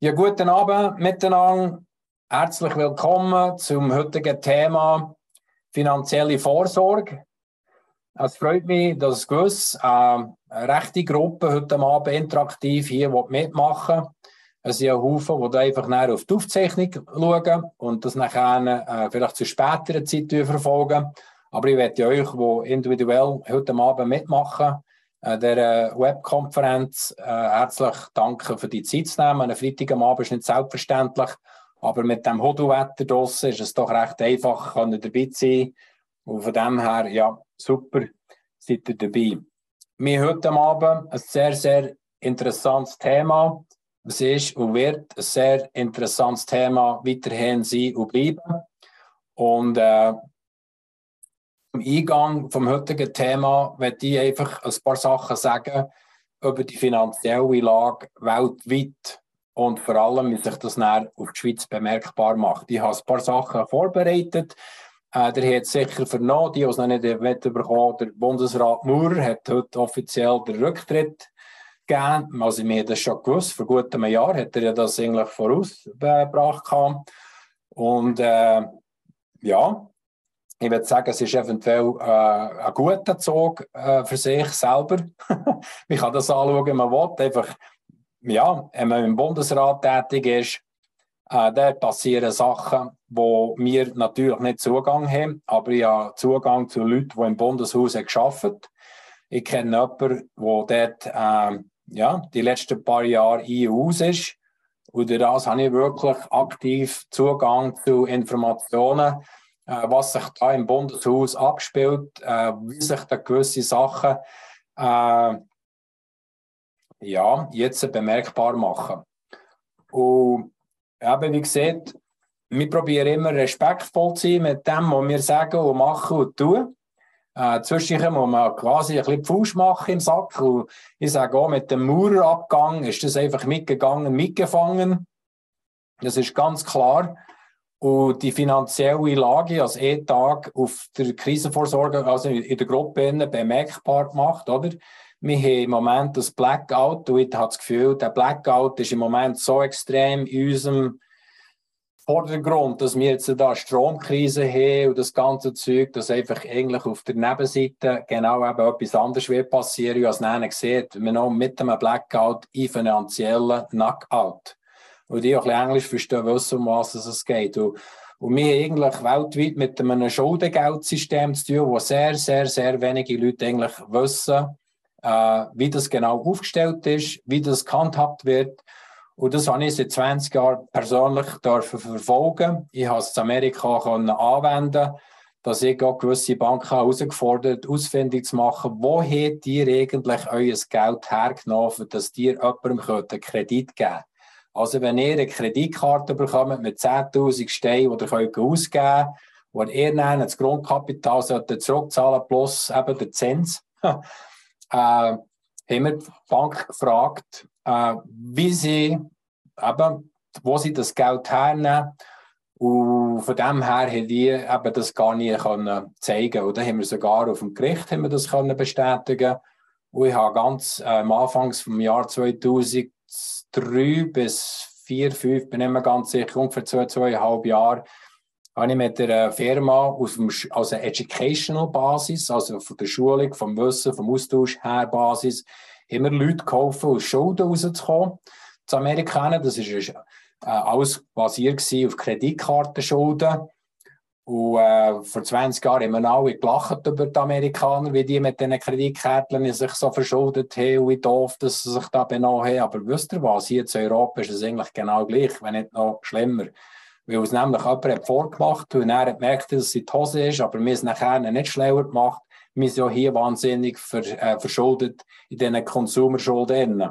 Ja, guten Abend miteinander. Herzlich willkommen zum heutigen Thema finanzielle Vorsorge. Es freut mich, dass gewiss äh, eine rechte Gruppe heute Abend interaktiv hier mitmachen will. Es sind ja Haufen, die einfach auf die Aufzeichnung schauen und das nachher äh, vielleicht zu späteren Zeit verfolgen. Aber ich werde euch, die individuell heute Abend mitmachen, der Webkonferenz äh, herzlich danken für die Zeit zu nehmen. Ein Freitag am Abend ist nicht selbstverständlich, aber mit dem Hodelwetter draussen ist es doch recht einfach, kann dabei sein. Und von dem her, ja, super, seid ihr dabei. Wir heute Abend ein sehr, sehr interessantes Thema. Es ist und wird ein sehr interessantes Thema weiterhin sein und bleiben. Und äh, im Eingang vom heutigen Thema möchte ich einfach ein paar Sachen sagen über die finanzielle Lage weltweit und vor allem, wie sich das näher auf die Schweiz bemerkbar macht. Ich habe ein paar Sachen vorbereitet. Äh, der hat sicher vernommen, die, die es noch nicht mitbekommen der Bundesrat Maurer hat heute offiziell den Rücktritt gegeben. Also, wir haben das schon gewusst. Vor gut einem Jahr hat er das eigentlich vorausgebracht. Und äh, ja, ich würde sagen, es ist eventuell äh, ein guter Zug äh, für sich selber. man kann das anschauen, wie man will. Einfach, ja, wenn man im Bundesrat tätig ist, äh, da passieren Sachen, wo wir natürlich nicht Zugang haben, aber ich habe Zugang zu Leuten, die im Bundeshaus gearbeitet haben. Ich kenne jemanden, der dort äh, ja, die letzten paar Jahre ein und aus ist. Und durch das habe ich wirklich aktiv Zugang zu Informationen, was sich da im Bundeshaus abspielt, äh, wie sich da gewisse Sachen äh, ja, jetzt bemerkbar machen. Und eben, wie gesagt, wir probieren immer respektvoll zu sein mit dem, was wir sagen und machen und tun. Äh, zwischendurch muss man quasi ein bisschen Fuß machen im Sack. Und ich sage auch, mit dem Maurerabgang ist das einfach mitgegangen, mitgefangen. Das ist ganz klar und die finanzielle Lage als E-Tag auf der Krisenvorsorge, also in der Gruppe bemerkbar gemacht, oder? Wir haben im Moment das Blackout und ich habe das Gefühl, der Blackout ist im Moment so extrem in unserem Vordergrund, dass wir jetzt da Stromkrise haben und das ganze Zeug, dass einfach eigentlich auf der Nebenseite genau eben etwas anderes wird passieren, als man sieht, wir noch mit einem Blackout in finanziellen Knockout und die auch ein bisschen Englisch verstehen, wissen, um was es geht. Und, und wir eigentlich weltweit mit einem Schuldengeldsystem zu tun, wo sehr, sehr, sehr wenige Leute eigentlich wissen, äh, wie das genau aufgestellt ist, wie das gehandhabt wird. Und das habe ich seit 20 Jahren persönlich dürfen verfolgen. Ich habe es in Amerika können anwenden dass ich auch gewisse Banken herausgefordert ausfindig zu machen, wo habt ihr eigentlich euer Geld hergenommen, dass ihr jemandem einen Kredit geben könnt. Also wenn ihr eine Kreditkarte bekommt mit 10'000 Steinen, die ihr könnt ausgeben könnt, wo ihr dann das Grundkapital zurückzahlen plus eben der Zins, äh, haben wir die Bank gefragt, äh, wie sie eben, wo sie das Geld hernehmen. Und von dem her haben die eben das gar nicht können zeigen. Und dann haben wir sogar auf dem Gericht haben wir das können bestätigen. Und ich habe ganz äh, am Anfang vom Jahr 2000 drei bis vier, fünf, bin ich mir ganz sicher, ungefähr zwei, zweieinhalb Jahre, habe ich mit einer Firma aus dem, also Educational Basis, also von der Schulung, vom Wissen, vom Austausch her Basis, immer Leute geholfen, aus Schulden rauszukommen. Zu Amerikaner, das ist äh, alles basiert auf Kreditkartenschulden. Und äh, vor 20 Jahren haben wir alle gelacht über die Amerikaner, wie die mit diesen Kreditkarten sich so verschuldet haben und wie doof dass sie sich da benommen haben. Aber wisst ihr was? Hier in Europa ist es eigentlich genau gleich, wenn nicht noch schlimmer. Weil es nämlich jemand hat vorgemacht und er hat gemerkt, dass es in die Hose ist, aber wir es nachher nicht schlauer gemacht. Wir sind ja hier wahnsinnig ver, äh, verschuldet in diesen Konsumerschulden.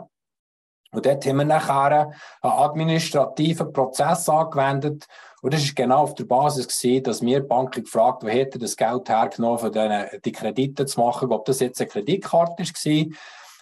Und dort haben wir nachher einen administrativen Prozess angewendet, und das war genau auf der Basis gewesen, dass wir die Bank gefragt wo hätte das Geld hergenommen, um die Kredite zu machen, ob das jetzt eine Kreditkarte war,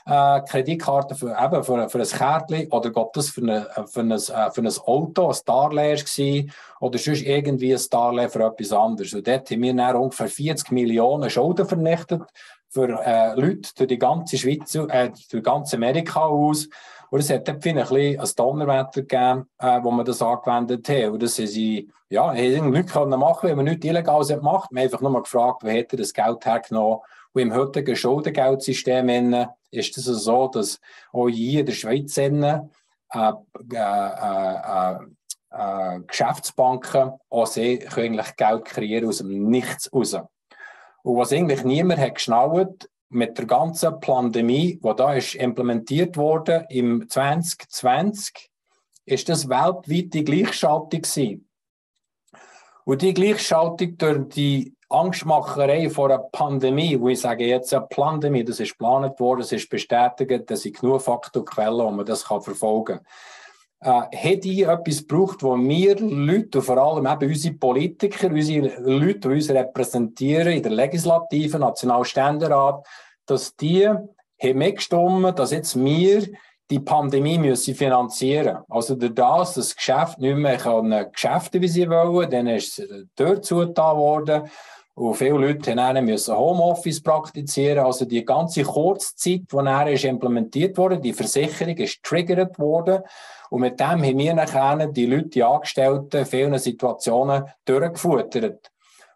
äh, Kreditkarte für, eben für, für ein Kärtchen oder ob das für, eine, für, ein, äh, für ein Auto, ein Darlehen war oder sonst irgendwie ein Darlehen für etwas anderes. Und dort haben wir dann ungefähr 40 Millionen Schulden vernichtet für äh, Leute durch die ganze Schweiz, äh, durch ganz Amerika aus. Und es hat ein bisschen ein Donnerwetter gegeben, äh, wo man das angewendet hat. Und das sie, ja, haben nichts können machen, wenn man nichts Illegales gemacht. Man hat einfach nur gefragt, wer hätte das Geld hergenommen. Und im heutigen Schuldengeldsystem ist es so, dass auch hier in der Schweiz äh, äh, äh, äh, Geschäftsbanken auch sehr können eigentlich Geld kreieren aus dem Nichts raus. Und was eigentlich niemand hat geschnallt, mit der ganzen Pandemie, die da ist implementiert wurde im 2020, ist das weltweit die Gleichschaltung gewesen. Und die Gleichschaltung durch die Angstmacherei vor einer Pandemie, wo ich sage jetzt eine Pandemie, das ist geplant worden, es ist bestätigt, dass sind genug Faktorquellen, wo man das kann verfolgen kann äh, hat hier etwas gebraucht, wo wir Leute, und vor allem eben unsere Politiker, unsere Leute, die uns repräsentieren in der Legislative, Nationalständerat, dass die haben dass jetzt wir die Pandemie müssen finanzieren Also durch das, dass das Geschäft nicht mehr kann Geschäfte, wie sie wollen, dann ist es dort zugetan worden. Und viele Leute haben müssen Homeoffice praktizieren. Also die ganze Kurzzeit, die ist implementiert wurde, die Versicherung ist triggert worden. Und mit dem haben wir nachher die Leute, die Angestellten, in vielen Situationen durchgefuttert.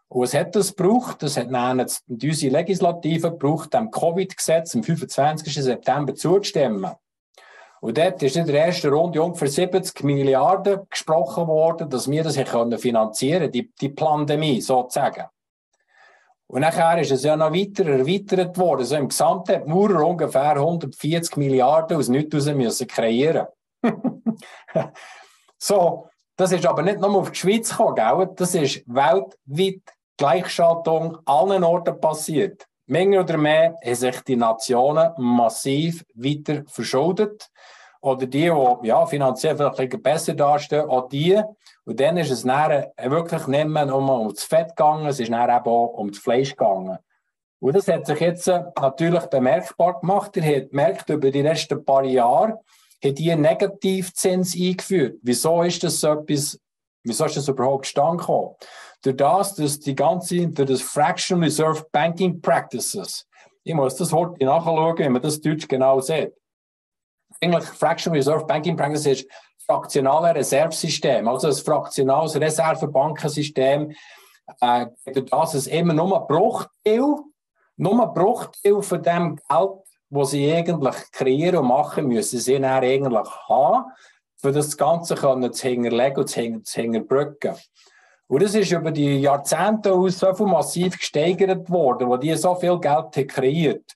Und was hat das gebraucht? Das hat dann unsere Legislative gebraucht, dem Covid-Gesetz am 25. September zuzustimmen. Und dort ist in der ersten Runde ungefähr 70 Milliarden gesprochen worden, dass wir das finanzieren können, die, die Pandemie sozusagen. Und nachher ist es ja noch weiter erweitert worden. Also im Gesamten hat Maurer ungefähr 140 Milliarden aus nichts raus müssen kreieren. so, das ist aber nicht nur auf die Schweiz gekommen, gell? das ist weltweit Gleichschaltung allen Orten passiert. Mehr oder mehr haben sich die Nationen massiv weiter verschuldet. Oder die, die ja, finanziell vielleicht besser dastehen, auch die. Und dann ist es dann wirklich nicht mehr um das Fett gegangen, es ist dann eben auch um das Fleisch gegangen. Und das hat sich jetzt natürlich bemerkbar gemacht. Ihr habt gemerkt, über die letzten paar Jahre hat einen Negativzins eingeführt. Wieso ist das so etwas, wieso ist das überhaupt stand gekommen? Durch das, dass die ganze, durch das Fraction Reserve Banking Practices, ich muss das heute nachschauen, wie man das Deutsch genau sieht. Eigentlich Fraction Reserve Banking Practices ist fraktionale Reservesystem, also ein fraktionales Reservebankensystem, äh, durch das es immer nur ein Bruchteil, nur ein Bruchteil von dem Geld, das sie eigentlich kreieren und machen, müssen sie dann eigentlich haben, für das Ganze können zu hinterlegen und zu hinterbrücken. Und das ist über die Jahrzehnte aus so viel massiv gesteigert worden, wo die so viel Geld kreiert,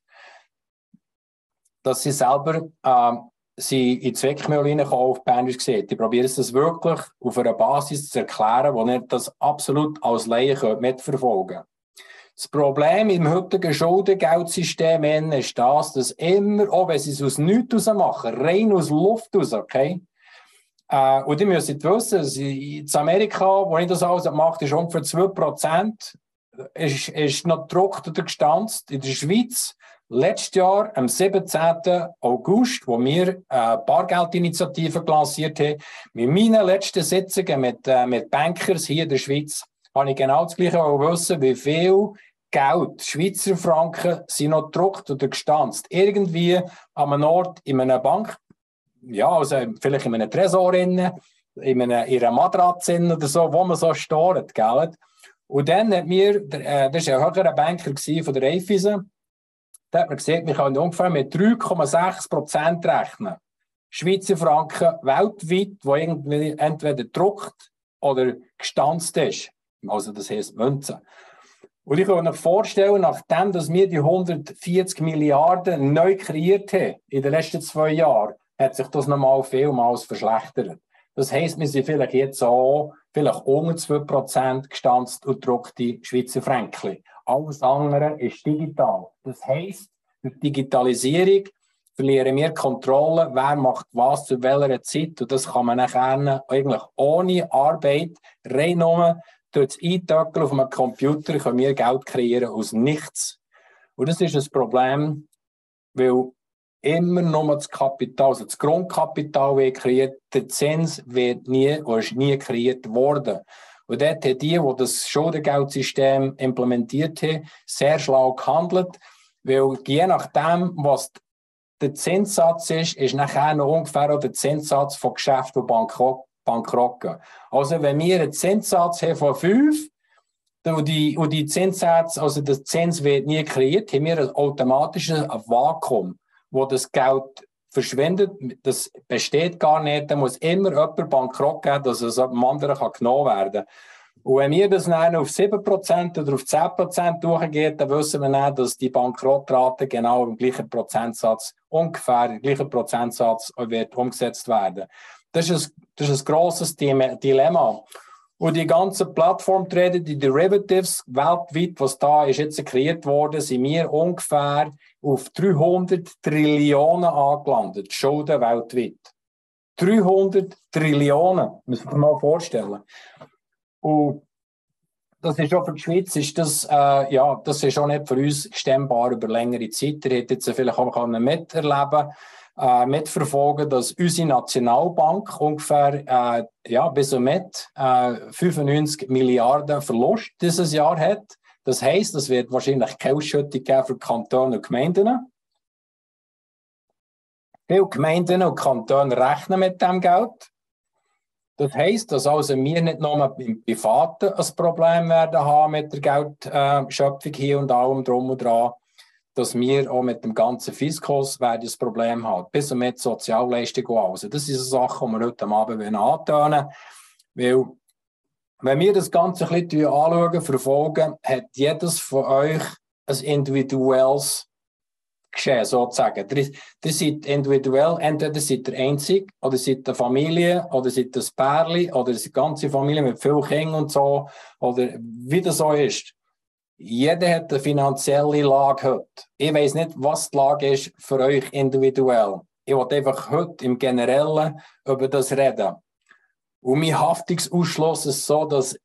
dass sie selber äh, sie in Zweckmüll reinkommen, auf Bernisch gesehen. Die probieren das wirklich auf einer Basis zu erklären, wo nicht das absolut als Laie mitverfolgen können. Das Problem im heutigen Schuldengeldsystem ist das, dass immer, auch wenn sie es aus nichts machen, rein aus Luft raus, okay, äh, und ihr müsst wissen, in Amerika, wo ich das alles macht, ist ungefähr 2%, ist, ist noch gedruckt oder gestanzt. In der Schweiz, letztes Jahr, am 17. August, wo wir äh, Bargeldinitiative lanciert haben, mit meinen letzten Sitzungen mit, äh, mit Bankers hier in der Schweiz, habe ich genau das Gleiche wissen, wie viel Geld, Schweizer Franken, sind noch gedruckt oder gestanzt. Irgendwie an einem Ort in einer Bank ja, also vielleicht in einem Tresor, in, einer, in einer Matratze oder so, wo man so steht, gell? Und dann hat mir, äh, das war ein höherer Banker von der Raiffeisen, der hat mir gesagt, wir können ungefähr mit 3,6 Prozent rechnen. Schweizer Franken weltweit, wo irgendwie entweder gedruckt oder gestanzt ist. Also das heisst Münzen. Und ich kann mir vorstellen, nachdem dass wir die 140 Milliarden neu kreiert haben in den letzten zwei Jahren, hat sich das nochmal vielmals verschlechtert. Das heisst, wir sind vielleicht jetzt auch vielleicht unter 2% gestanzt und druckte Schweizer Franken. Alles andere ist digital. Das heisst, durch Digitalisierung verlieren wir Kontrolle, wer macht was zu welcher Zeit. Und das kann man nachher eigentlich ohne Arbeit rein nur durch das Eintöckeln auf einem Computer können wir Geld kreieren aus nichts. Und das ist ein Problem, weil immer nur das Kapital, also das Grundkapital wird kreiert, der Zins wird nie, oder ist nie kreiert worden. Und dort haben die, die das Schuldengeldsystem implementiert haben, sehr schlau gehandelt, weil je nachdem, was der Zinssatz ist, ist nachher noch ungefähr der Zinssatz von Geschäften, die bankrott, bankrott gehen. Also wenn wir einen Zinssatz haben von 5 und die, und die Zinssätze, also der Zins wird nie kreiert, haben wir ein automatisches Vakuum, wo das Geld verschwindet. Das besteht gar nicht. Da muss immer jemand bankrott gehen, dass es einem anderen kann genommen werden kann. Und wenn wir das dann auf 7% oder auf 10% durchgeht, dann wissen wir dann, dass die Bankrottrate genau im gleichen Prozentsatz, ungefähr im gleichen Prozentsatz wird umgesetzt werden. Das ist ein, das ist ein grosses Dilemma. Und die ganzen Plattformtrader, die Derivatives weltweit, was da ist jetzt kreiert worden, sind wir ungefähr auf 300 Trillionen angelandet, Schulden weltweit. 300 Trillionen, man sich mal vorstellen. Und das ist auch für die Schweiz, ist das, äh, ja, das ist auch nicht für uns stemmbar über längere Zeit. Ihr hättet jetzt vielleicht auch miterleben äh, mitverfolgen, dass unsere Nationalbank ungefähr äh, ja, bis und mit äh, 95 Milliarden Verlust dieses Jahr hat. Das heisst, es wird wahrscheinlich keine Ausschüttung geben für Kantone und Gemeinden. Viele Gemeinden und Kantone rechnen mit dem Geld. Das heisst, dass also wir nicht nur im Privaten ein Problem werden haben mit der Geldschöpfung hier und allem drum und dran, dass wir auch mit dem ganzen Fiskus werden ein Problem haben, bis und mit Sozialleistungen und alles. Das ist eine Sache, die wir heute Abend antönen weil wenn wir das Ganze ein bisschen anschauen, verfolgen, hat jedes von euch ein individuelles geschehen, sozusagen. Ihr, ihr seid individuell, entweder seid ihr einzig, oder seid eine Familie, oder seid ein Pärchen, oder eine ganze Familie mit vielen Kindern und so, oder wie das so ist. Jeder hat eine finanzielle Lage heute. Ich weiß nicht, was die Lage ist für euch individuell. Ich wollte einfach heute im Generellen über das reden. Und mein Haftungsausschluss ist so, dass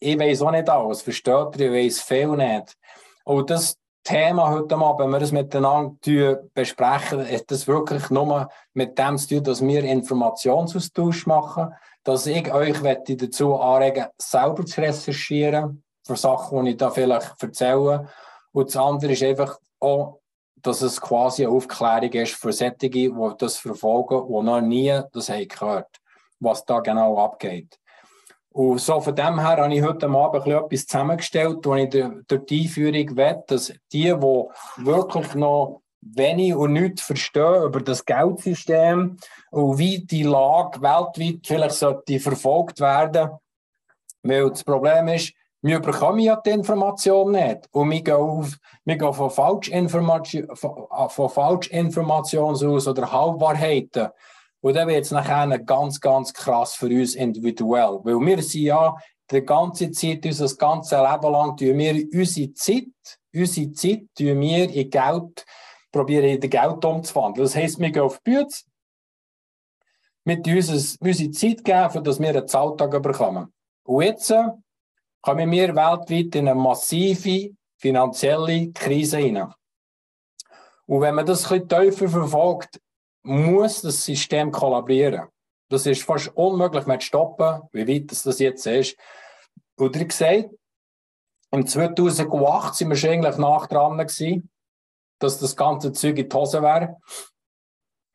ich weiß auch nicht alles, versteht ihr? Ich weiß viel nicht. Und das Thema heute Abend, wenn wir das miteinander besprechen, hat das wirklich nur mit dem zu tun, dass wir Informationsaustausch machen, dass ich euch dazu anregen selber zu recherchieren, für Sachen, die ich da vielleicht erzähle. Und das andere ist einfach auch, dass es quasi eine Aufklärung ist für solche, die das verfolgen, die noch nie das haben gehört was da genau abgeht. Und so von dem her habe ich heute Abend etwas zusammengestellt, wo ich durch die Einführung will, dass die, die wirklich noch wenig und nichts verstehen über das Geldsystem und wie die Lage weltweit vielleicht sollte verfolgt werden. Weil das Problem ist, wir bekommen ja die Information nicht. Und wir gehen, auf, wir gehen von Falschinformation, von, von Falschinformationen aus oder Halbwahrheiten. Und dann wird es nachher ganz, ganz krass für uns individuell. Weil wir sind ja die ganze Zeit, unser ganzes Leben lang, tun wir unsere Zeit, unsere Zeit tun wir in Geld, probieren in Geld umzuwandeln. Das heisst, wir gehen auf die Bühne, mit uns unsere Zeit geben, dass wir einen Zahltag bekommen. Und jetzt äh, kommen wir weltweit in eine massive finanzielle Krise hinein. Und wenn man das ein bisschen tiefer verfolgt, muss das System kollabieren. Das ist fast unmöglich mehr zu stoppen, wie weit das jetzt ist. Und ihr seht, im 2008 sind wir schon eigentlich nach dran dass das ganze Zeug in die Hose wäre.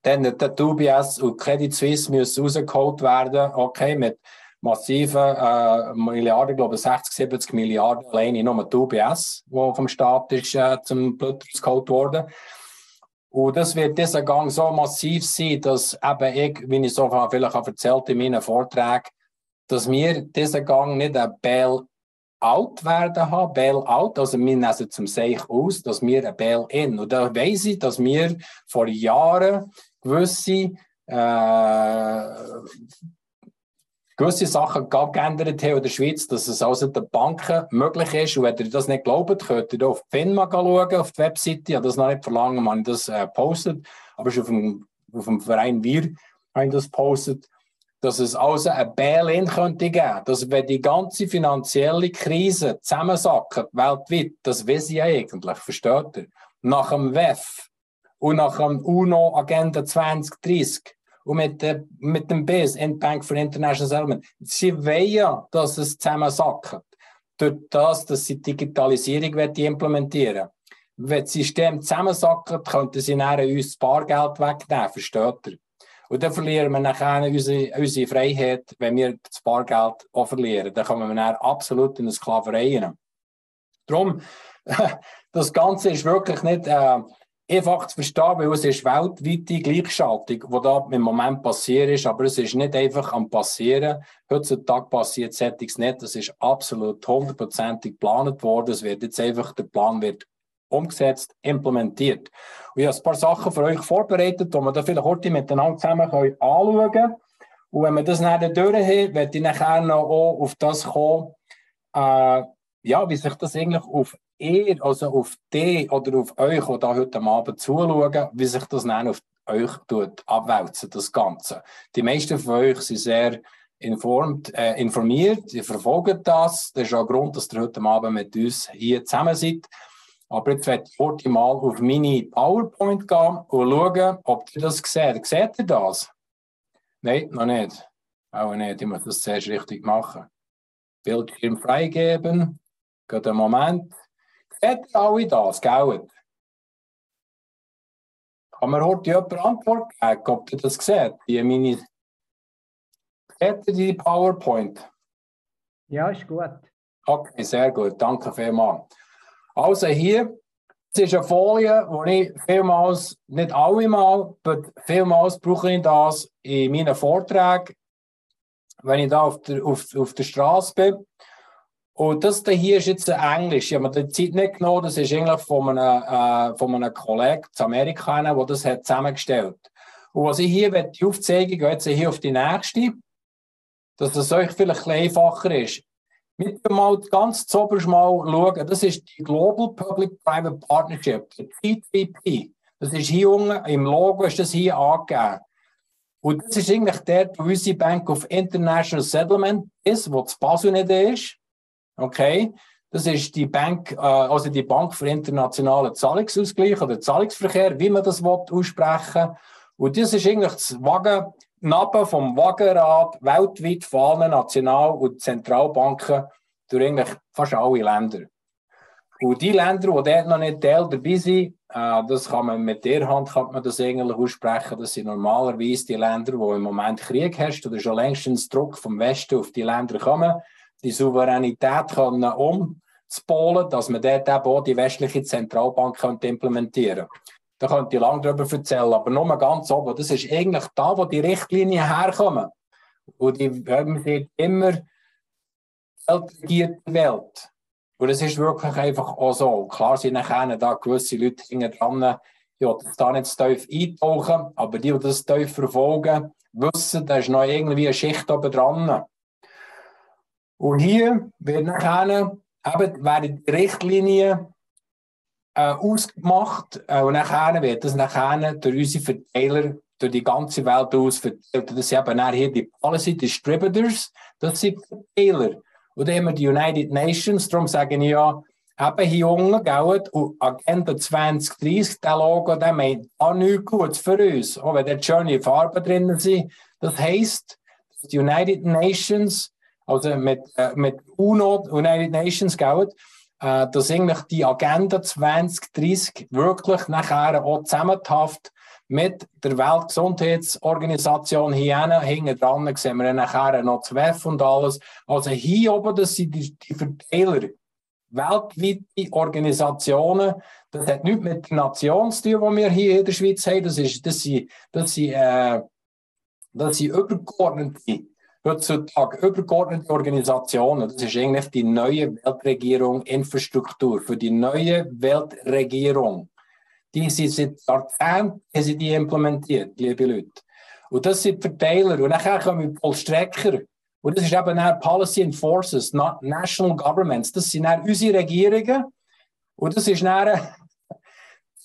Dann der UBS und Credit Suisse rausgeholt werden, okay, mit massiven äh, Milliarden, ich glaube 60, 70 Milliarden alleine nur die UBS, die vom Staat ist, äh, zum Blut geholt worden. Und das wird dieser Gang so massiv sein, dass eben ich, wie ich so vielleicht erzählt in meinen Vorträgen, dass wir diesen Gang nicht ein Bail-out werden haben, Bail-out, also wir nehmen zum Seich aus, dass wir ein Bail-in. Und da weiss ich, dass wir vor Jahren gewisse äh, gewisse Sachen geändert haben in der Schweiz, dass es also den Banken möglich ist. Und wenn ihr das nicht glaubt, könnt ihr auf FINMA schauen, auf die Webseite. Ich habe das noch nicht verlangen, man das äh, postet. Aber ist auf dem, auf dem Verein Wir haben das postet, dass es also ein Bail-in könnte geben. Dass wenn die ganze finanzielle Krise zusammensackt, weltweit, das weiß ich eigentlich, versteht ihr? Nach dem WEF und nach dem UNO-Agenda 2030 und mit, der, mit dem BIS, Bank for International Settlement, sie wollen ja, dass es zusammensackt. Durch das, dass sie Digitalisierung implementieren wenn das System zusammensacken, könnten sie dann uns das Bargeld wegnehmen, versteht ihr? Und dann verlieren wir nachher unsere, unsere Freiheit, wenn wir das Bargeld auch verlieren. Dann kommen wir dann absolut in eine Sklaverei rein. Darum, das Ganze ist wirklich nicht äh, einfach zu verstehen, weil es ist weltweite Gleichschaltung, die da im Moment passiert ist, aber es ist nicht einfach am passieren. Heutzutage passiert es nicht. Das ist absolut hundertprozentig geplant worden. Es wird jetzt einfach, der Plan wird umgesetzt, implementiert. Und ich habe ein paar Sachen für euch vorbereitet, die wir da vielleicht heute miteinander zusammen anschauen können. Und wenn wir das dann durch haben, werde ich nachher noch auf das kommen, äh, ja, wie sich das eigentlich auf ihr, also auf die oder auf euch, die da heute Abend zuschauen, wie sich das dann auf euch tut, abwälzen, das Ganze. Die meisten von euch sind sehr informt, äh, informiert, ihr verfolgt das. Das ist auch ein Grund, dass ihr heute Abend mit uns hier zusammen seid. Aber jetzt werde ich heute mal auf meine PowerPoint gehen und schauen, ob ihr das seht. Seht ihr das? Nein, noch nicht. Auch nicht. Ich muss das zuerst richtig machen. Bildschirm freigeben. Geht einen Moment. Ihr alle das, gell? Kann mir heute jemand Antwort geben, ob ihr das seht? Die meine... Seht ihr die PowerPoint? Ja, ist gut. Okay, sehr gut. Danke vielmals. Also hier, das ist eine Folie, wo ich vielmals, nicht alle Mal, aber vielmals brauche ich das in meinen Vorträgen, wenn ich da auf der, auf, auf der Straße bin. Und das hier ist jetzt Englisch. Ich habe mir die Zeit nicht genommen. Das ist eigentlich von einem, äh, von einem Kollegen zu Amerika, der das hat zusammengestellt Und was ich hier aufzeigen möchte, jetzt hier auf die nächste, dass es euch vielleicht ein einfacher ist. Mit mal ganz zoberst mal schauen, das ist die Global Public-Private Partnership, die TPP. Das ist hier unten, im Logo ist das hier angegeben. Und das ist eigentlich der, wo unsere Bank of International Settlement ist, wo das Basel nicht ist. Okay? Das ist die Bank, äh, also die Bank für internationalen Zahlungsausgleich oder Zahlungsverkehr, wie man das aussprechen will. Und das ist eigentlich das Wagen, Naben vom Wagenrad weltweit von allen National- und Zentralbanken durch eigentlich fast alle Länder. Und die Länder, die dort noch nicht Teil dabei sind, äh, das kann man mit der Hand kann man das eigentlich aussprechen. Das sind normalerweise die Länder, die im Moment Krieg herrscht oder schon längstens Druck vom Westen auf die Länder kommen, die Souveränität können umzupolen, dass man dort die westliche Zentralbank könnte implementieren könnte. Da könnte ich lange darüber erzählen, aber nur ganz oben. Das ist eigentlich da, wo die Richtlinien herkommen. Und die, man sieht immer, regierte Welt. Und es ist wirklich einfach auch so. Klar sind nachher da gewisse Leute hinten dran, die das da nicht tief eintauchen, aber die, die das tief verfolgen, wissen, da ist noch irgendwie eine Schicht oben dran. Und hier wird nachher eben, werden die Richtlinien äh, ausgemacht äh, und nachher wird das nachher durch unsere Verteiler durch die ganze Welt aus verteilt. Das sind eben hier die Policy Distributors, das sind Verteiler. Und dann haben wir die United Nations, darum sage ja, eben hier unten, gell, und Agenda 2030, der Logo, der meint auch nichts Gutes für uns, auch wenn da schöne Farben drin sind. Das heisst, die United Nations, also mit, äh, mit UNO, United Nations, gell, äh, dass eigentlich die Agenda 2030 wirklich nachher auch zusammenhaftet mit der Weltgesundheitsorganisation hier hinten dran sehen wir nachher noch das WEF und alles. Also hier oben, das sind die, die Verteiler. Weltweite Organisationen, das hat nichts mit der Nation zu tun, die wir hier in der Schweiz haben. Das, ist, das, sind, das, sind, äh, das sind übergeordnete heutzutage übergeordnete Organisationen, das ist eigentlich die neue Weltregierung Infrastruktur für die neue Weltregierung. Die sind seit Jahrzehnten die implementiert, liebe Leute. Und das sind Verteiler. Und nachher kommen wir Vollstrecker. Und das ist eben dann Policy Enforcers, National Governments. Das sind dann unsere Regierungen. Und das ist dann,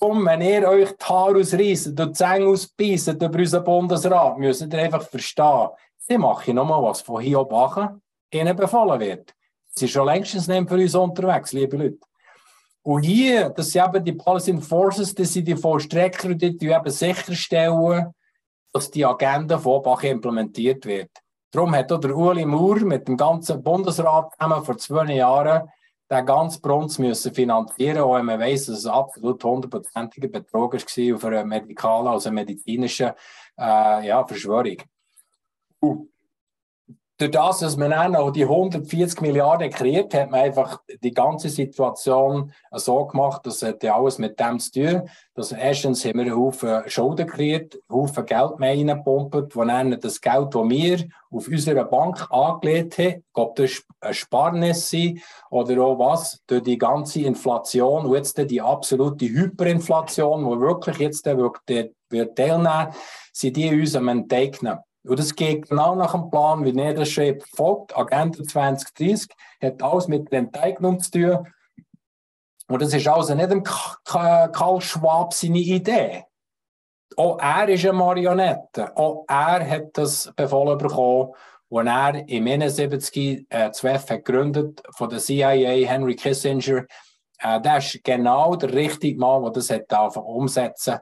um, wenn ihr euch die Haare ausreißt und die Zähne ausbeißt über unseren Bundesrat, müsst ihr einfach verstehen, Sie machen nochmal was von hier oben ihnen befallen wird. Sie sind schon längstens nicht für uns unterwegs, liebe Leute. Und hier, das sind eben die Policy Forces, das sind die Vollstrecker, die, die eben sicherstellen, dass die Agenda von Bach implementiert wird. Darum hat auch der Uli Maurer mit dem ganzen Bundesrat vor zwei Jahren den ganzen Brunz müssen finanzieren, auch wenn man weiss, dass es absolut hundertprozentiger Betrug war auf einer medikalen, also medizinischen äh, ja, Verschwörung. Und durch das, dass man dann auch die 140 Milliarden kreiert, hat man einfach die ganze Situation so gemacht, dass es alles mit dem zu tun dass Erstens haben wir einen Haufen Schulden kreiert, einen Haufen Geld mehr reingepumpt, wo dann das Geld, das wir auf unserer Bank angelegt haben, ob das Sparnis sein oder auch was, durch die ganze Inflation und jetzt die absolute Hyperinflation, die wirklich jetzt wird, wird teilnehmen, sind die uns am Enteignen. Und das geht genau nach dem Plan, wie er das schon verfolgt. Agenda 2030 hat alles mit der Enteignung zu tun. Und das ist also nicht Karl Schwab seine Idee. Auch er ist eine Marionette. Auch er hat das befohlen bekommen, als er im 71 äh, gegründet von der CIA, Henry Kissinger. Äh, das ist genau der richtige Mann, der das hat umsetzen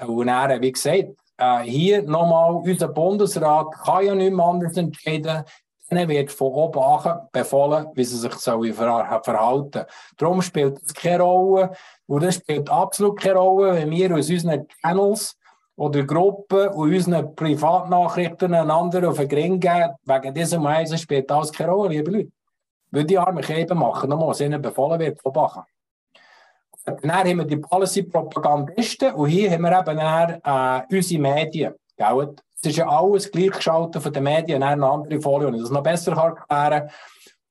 Und er, wie gesagt, äh, hier nochmal, unser Bundesrat kann ja nicht mehr anders entscheiden. Ihnen wird von oben befohlen, wie sie sich verhalten Darum spielt es keine Rolle. Und das spielt absolut keine Rolle, wenn wir aus unseren Channels oder Gruppen und unseren Privatnachrichten einander auf den Gring geben. Wegen diesem Eisen spielt das keine Rolle, liebe Leute. Weil die armen Käben machen, nochmal, was ihnen befohlen wird, von Bachen. Dann haben wir die Policy-Propagandisten und hier haben wir eben dann, äh, unsere Medien. Gell? Es ist ja alles gleichgeschaltet von den Medien, dann eine andere Folie, und ich das noch besser erklären kann.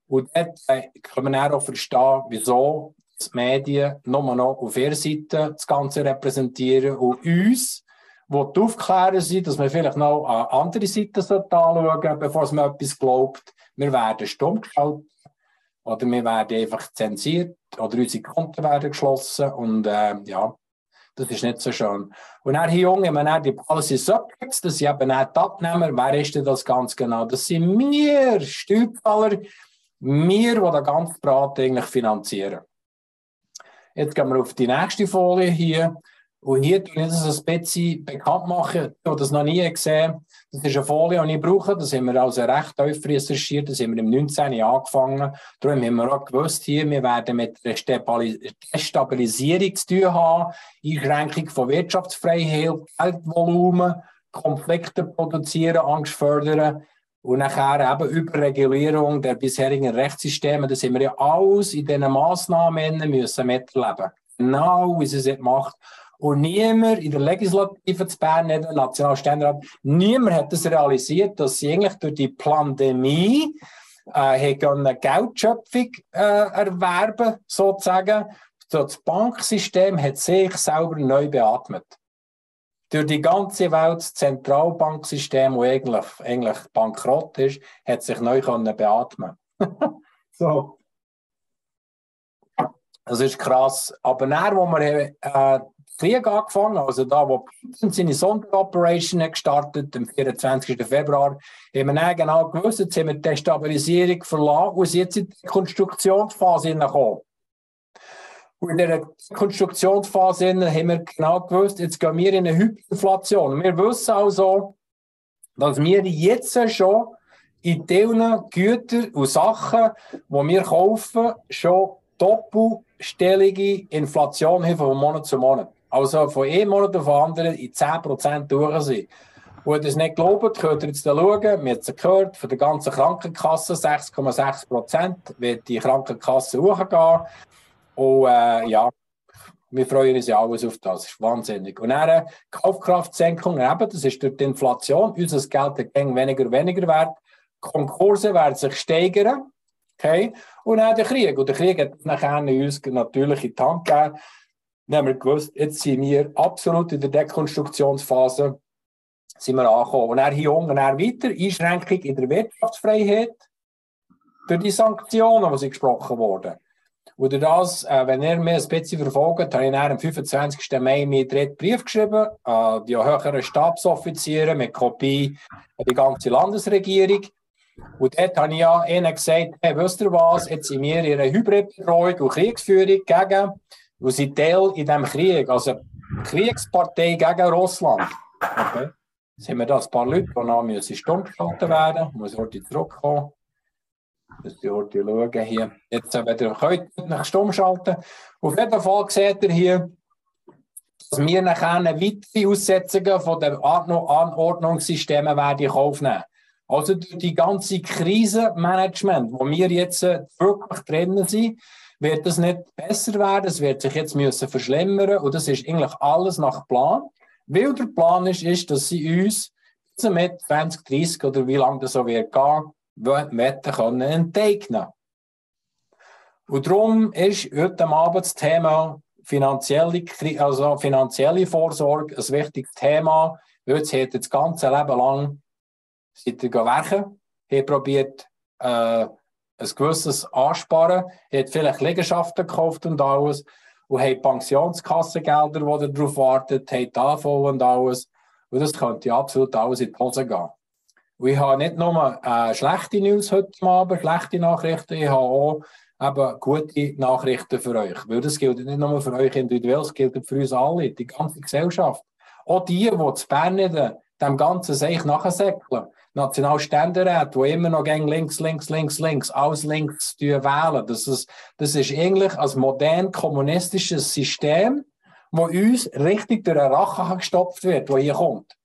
Und dort äh, können auch verstehen, wieso die Medien nur noch auf ihrer Seite das Ganze repräsentieren und uns, die aufklären sind, dass man vielleicht noch an andere Seiten anschauen sollte, bevor man etwas glaubt. Wir werden stumm geschaltet oder wir werden einfach zensiert oder unsere Konten werden geschlossen und äh, ja, das ist nicht so schön. Und dann hier Junge, wenn man die Policy Subjects, das sind eben auch die Abnehmer, wer ist denn das ganz genau? Das sind wir, Steuerzahler, wir, die den ganzen Brat eigentlich finanzieren. Jetzt gehen wir auf die nächste Folie hier. Und hier tue ich das ein bisschen bekannt machen. Habe das noch nie gesehen. Das ist eine Folie, die ich brauche. Das haben wir also recht tief recherchiert. Das haben wir im 19. angefangen. Darum haben wir auch gewusst, hier, wir werden mit der Destabilisierung zu tun haben, Einschränkung von Wirtschaftsfreiheit, Geldvolumen, Konflikte produzieren, Angst fördern. Und nachher eben Überregulierung der bisherigen Rechtssysteme. Das haben wir ja alles in diesen Massnahmen müssen miterleben. Genau, wie sie es macht. Und niemand in der Legislative zu Bern, nicht der Nationalständerat, niemand hat das realisiert, dass sie eigentlich durch die Pandemie äh, eine Geldschöpfung äh, erwerben, sozusagen. Das Banksystem hat sich selber neu beatmet. Durch die ganze Welt, das Zentralbanksystem, das eigentlich, eigentlich bankrott ist, hat sich neu können beatmen So. Das ist krass. Aber dann, wo wir äh, Krieg angefangen, also da, wo Putin seine Sonderoperation gestartet am 24. Februar, haben wir genau gewusst, jetzt haben wir die Destabilisierung verlassen und sind jetzt in die Konstruktionsphase hineingekommen. Und in dieser Konstruktionsphase haben wir genau gewusst, jetzt gehen wir in eine Hyperinflation. Wir wissen also, dass wir jetzt schon in diesen Gütern und Sachen, die wir kaufen, schon doppelstellige Inflation haben von Monat zu Monat. Also von einem Monat auf den anderen in 10% durch sind. Und ihr es nicht glaubt, könnt ihr jetzt schauen. Wir haben es gehört, von der ganzen Krankenkasse 6,6% wird die Krankenkasse hochgehen. Und äh, ja, wir freuen uns ja alles auf das. Das ist wahnsinnig. Und dann Kaufkraftsenkung, das ist durch die Inflation. Unser Geld wird weniger weniger wert. Konkurse werden sich steigern. Okay? Und dann der Krieg. Und der Krieg hat nachher uns natürlich in die Hand gegeben. Dann haben wir gewusst, jetzt sind wir absolut in der Dekonstruktionsphase sind wir angekommen. Und er hier unten dann weiter, Einschränkung in der Wirtschaftsfreiheit durch die Sanktionen, die gesprochen wurden. Und das, äh, wenn ihr mir ein bisschen verfolgt, habe ich am 25. Mai meinen dritten Brief geschrieben an die höheren Stabsoffiziere mit Kopie an die ganze Landesregierung. Und dort habe ich ja ihnen gesagt, hey, wisst ihr was, jetzt sind wir in einer Hybridbedrohung und Kriegsführung gegen und sind Teil in diesem Krieg, also Kriegspartei gegen Russland. Okay. Haben wir da ein paar Leute, die noch müssen stumm geschaltet werden, muss heute zurückkommen. Das ist heute schauen hier. Jetzt, wenn ihr könnt, nach stumm schalten. Auf jeden Fall seht ihr hier, dass wir nachher weitere Aussetzungen von den Anordnungssystemen werden aufnehmen. Also durch die ganze Krisenmanagement, wo wir jetzt wirklich drin sind, wird es nicht besser werden, es wird sich jetzt müssen verschlimmern und das ist eigentlich alles nach Plan. Weil der Plan ist, ist dass sie uns bis mit 2030 oder wie lange das so wird gehen, Wetten können enteignen. Und darum ist heute Abend das Thema finanzielle, also finanzielle Vorsorge ein wichtiges Thema, es hat das ganze Leben lang seit ihr werken, hat probiert, äh, ein gewisses Ansparen, hat vielleicht Liegenschaften gekauft und alles und hat Pensionskassengelder, die darauf warten, hat AV und alles. Und das könnte absolut alles in die Hose gehen. Und ich habe nicht nur äh, schlechte News heute Abend, schlechte Nachrichten, ich habe auch eben gute Nachrichten für euch. Weil das gilt nicht nur für euch individuell, es gilt für uns alle, die ganze Gesellschaft. Auch die, die zu Bern dem Ganzen sich nachsäckeln. Nationalständerat, die immer noch gegen links, links, links, links, alles links wählen. Das ist, das ist eigentlich ein modern kommunistisches System, wo uns richtig durch den Rachen gestopft wird, wo hier kommt.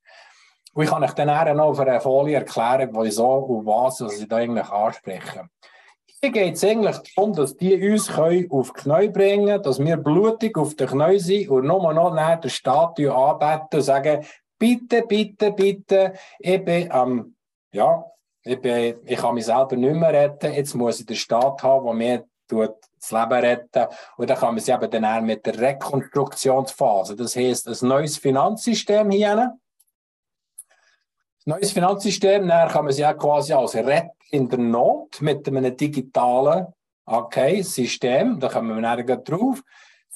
Und ich kann euch dann noch auf einer Folie erklären, wieso und was ich da eigentlich anspreche. Hier geht es eigentlich darum, dass die uns auf die Knie bringen können, dass wir blutig auf den Knie sind und nur noch nach der Statue anbeten und sagen, bitte, bitte, bitte, ich bin ähm, ja, ich, bin, ich kann mich selber nicht mehr retten, jetzt muss ich den Staat haben, der mir das Leben retten. Und dann kann man sie eben dann mit der Rekonstruktionsphase, das heisst, ein neues Finanzsystem hier neues Finanzsystem, dann kann man sie auch quasi als Rett in der Not mit einem digitalen okay, System, da kommen wir dann drauf.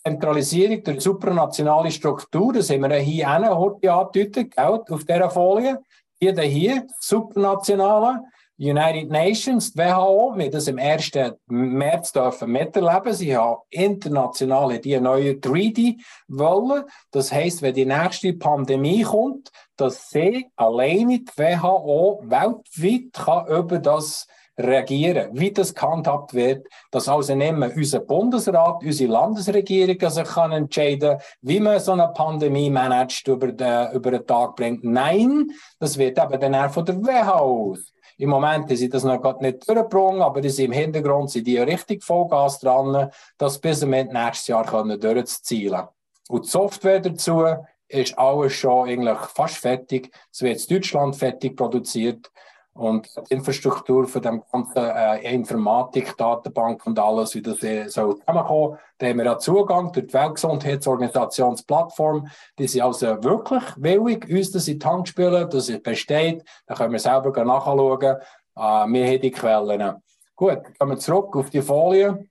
Zentralisierung der supranationale Struktur, das haben wir hier heute angedeutet, auf dieser Folie. Hier, hier, supranationale, United Nations, die WHO, wir das im 1. März dürfen miterleben. Sie haben international die neue 3D wollen. Das heisst, wenn die nächste Pandemie kommt, dass sie alleine die WHO weltweit kann über das reagieren, wie das gehandhabt wird, dass also nicht mehr unser Bundesrat, unsere Landesregierung sich kann entscheiden wie man so eine Pandemie managt, über den, über den Tag bringt. Nein, das wird eben dann auch von der WHO aus. Im Moment sind das noch nicht durchgebracht, aber im Hintergrund sind die richtig Vollgas dran, das bis wir nächstes Jahr können durchzuzielen. Und die Software dazu ist alles schon eigentlich fast fertig. Es wird in Deutschland fertig produziert. Und die Infrastruktur von dem ganzen äh, Informatik, Datenbank und alles, wie das äh, soll zusammenkommen, da haben wir ja Zugang durch die Weltgesundheitsorganisationsplattform. Die sind also wirklich willig, uns das in die Hand spielen, dass es besteht. Da können wir selber nachschauen. Äh, wir haben die Quellen. Gut, kommen wir zurück auf die Folie.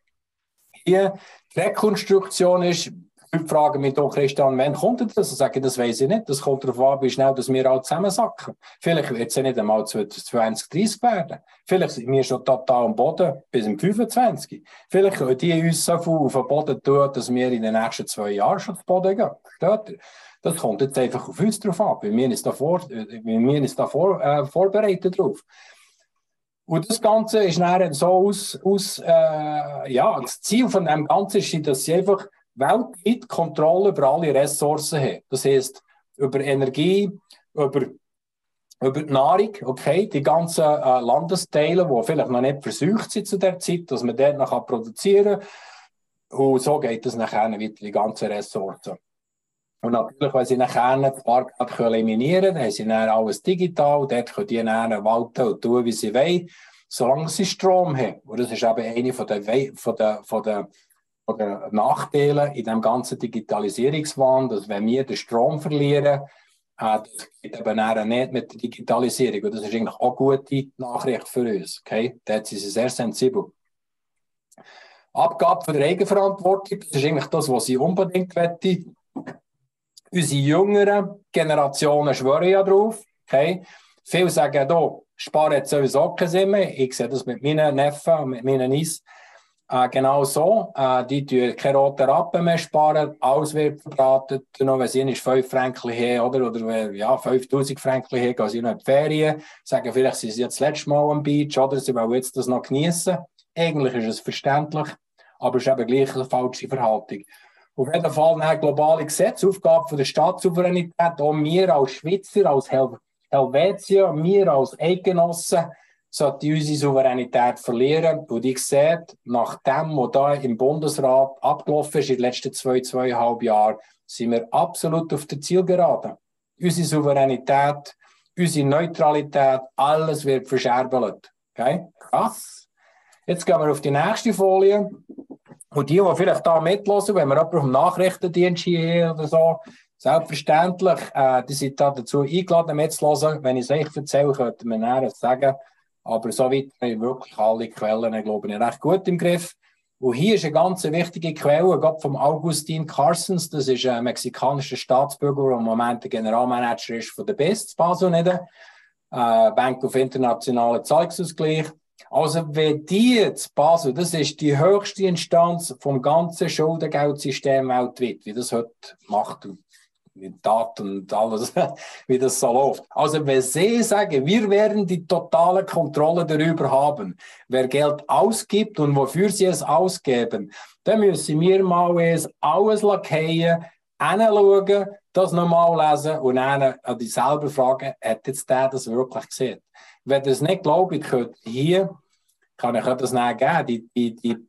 Hier, die Rekonstruktion ist Leute fragen mich doch, Christian, wann kommt das? Ich sage, das weiß ich nicht. Das kommt darauf an, wie schnell dass wir alle zusammensacken. Vielleicht wird es ja nicht einmal 2030 werden. Vielleicht sind wir schon total am Boden bis im 25. Vielleicht können die uns so viel auf den Boden tun, dass wir in den nächsten zwei Jahren schon zu Boden gehen. Das kommt jetzt einfach auf uns drauf an. Wir sind da, vor, wir ist da vor, äh, vorbereitet drauf. Und das Ganze ist dann so aus, aus äh, ja, das Ziel von dem Ganzen ist, dass sie einfach weltweit Kontrolle über alle Ressourcen haben. Das heißt über Energie, über, über die Nahrung, okay, die ganzen äh, Landesteile, die vielleicht noch nicht versucht sind zu der Zeit, dass man dort noch produzieren kann. Und so geht es nachher weiter, die ganzen Ressourcen. Und natürlich, wenn sie nachher die Barcode eliminieren können, haben sie alles digital, dort können die dann walten und tun, wie sie wollen, solange sie Strom haben. Und das ist eben eine von der, von der, von der oder Nachteile in dem ganzen Digitalisierungswahn, dass wenn wir den Strom verlieren, äh, das geht eben nicht mit der Digitalisierung. Und das ist eigentlich auch eine gute Nachricht für uns. Okay? Dort sind sie sehr sensibel. Abgabe von der Eigenverantwortung, das ist eigentlich das, was ich unbedingt wette. Unsere jüngeren Generationen schwören ja drauf. Okay? Viele sagen, da, sparen jetzt sowieso keinen. Ich sehe das mit meinen Neffen und mit meinen Nies Äh, genau so. Äh, die tun keine roten Rappen mehr sparen. Alles wird verbraten. Noch wenn sie nicht 5 Franken haben, oder? Oder ja, 5000 Franken haben, gehen sie noch in die Ferien. Sagen vielleicht, sie sind jetzt das letzte Mal am Beach, oder? Sie wollen jetzt das noch genießen. Eigentlich ist es verständlich, aber es ist eben gleich eine falsche Verhaltung. Auf jeden Fall eine globale Gesetzaufgabe von der Staatssouveränität. Auch wir als Schweizer, als Hel Helvetier, wir als Eidgenossen, sollte unsere Souveränität verlieren. Und ich sehe, nach dem, was da im Bundesrat abgelaufen ist in den letzten zwei, zweieinhalb Jahren, sind wir absolut auf der Zielgerade. Unsere Souveränität, unsere Neutralität, alles wird verscherbelt. Okay? Krass. Jetzt gehen wir auf die nächste Folie. Und die, die vielleicht da mitlassen, wenn wir jemanden dem Nachrichtendienst hier oder so, selbstverständlich, äh, die sind da dazu eingeladen mitzuhören. Wenn ich es euch erzähle, könnte man näher sagen. Aber soweit habe ich wirklich alle Quellen, glaube ich, recht gut im Griff. Und hier ist eine ganz wichtige Quelle, gerade vom Augustin Carsons. Das ist ein mexikanischer Staatsbürger, der im Moment der Generalmanager ist von der BIS, Basel. Äh, Bank of Internationale Zahlungsausgleich. Also, wenn die jetzt Basel, das ist die höchste Instanz vom ganzen Schuldengeldsystem weltweit, wie das heute macht mit Daten und alles, wie das so läuft. Also wenn Sie sagen, wir werden die totale Kontrolle darüber haben, wer Geld ausgibt und wofür Sie es ausgeben, dann müssen wir mal alles lackieren, hinschauen, das nochmal lesen und dann an die selber fragen, hat jetzt der das wirklich gesehen? Wenn ihr es nicht glaubt, könnt hier, kann ich das nicht geben, die, die, die,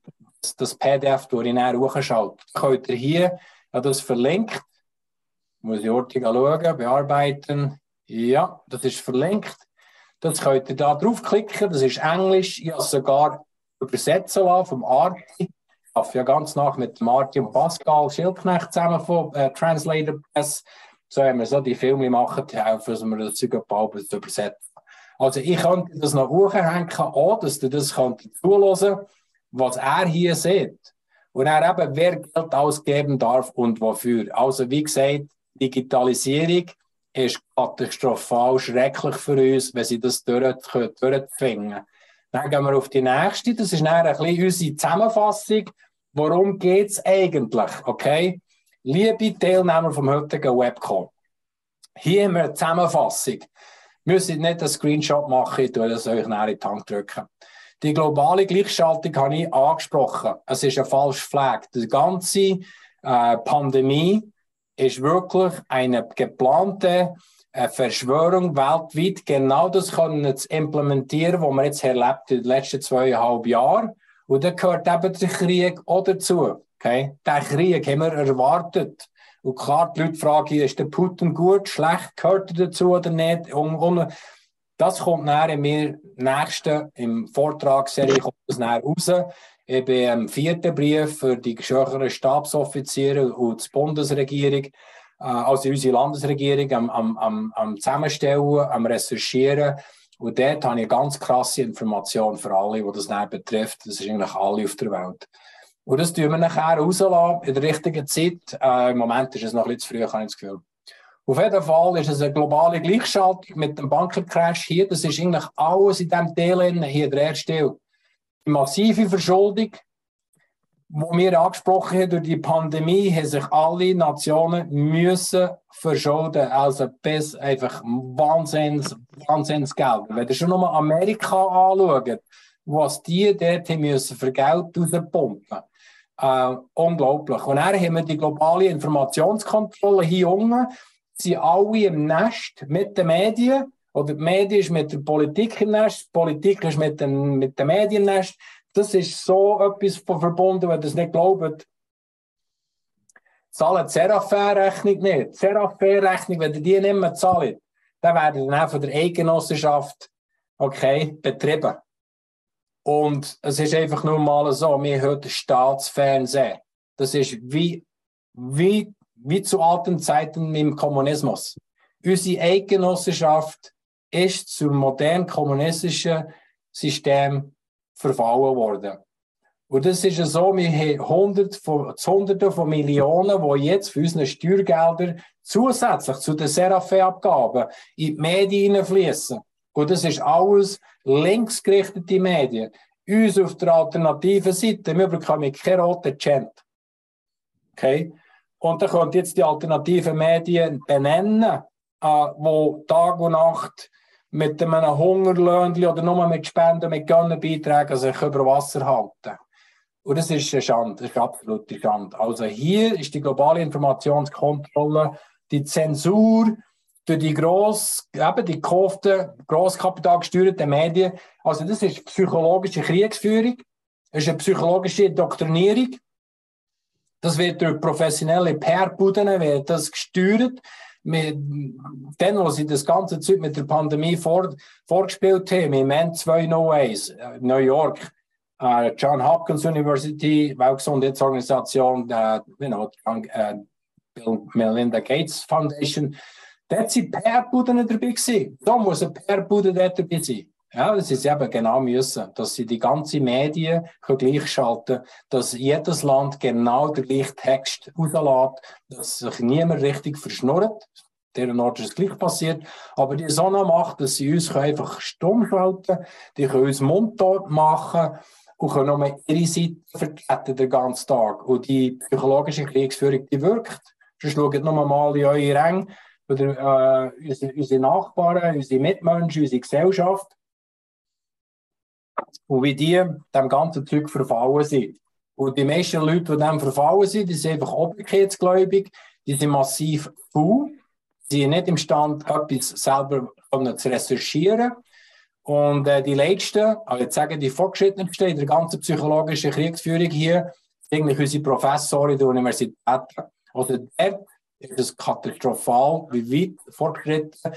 das PDF, das ich nachher hochschalte, könnt ihr hier, das verlinkt, muss ich ordentlich schauen, bearbeiten. Ja, das ist verlinkt. Das könnt ihr da draufklicken. Das ist Englisch. Ich habe sogar übersetzen lassen vom Arti. Ich arbeite ja ganz nach mit Martin und Pascal Schildknecht zusammen von äh, Translator Press. So haben wir so die Filme machen, die helfen, dass wir das Zeug bald zu übersetzen. Also ich könnte das noch hochhängen, auch, dass ihr das zuhören was er hier sieht. Und er eben, wer Geld ausgeben darf und wofür. Also wie gesagt, Digitalisierung ist katastrophal schrecklich für uns, wenn sie das durchzwingen Dann gehen wir auf die nächste. Das ist dann ein bisschen unsere Zusammenfassung. Worum geht es eigentlich? Okay? Liebe Teilnehmer vom heutigen Webcall, hier haben wir eine Zusammenfassung. Wir müssen nicht einen Screenshot machen, ich das euch nachher in die Hand drücken. Die globale Gleichschaltung habe ich angesprochen. Es ist ein falscher Flag. Die ganze äh, Pandemie ist wirklich eine geplante äh, Verschwörung weltweit, genau das können zu implementieren, was wir jetzt erlebt in den letzten zweieinhalb Jahren. Und da gehört eben der Krieg auch dazu. Okay? Der Krieg haben wir erwartet. Und klar, die Leute fragen, ist der Putin gut, schlecht, gehört er dazu oder nicht? Und, und das kommt nachher in mir nächsten, im Vortragsserie kommt das nachher raus. Ich bin im vierten Brief für die höheren Stabsoffiziere und die Bundesregierung, äh, also unsere Landesregierung, am, am, am, am Zusammenstellen, am Recherchieren. Und dort habe ich ganz krasse Informationen für alle, die das nicht betrifft. Das ist eigentlich alle auf der Welt. Und das tun wir nachher rauslassen in der richtigen Zeit. Äh, Im Moment ist es noch bisschen zu früh, habe ich das Gefühl. Auf jeden Fall ist es eine globale Gleichschaltung mit dem Bankencrash hier. Das ist eigentlich alles in diesem Teil hier der erste die massive Verschuldung, die wir angesprochen haben durch die Pandemie, haben sich alle Nationen müssen verschulden. Also bis einfach Wahnsinns, Wahnsinnsgeld. Wenn ihr schon nur Amerika anschaut, was die dort müssen für Geld rauspumpen äh, unglaublich. Und dann haben wir die globale Informationskontrolle hier unten, sind alle im Nest mit den Medien oder die Medien ist mit der Politik im Nest, die Politik ist mit den, mit den Medien im Nest. Das ist so etwas verbunden, wenn ihr es nicht glaubt. Zahlen die Seraphin-Rechnung nicht. Die Seraphin-Rechnung, wenn ihr die nicht mehr zahlt, dann werden dann von der Eigenossenschaft okay, betrieben. Und es ist einfach nur mal so, wir hören Staatsfernsehen. Das ist wie, wie, wie zu alten Zeiten im Kommunismus. Unsere Eigenossenschaft ist zum modernen kommunistischen System verfallen worden. Und das ist so, wir haben Hunderte von, Hunderte von Millionen, die jetzt für unsere Steuergelder zusätzlich zu den Serafe-Abgaben in die Medien fließen. Und das ist alles linksgerichtete Medien. uns auf der alternativen Seite, wir bekommen keinen roten Cent. Okay? Und dann könnt jetzt die alternativen Medien benennen, äh, wo Tag und Nacht mit einem Hungerlöhnchen oder nur mit Spenden, mit Gönnenbeiträgen sich über Wasser halten. Und das ist eine Schande, das ist eine absolute Schande. Also hier ist die globale Informationskontrolle, die Zensur durch die gross, eben die gekauften, grosskapitalgesteuerten Medien. Also das ist psychologische Kriegsführung, das ist eine psychologische Doktrinierung. Das wird durch professionelle PR-Buden gesteuert. Mit, dann, wo sie das ganze Zeug mit der Pandemie vor, vorgespielt haben, im N201, New York, uh, John Hopkins University, Weltgesundheitsorganisation, uh, you know, Bill Melinda Gates Foundation, dort sind PR-Buden dabei gewesen. Da muss ein PR-Bude dabei sein. Ja, das ist eben genau müssen, dass sie die ganze Medien gleichschalten können, dass jedes Land genau den gleichen Text rauslässt, dass sich niemand richtig verschnurrt. Deren Ort ist es gleich passiert. Aber die so eine Macht, dass sie uns einfach stumm schalten die können uns mundtot machen und können nur ihre Seite vertreten den ganzen Tag. Und die psychologische Kriegsführung, die wirkt. Sonst schaut nur mal in eure Ränge, oder, äh, unsere, unsere Nachbarn, unsere Mitmenschen, unsere Gesellschaft und wie die dem ganzen Zeug verfallen sind. Und die meisten Leute, die dem verfallen sind, die sind einfach obrigkeitsgläubig, die sind massiv faul, sie sind nicht imstande, etwas selber zu recherchieren. Und äh, die letzten, also jetzt sagen die Fortgeschrittensten in der ganzen psychologischen Kriegsführung hier, eigentlich unsere Professoren der Universität. Also dort ist es katastrophal, wie weit fortgeschritten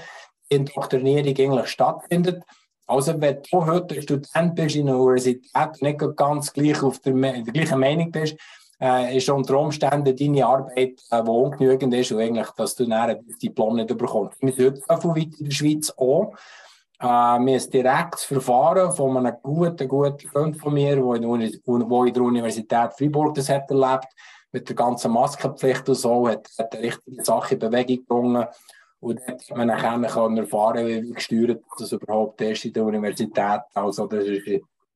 die Indoktrinierung eigentlich stattfindet. Also, wenn du heute Student bist in der Universität nicht ganz gleich auf der, der gleichen Meinung bist, äh, ist unter Umständen deine Arbeit, äh, ungenügend ist und eigentlich, dass du dann ein Diplom nicht bekommst. Wir sind heute weit in der Schweiz auch. Äh, wir haben ein direktes Verfahren von einem guten, guten Freund von mir, der in der Universität Freiburg das hat erlebt, mit der ganzen Maskenpflicht und so, hat, hat eine richtige Sache in Bewegung gebracht. Und dort hat man dann erfahren, wie gesteuert das überhaupt ist in der Universität. Also das ist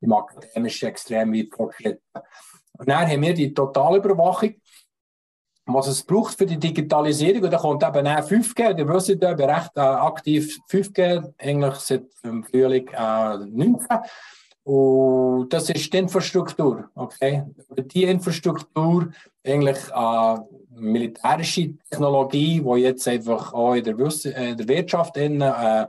im Akademischen extrem weit fortgeschritten. Und dann haben wir die Totalüberwachung, was es braucht für die Digitalisierung. Und da kommt eben auch 5G. Ihr wisst, ich bin recht äh, aktiv 5G, eigentlich seit dem Frühling äh, 19. Und das ist die Infrastruktur. Okay? Die Infrastruktur, eigentlich äh, militärische Technologie, die jetzt einfach auch in der, Wiss äh, der Wirtschaft in, äh,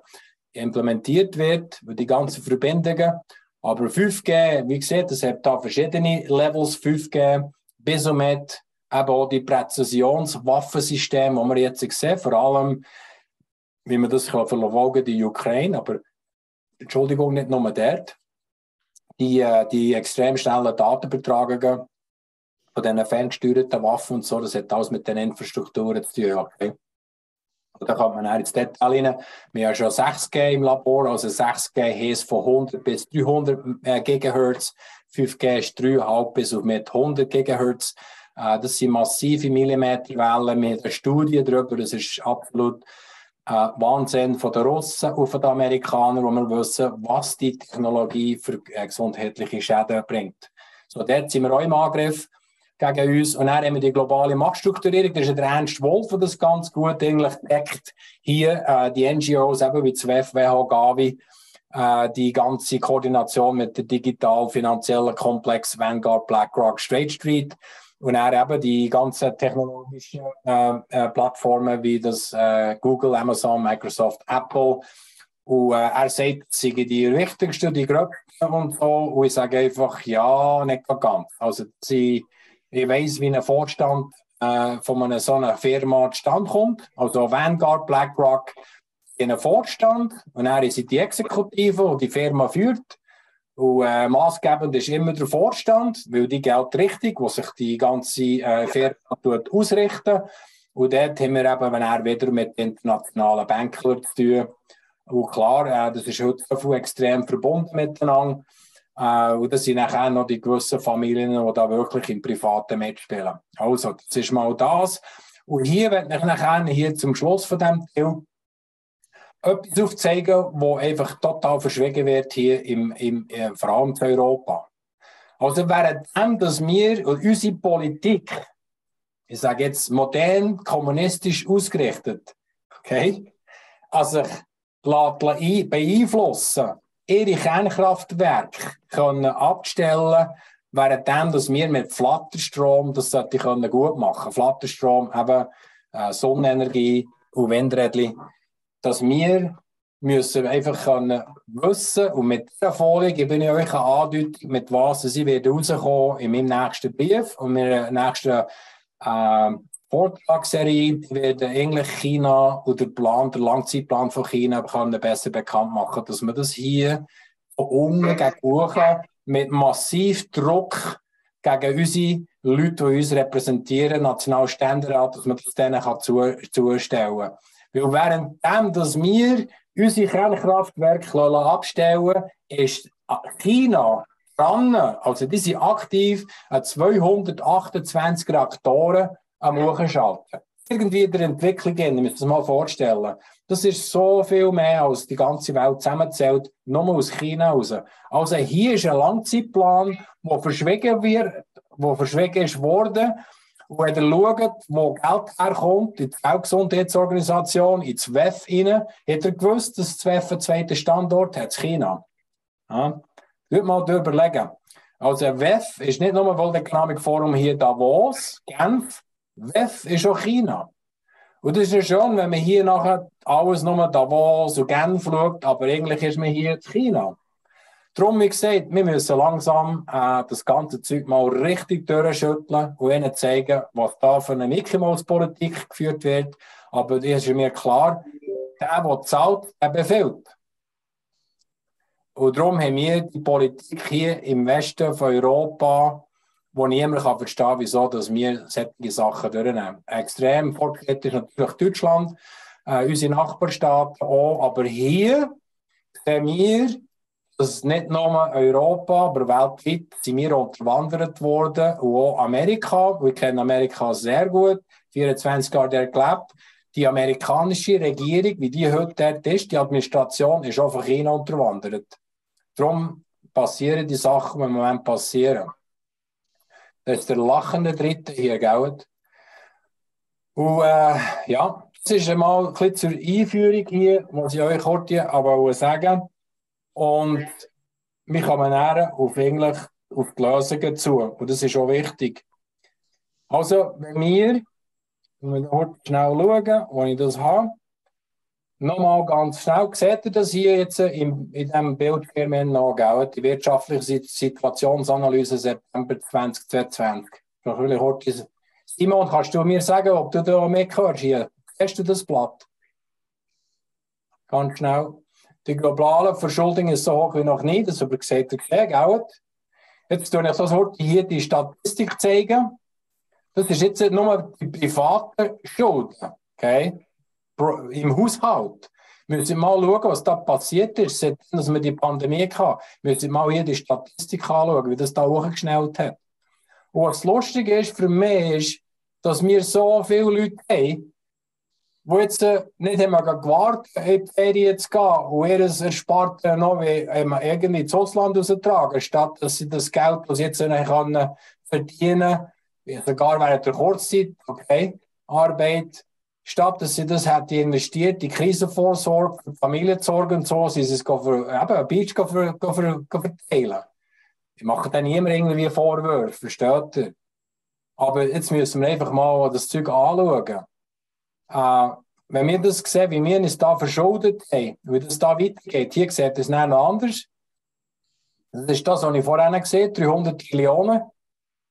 implementiert wird, die ganzen Verbindungen. Aber 5G, wie gesagt, es hat da verschiedene Levels 5G, bis und mit eben auch die Präzisionswaffensysteme, die wir jetzt sehen, vor allem, wie man das kann verfolgen die Ukraine, aber Entschuldigung, nicht nur dort. Die, äh, die extrem schnellen Datenübertragungen von diesen ferngesteuerten Waffen und so, das hat alles mit den Infrastrukturen zu tun. Okay? Da kommt man auch ins Detail rein. Wir haben schon 6G im Labor, also 6G heißt von 100 bis 300 äh, GHz, 5G ist 3,5 bis auf mit 100 GHz. Äh, das sind massive Millimeterwellen. Wir haben eine Studie darüber, das ist absolut äh, Wahnsinn von den Russen von den Amerikanern, wo wir wissen, was die Technologie für äh, gesundheitliche Schäden bringt. So, dort sind wir auch im Angriff gegen uns. Und dann haben wir die globale Machtstrukturierung. Das ist der Ernst Wolf, der das ganz gut eigentlich deckt. Hier äh, die NGOs, eben wie ZWEF, WHO, Gavi, äh, die ganze Koordination mit der digital-finanziellen Komplex Vanguard, BlackRock, Straight Street. Und dann eben die ganzen technologischen äh, äh, Plattformen wie das äh, Google, Amazon, Microsoft, Apple. Und äh, er sagt, es sind die wichtigsten, die größten und so. Und ich sage einfach, ja, nicht ganz. Also, sie, ich weiß, wie ein Vorstand äh, von einer so einer Firma zustande kommt. Also Vanguard, BlackRock, in einen Vorstand und dann ist die Exekutive, die die Firma führt. Und äh, maßgebend ist immer der Vorstand, weil die Geld richtig, wo sich die ganze äh, Firma tut, ausrichten. Und dort haben wir eben, wenn er wieder mit internationalen Banklern zu tun. Und klar, äh, das ist heute so extrem verbunden miteinander. Äh, und das sind nachher noch die gewissen Familien, die da wirklich im privaten mitspielen. Also, das ist mal das. Und hier werde ich nachher hier zum Schluss von dem Teil etwas aufzeigen, wo einfach total verschwiegen wird hier im, im, im vor allem in Europa. Also währenddem, dass wir unsere Politik, ich sage jetzt modern, kommunistisch ausgerichtet, okay, also sich beeinflussen, ihre Kernkraftwerke können abstellen, währenddem, dass wir mit Flatterstrom, das sollte ich gut machen, Flatterstrom, eben äh, Sonnenenergie und Windrädchen, dass wir müssen einfach können wissen und mit dieser Folie gebe ich euch eine Andeutung, mit was sie werden rauskommen in meinem nächsten Brief und meiner nächsten äh, Vortragsserie werden eigentlich China oder der Plan, der Langzeitplan von China können besser bekannt machen, dass wir das hier von unten gegen oben mit massiv Druck gegen unsere Leute, die uns repräsentieren, Nationalständerat, dass man das denen kann zustellen kann. Weil währenddem, dass wir unsere Kernkraftwerke abstellen ist China dran, also die sind aktiv an 228 Reaktoren am Hochschalten. Irgendwie der Entwicklung gehen, ihr müsst es mal vorstellen. Das ist so viel mehr, als die ganze Welt zusammenzählt, nur aus China raus. Also hier ist ein Langzeitplan, der verschwiegen wird, wo verschwiegen ist worden. Und wenn ihr schaut, wo Geld herkommt, in die Weltgesundheitsorganisation, ins WEF rein, hat er gewusst, dass das WEF einen zweiten Standort hat, China. Ja. Würde mal überlegen. Also WEF ist nicht nur World Economic Forum hier Davos, Genf, WEF ist auch China. Und das ist ja schon, wenn man hier nachher alles nur Davos und Genf schaut, aber eigentlich ist man hier in China. Darum, wie gesagt, wir müssen langsam äh, das ganze Zeug mal richtig durchschütteln und ihnen zeigen, was da für eine Mickey Mouse Politik geführt wird. Aber es ist mir klar, der, der zahlt, der befehlt. Und darum haben wir die Politik hier im Westen von Europa, wo niemand kann verstehen kann, wieso dass wir solche Sachen durchnehmen. Extrem fortschrittlich ist natürlich Deutschland, äh, unsere Nachbarstaaten auch, aber hier sehen wir, dass nicht nur Europa, aber weltweit sind wir unterwandert worden und auch Amerika. Wir kennen Amerika sehr gut, 24 Jahre dort gelebt. Die amerikanische Regierung, wie die heute dort ist, die Administration ist auch von unterwandert. Darum passieren die Sachen, die im Moment passieren. Das ist der lachende Dritte hier, gell? Und äh, ja, das ist einmal ein bisschen zur Einführung hier, muss ich euch kurz aber sagen. Und wir kommen näher auf, eigentlich auf die Lösungen zu. Und das ist auch wichtig. Also, wenn wir, ich muss schnell schauen, wo ich das habe. Nochmal ganz schnell, seht ihr das hier jetzt in, in diesem Bildschirm noch, die wirtschaftliche Situationsanalyse September 2022. Simon, kannst du mir sagen, ob du da mithörst hier? Hast du das Blatt? Ganz schnell. Die globale Verschuldung ist so hoch wie noch nie, das aber gesagt okay, gell? Jetzt tue ich so hier die Statistik zeigen. Das ist jetzt nur die private Schuld, okay? Im Haushalt. Müssen mal schauen, was da passiert ist, seitdem wir die Pandemie hatten. Müssen mal hier die Statistik anschauen, wie das da hochgeschnellt hat. Und was lustig ist für mich, ist, dass wir so viele Leute haben, die jetzt äh, nicht haben gewartet in die Ferien zu gehen und ihr Ersparte noch wie, irgendwie ins Ausland raustragen, statt dass sie das Geld, das sie jetzt können, verdienen sogar während der Kurzzeit, okay, Arbeit, statt dass sie das hätte investiert, die Krisenvorsorge, Familiensorge und so, sie es für, eben, Beach für, für, für, verteilen. Ich mache dann niemand irgendwie Vorwürfe, versteht ihr? Aber jetzt müssen wir einfach mal das Zeug anschauen. Äh, wenn wir das sehen, wie wir uns da verschuldet haben, wie das da weitergeht, hier sieht es noch anders. Das ist das, was ich vorhin gesehen habe, 300 Trillionen.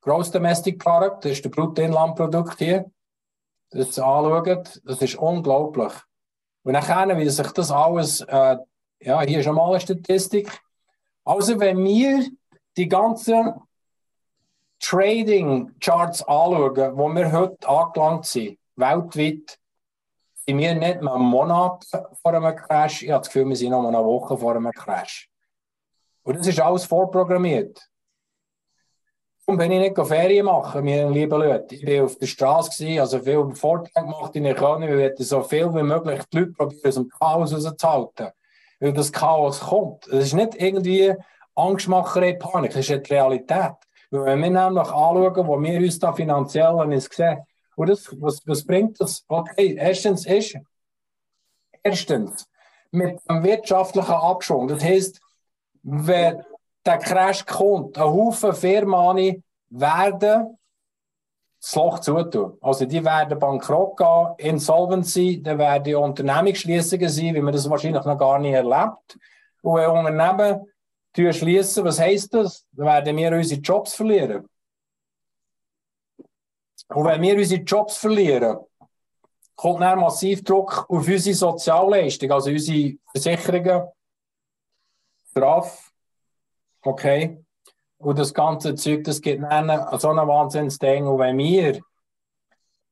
Gross Domestic Product, das ist der Bruttoinlandprodukt hier. Das anschaut, das ist unglaublich. Und dann wie sich das alles, äh, ja, hier ist schon mal eine Statistik. Also, wenn wir die ganzen Trading Charts anschauen, wo wir heute angelangt sind, weltweit, sind wir nicht mehr einen Monat vor einem Crash. Ich habe das Gefühl, wir sind noch eine Woche vor einem Crash. Und das ist alles vorprogrammiert. Warum bin ich nicht Ferien machen, meine lieben Leute? Ich war auf der Straße, also viel Vorträge gemacht in der Köln. Wir wollen so viel wie möglich die Leute probieren, aus dem Chaos rauszuhalten. Weil das Chaos kommt. Es ist nicht irgendwie Angstmacherei, Panik, das ist die Realität. Weil wenn wir nämlich anschauen, wo wir uns da finanziell sehen, und das, was, was bringt das? Okay, erstens ist, erstens, mit einem wirtschaftlichen Abschwung. Das heisst, wenn der Crash kommt, ein Haufen Firmen werden das Loch zutun. Also die werden bankrott gehen, insolvent sein, dann werden Unternehmungsschließungen sein, wie man das wahrscheinlich noch gar nicht erlebt. Und wenn Unternehmen schließen, was heisst das? Dann werden wir unsere Jobs verlieren. Und wenn wir unsere Jobs verlieren, kommt dann massiv Druck auf unsere Sozialleistung, also unsere Versicherungen, Straf, okay. Und das ganze Zeug, das gibt dann so ein Wahnsinnsding. Und wenn wir,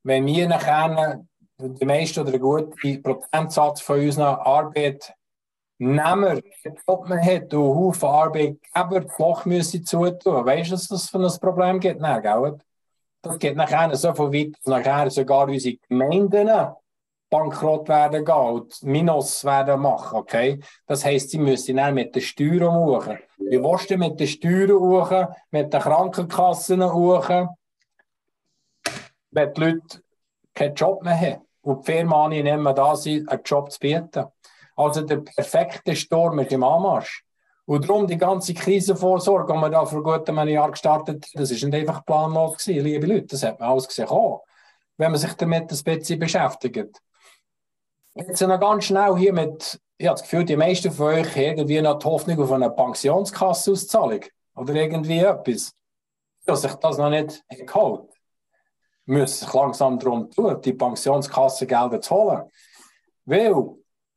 wenn wir nachher die meisten oder einen guten Prozentsatz von unseren Arbeitnehmern Job man hat und Haufen Arbeitgeber das Loch müssen zutun, weißt du, was das für ein Problem gibt? Nein, gell? Das geht nachher so viel weit, dass nachher sogar unsere Gemeinden bankrott werden gehen und Minus werden machen, okay? Das heisst, sie müssen dann mit den Steuern hoch. Wie willst du mit den Steuern hoch, mit den Krankenkassen hoch, wenn die Leute keinen Job mehr haben und die Firmen nicht mehr da sind, einen Job zu bieten? Also der perfekte Sturm ist im Anmarsch. Und darum die ganze Krisenvorsorge, die wir da vor gut einem Jahr gestartet haben, das ist nicht einfach planlos gewesen, liebe Leute. Das hat man alles gesehen, wenn man sich damit ein bisschen beschäftigt. Jetzt noch ganz schnell hier mit, ich habe das Gefühl, die meisten von euch haben irgendwie noch die Hoffnung auf eine Pensionskassenauszahlung oder irgendwie etwas. Dass sich das noch nicht geholt müssen sich langsam darum tun, die Pensionskassengelder zu holen. Weil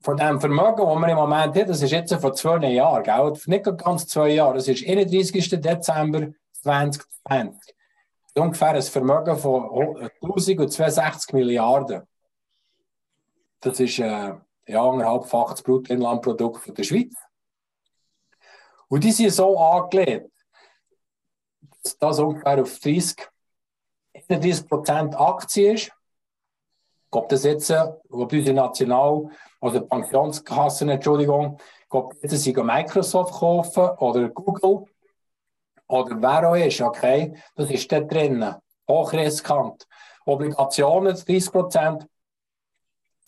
von dem Vermögen, das wir im Moment haben, das ist jetzt vor zwei Jahren, gell? nicht ganz zwei Jahre, das ist 31. Dezember 2020. Ungefähr ein Vermögen von 1062 Milliarden. Das ist äh, ja, anderthalbfach das Bruttoinlandprodukt der Schweiz. Und die sind so angelegt, dass das ungefähr auf 30, 31 Prozent Aktien ist. Ob das jetzt, äh, ob unsere National- oder Pensionskassen, Entschuldigung, ob jetzt sie Microsoft kaufen oder Google oder wer auch ist, okay, das ist da drinnen. Hochriskant. Obligationen 30 Prozent,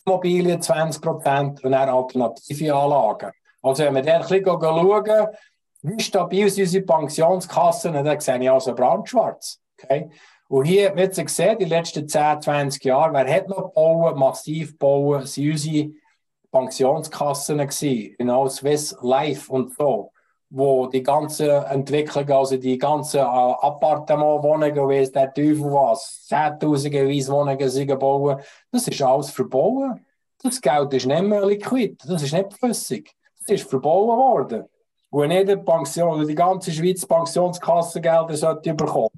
Immobilien 20 Prozent und dann alternative Anlagen. Also wenn wir dann ein bisschen schauen, wie stabil sind unsere Pensionskassen, dann sehe ich also brandschwarz. Okay? Und hier wird sich gesehen, die letzten 10, 20 Jahre, wer hat noch bauen, massiv bauen, sind unsere Pensionskassen gewesen, genau Swiss Life und so, wo die ganzen Entwicklungen, also die ganzen äh, Appartementwohnungen, es der Teufel was, zehntausende Wohnungen sind bauen, das ist alles verbauen. Das Geld ist nicht mehr liquid, das ist nicht flüssig, das ist verbauen worden. Und wenn jede Pension, die ganze Schweiz Pensionskassengelder sollte bekommen,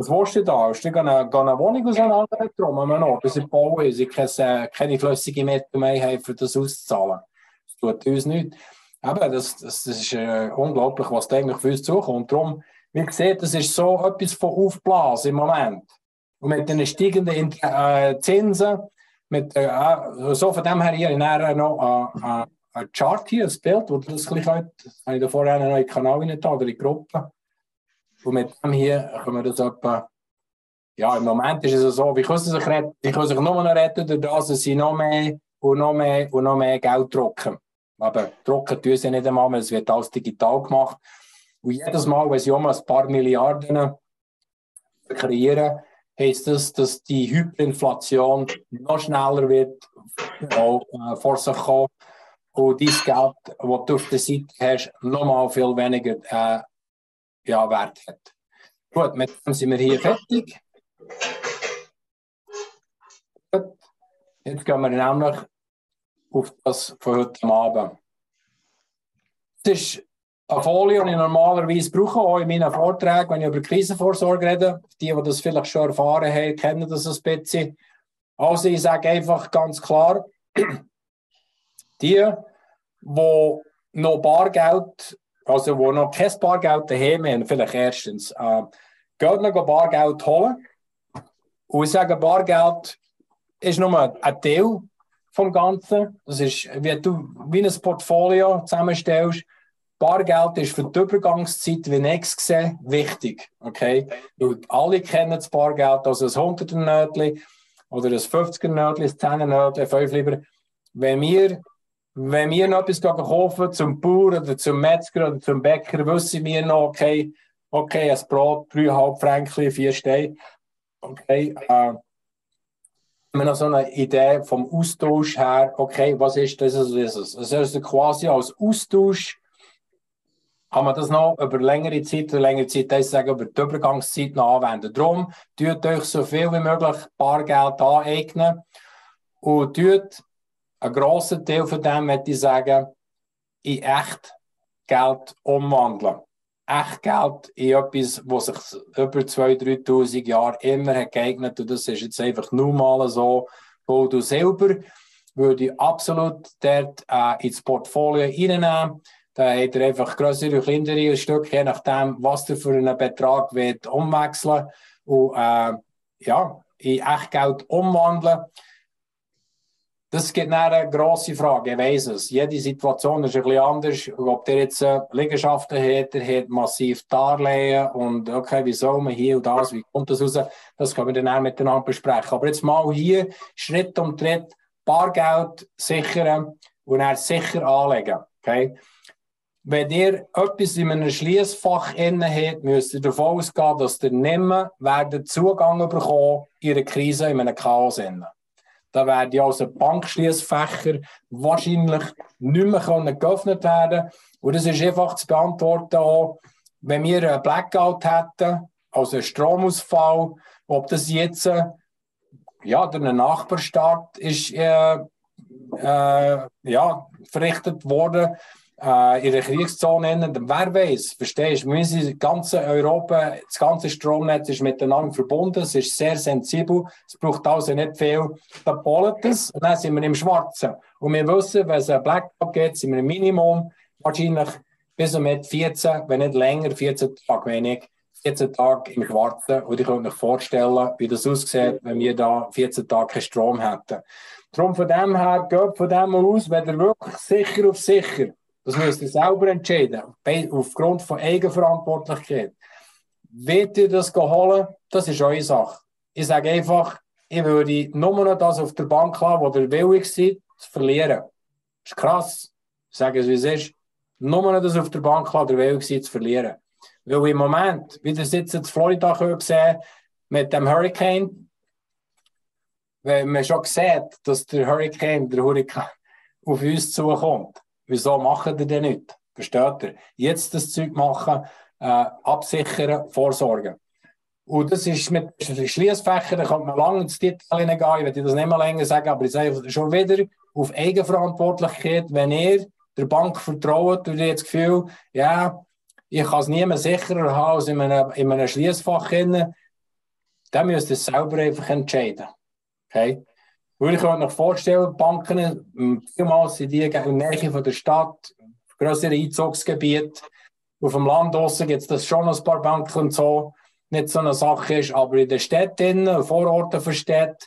was willst du da? Hast du eine, eine Wohnung auseinandergetragen an einem Ort, dass sie bauen, weil sie keine, keine flüssige Mittel mehr haben, um das auszuzahlen? Das tut uns nicht. Eben, das, das, das ist äh, unglaublich, was eigentlich für uns zukommt. Darum, wie gesagt, das ist so etwas von Aufblasen im Moment. Und mit den steigenden äh, Zinsen, mit, äh, so von dem her hier in noch äh, äh, ein Chart hier, ein Bild, wo das gleich heute, habe ich da vorher noch in den Kanal rein oder in die Gruppe. Und mit dem hier können wir das etwa, ja, im Moment ist es so, wie können sie sich retten? Sich nur noch retten, dadurch, dass sie noch mehr und noch mehr und noch mehr Geld drucken. Aber drucken tun sie nicht einmal, weil es wird alles digital gemacht. Und jedes Mal, wenn sie um ein paar Milliarden kreieren, heisst das, dass die Hyperinflation noch schneller wird äh, vor sich kommen und dein Geld, das du auf der Seite hast, noch mal viel weniger äh, ja, Wert hat. Gut, mit dem sind wir hier fertig. Gut. Jetzt gehen wir nämlich auf das von heute Abend. Das ist eine Folie, die ich normalerweise brauche, auch in meinen Vorträgen, wenn ich über Krisenvorsorge rede. Die, die das vielleicht schon erfahren haben, kennen das ein bisschen. Also ich sage einfach ganz klar, die, die noch Bargeld also wo noch kein Bargeld daheim haben, vielleicht erstens, äh, geht noch Bargeld holen. Und ich sage, Bargeld ist nur ein Teil vom Ganzen. Das ist, wie du wie ein Portfolio zusammenstellst. Bargeld ist für die Übergangszeit, wie nächstes gesehen, wichtig. Okay? Und alle kennen das Bargeld, also ein 100er Nötchen oder ein 50er Nötchen, ein 10er Nötchen, 5 lieber. Wenn wir, wenn wir noch etwas kaufen zum Bauer oder zum Metzger oder zum Bäcker, wissen wir noch, okay, okay, ein Brot, 3,5 Franken, 4 Steine. Okay, äh, wir noch so eine Idee vom Austausch her, okay, was ist das, was ist das? Also, also quasi als Austausch kann man das noch über längere Zeit oder längere Zeit, das sagen, über die Übergangszeit noch anwenden. Darum, tut euch so viel wie möglich Bargeld aneignen und tut einen grossen Teil von dem, möchte ich sagen, in echt Geld umwandeln. Echt Geld in etwas, was sich über 2.000, 3.000 Jahre immer hat geeignet und das ist jetzt einfach nur mal so, wo du selber würde ich absolut dort äh, ins Portfolio reinnehmen da hat er einfach größere kleinere Stücke, je nachdem, was er für einen Betrag wird umwechseln und äh, ja, in Echtgeld umwandeln. Das gibt eine grosse Frage, ich weiss es. Jede Situation ist bisschen anders. Ob der jetzt äh, Liegenschaften hat, der hat massiv Darlehen und okay, wie man hier und das, wie kommt das raus? Das können wir dann auch miteinander besprechen. Aber jetzt mal hier Schritt um Schritt Bargeld sichern und dann sicher anlegen. Okay? Wenn ihr etwas in einem Schließfach inne habt, müsst ihr davon ausgehen, dass ihr nicht mehr Zugang bekommen in einer Krise, in einem Chaos. Inne. Da werden ja also Bankschließfächer wahrscheinlich nicht mehr geöffnet werden. Und das ist einfach zu beantworten, auch, wenn wir einen Blackout hätten, also einen Stromausfall, ob das jetzt ja, durch einen Nachbarstaat ist, äh, äh, ja, verrichtet worden äh, in der Kriegszone, wer weiß, verstehst du, wir sind ganze Europa, das ganze Stromnetz ist miteinander verbunden, es ist sehr sensibel, es braucht also nicht viel, da bollet es und dann sind wir im Schwarzen. Und wir wissen, wenn es ein Blackout geht, sind wir im Minimum wahrscheinlich bis und mit 14, wenn nicht länger, 14 Tage wenig, 14 Tage im Schwarzen. Und ich könnte mir vorstellen, wie das aussieht, wenn wir da 14 Tage keinen Strom hätten. Darum von dem her, geht von dem aus, wenn ihr wirklich sicher auf sicher das müsst ihr selber entscheiden, aufgrund von Eigenverantwortlichkeit. Wollt ihr das holen? Das ist eure Sache. Ich sage einfach, ich würde nur noch das auf der Bank haben, wo ihr willig seid, zu verlieren. Das ist krass. Ich sage es, wie es ist. Nur noch das auf der Bank haben, wo ihr willig seid, zu verlieren. Weil im Moment, wie ihr jetzt in Florida gesehen mit dem Hurricane, wenn man schon sieht, dass der Hurricane, der Hurricane auf uns zukommt, Wieso machen die denn nicht? Versteht ihr? Jetzt das Zeug machen, äh, absichern, vorsorgen. Und das ist mit Schließfächern, da kann man lange ins Detail hineingehen, ich werde das nicht mehr länger sagen, aber ich sage schon wieder auf Eigenverantwortlichkeit, wenn ihr der Bank vertraut und ihr das Gefühl, ja, ich kann es nie sicherer haben als in einem, in einem Schließfach, dann müsst ihr es selber einfach entscheiden. Okay? Weil ich mir vorstellen, Banken, vielmals sind die in der Nähe von der Stadt, größere Einzugsgebiete. Auf dem Land draussen gibt es das schon ein paar Banken und so, nicht so eine Sache ist, aber in den Städten, Vororten von Städten,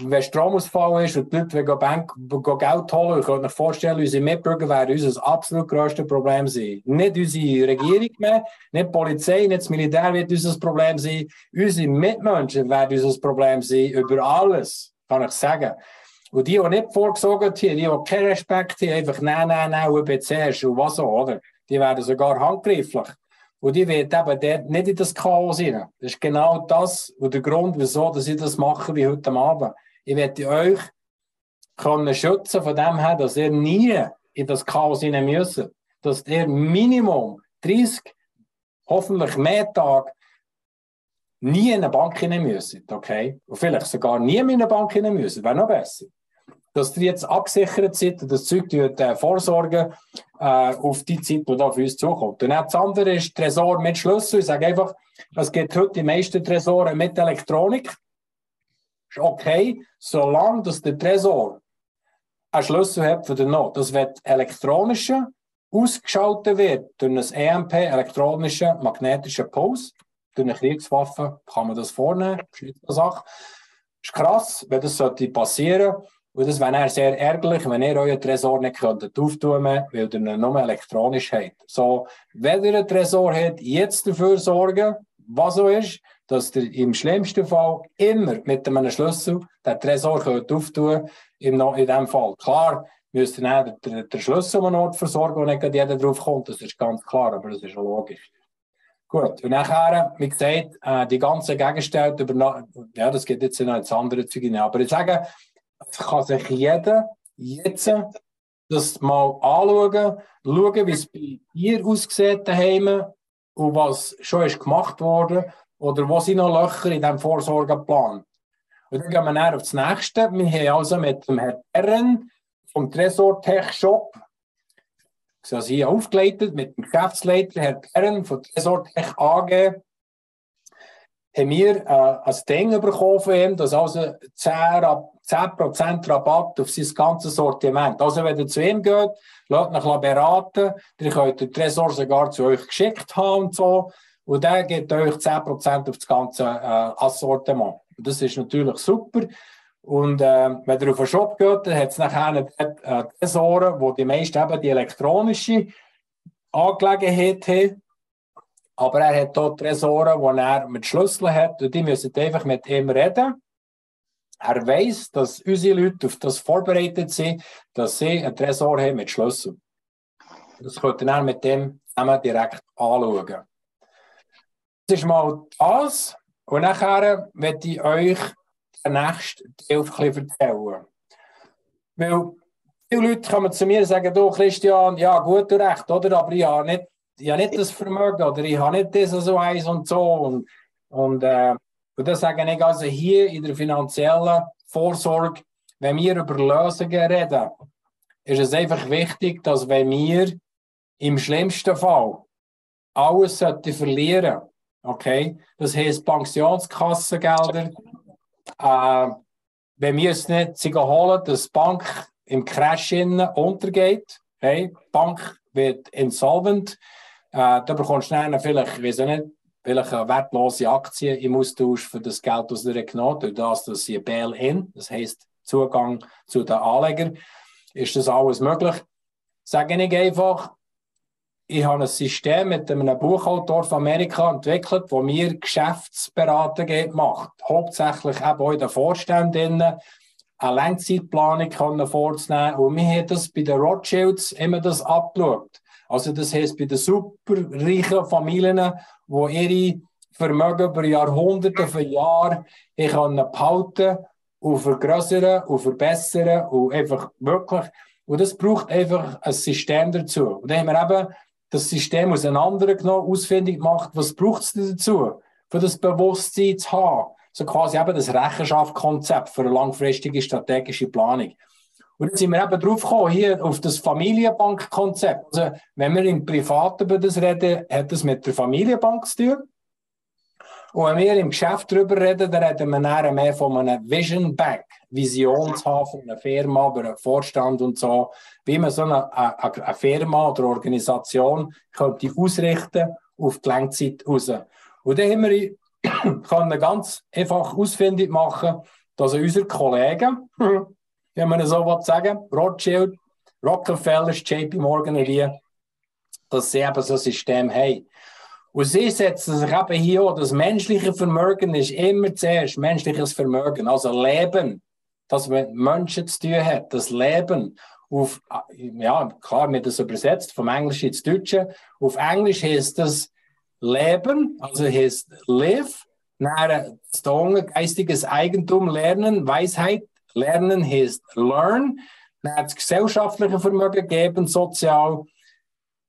wenn Stromausfall ist und die Leute wollen Bank, Geld holen, ich kann mir vorstellen, unsere Mitbürger werden unser absolut grösstes Problem sein. Nicht unsere Regierung mehr, nicht die Polizei, nicht das Militär wird unser Problem sein. Unsere Mitmenschen werden unser Problem sein, über alles kann ich sagen. Und die, die nicht vorgesorgt haben, die, die keinen Respekt haben, einfach nein, nein, nein, UBC ist und was auch, oder? Die werden sogar handgreiflich. Und die werden eben dort nicht in das Chaos rein. Das ist genau das und der Grund, wieso dass ich das mache wie heute Abend. Ich werde euch können schützen von dem her, dass ihr nie in das Chaos rein müsst. Dass ihr Minimum 30, hoffentlich mehr Tage nie in eine Bank hinein müssen, okay? Und vielleicht sogar nie in eine Bank hinein müssen, wäre noch besser. Dass ihr jetzt abgesichert seid und das Zeug tut, äh, vorsorgen äh, auf die Zeit, die da für uns zukommt. Und dann das andere ist Tresor mit Schlüssel. Ich sage einfach, es gibt heute die meisten Tresore mit Elektronik. Ist okay, solange dass der Tresor einen Schlüssel hat für den Not. Das wird elektronische ausgeschaltet wird durch ein EMP, elektronischen magnetischen Puls. Durch eine Kriegswaffe kann man das vornehmen, das ist krass, wenn das sollte passieren und das wäre sehr ärgerlich, wenn ihr euren Tresor nicht könntet auftun weil ihr ihn nur elektronisch habt. So, wenn ihr einen Tresor habt, jetzt dafür sorgen, was so ist, dass ihr im schlimmsten Fall immer mit einem Schlüssel den Tresor könnt auftun in diesem Fall. Klar, müsst ihr dann den, Schlüssel an einem Ort versorgen, wo nicht jeder drauf kommt, das ist ganz klar, aber das ist logisch. Gut, und nachher, wie gesagt, äh, die ganzen Gegenstände, über, ja, das geht jetzt noch ins andere Zeug hinein, aber ich sage, es kann sich jeder jetzt das mal anschauen, schauen, wie es bei dir aussieht daheim und was schon ist gemacht wurde oder wo sind noch Löcher in diesem Vorsorgeplan. Und dann gehen wir dann auf das nächste. Wir haben also mit dem Herrn Herren vom Tresor Tech Shop, ich habe hier aufgeleitet, mit dem Geschäftsleiter Herr Herren von Tresor Tech AG, haben wir äh, ein Ding bekommen von ihm, das also 10%, 10 Rabatt auf sein ganzes Sortiment. Also wenn ihr zu ihm geht, lasst euch beraten, ihr könnt den Tresor sogar zu euch geschickt haben und so, und der gibt euch 10% auf das ganze äh, Assortiment. Das ist natürlich super. Und äh, wenn ihr auf den Shop geht, dann hat es nachher äh, Tresoren, wo die meisten eben die elektronische Angelegenheit haben. Aber er hat dort Tresoren, die er mit Schlüsseln hat und die müssen einfach mit ihm reden. Er weiß, dass unsere Leute auf das vorbereitet sind, dass sie einen Tresor haben mit Schlüsseln. Das könnt ihr mit dem zusammen direkt anschauen. Das ist mal das. Und nachher werde ich euch den nächsten Teil erzählen. Weil viele Leute kommen zu mir und sagen, du Christian, ja gut, du recht, oder? Aber ich habe nicht, ich habe nicht das Vermögen oder ich habe nicht das so eins und so. Und, und, äh, und das sage ich also hier in der finanziellen Vorsorge, wenn wir über Lösungen reden, ist es einfach wichtig, dass wenn wir im schlimmsten Fall alles verlieren Okay, das heisst Pensionskassengelder. Äh, wenn wir es nicht holen, dass die Bank im Crash untergeht, okay? die Bank wird insolvent, äh, da bekommst du dann vielleicht, ich weiß nicht, welche wertlose Aktie im Austausch für das Geld aus der genommen, durch das, dass sie Bail-in, das heisst Zugang zu den Anlegern, ist das alles möglich. Sage ich einfach, ich habe ein System mit einem Buchautor von Amerika entwickelt, wo mir Geschäftsberatung macht. Hauptsächlich eben auch in den Vorständen eine Langzeitplanung können vorzunehmen. Und wir haben das bei den Rothschilds immer das abgeschaut. Also das heisst, bei den superreichen Familien, wo ihre Vermögen über Jahrhunderte, für Jahre behalten und vergrößern und verbessern und einfach wirklich. Und das braucht einfach ein System dazu. Und dann haben wir eben das System auseinandergenommen, ausfindig gemacht, was braucht es dazu, für das Bewusstsein zu haben. So quasi eben das Rechenschaftskonzept für eine langfristige strategische Planung. Und jetzt sind wir eben drauf gekommen, hier auf das Familienbankkonzept. Also, wenn wir im Privaten über das reden, hat das mit der Familienbank zu tun. Und wenn wir im Geschäft darüber reden, dann reden wir näher mehr von einem Vision Bank, Vision zu haben von einer Firma, über einen Vorstand und so, wie man so eine, eine, eine Firma oder Organisation könnte ausrichten auf die Längzeit raus. Und dann haben wir können ganz einfach ausfindig machen, dass unsere Kollegen, wenn man so will sagen, Rothschild, Rockefeller, JP Morgan und dass sie eben so ein System haben. Und sie setzen sich eben hier auch, das menschliche Vermögen ist immer zuerst menschliches Vermögen, also Leben, das mit Menschen zu tun hat, das Leben. Auf, ja, klar, mir das übersetzt vom Englischen ins Deutsche. Auf Englisch heißt das Leben, also heißt live, nachher das geistiges Eigentum, Lernen, Weisheit, Lernen heißt learn, dann das gesellschaftliche Vermögen geben, sozial.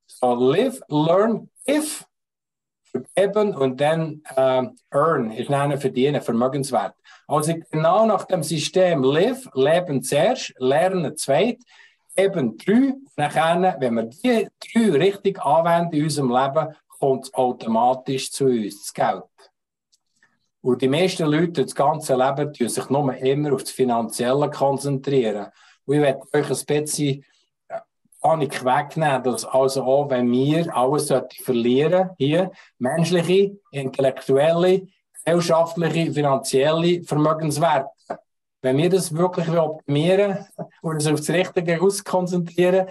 So live, learn, give vergeben und dann äh, earn, ist dann verdienen, Vermögenswert. Also genau nach dem System live, leben zuerst, lernen zweit, eben drei, nachher, wenn wir die drei richtig anwenden in unserem Leben, kommt es automatisch zu uns, das Geld. Und die meisten Leute das ganze Leben tun sich nur immer auf das Finanzielle konzentrieren. Und ich werde euch ein bisschen Panik wegnehmen, dass also auch, wenn wir alles verlieren hier, menschliche, intellektuelle, gesellschaftliche, finanzielle Vermögenswerte, wenn wir das wirklich optimieren und uns auf das Richtige auskonzentrieren,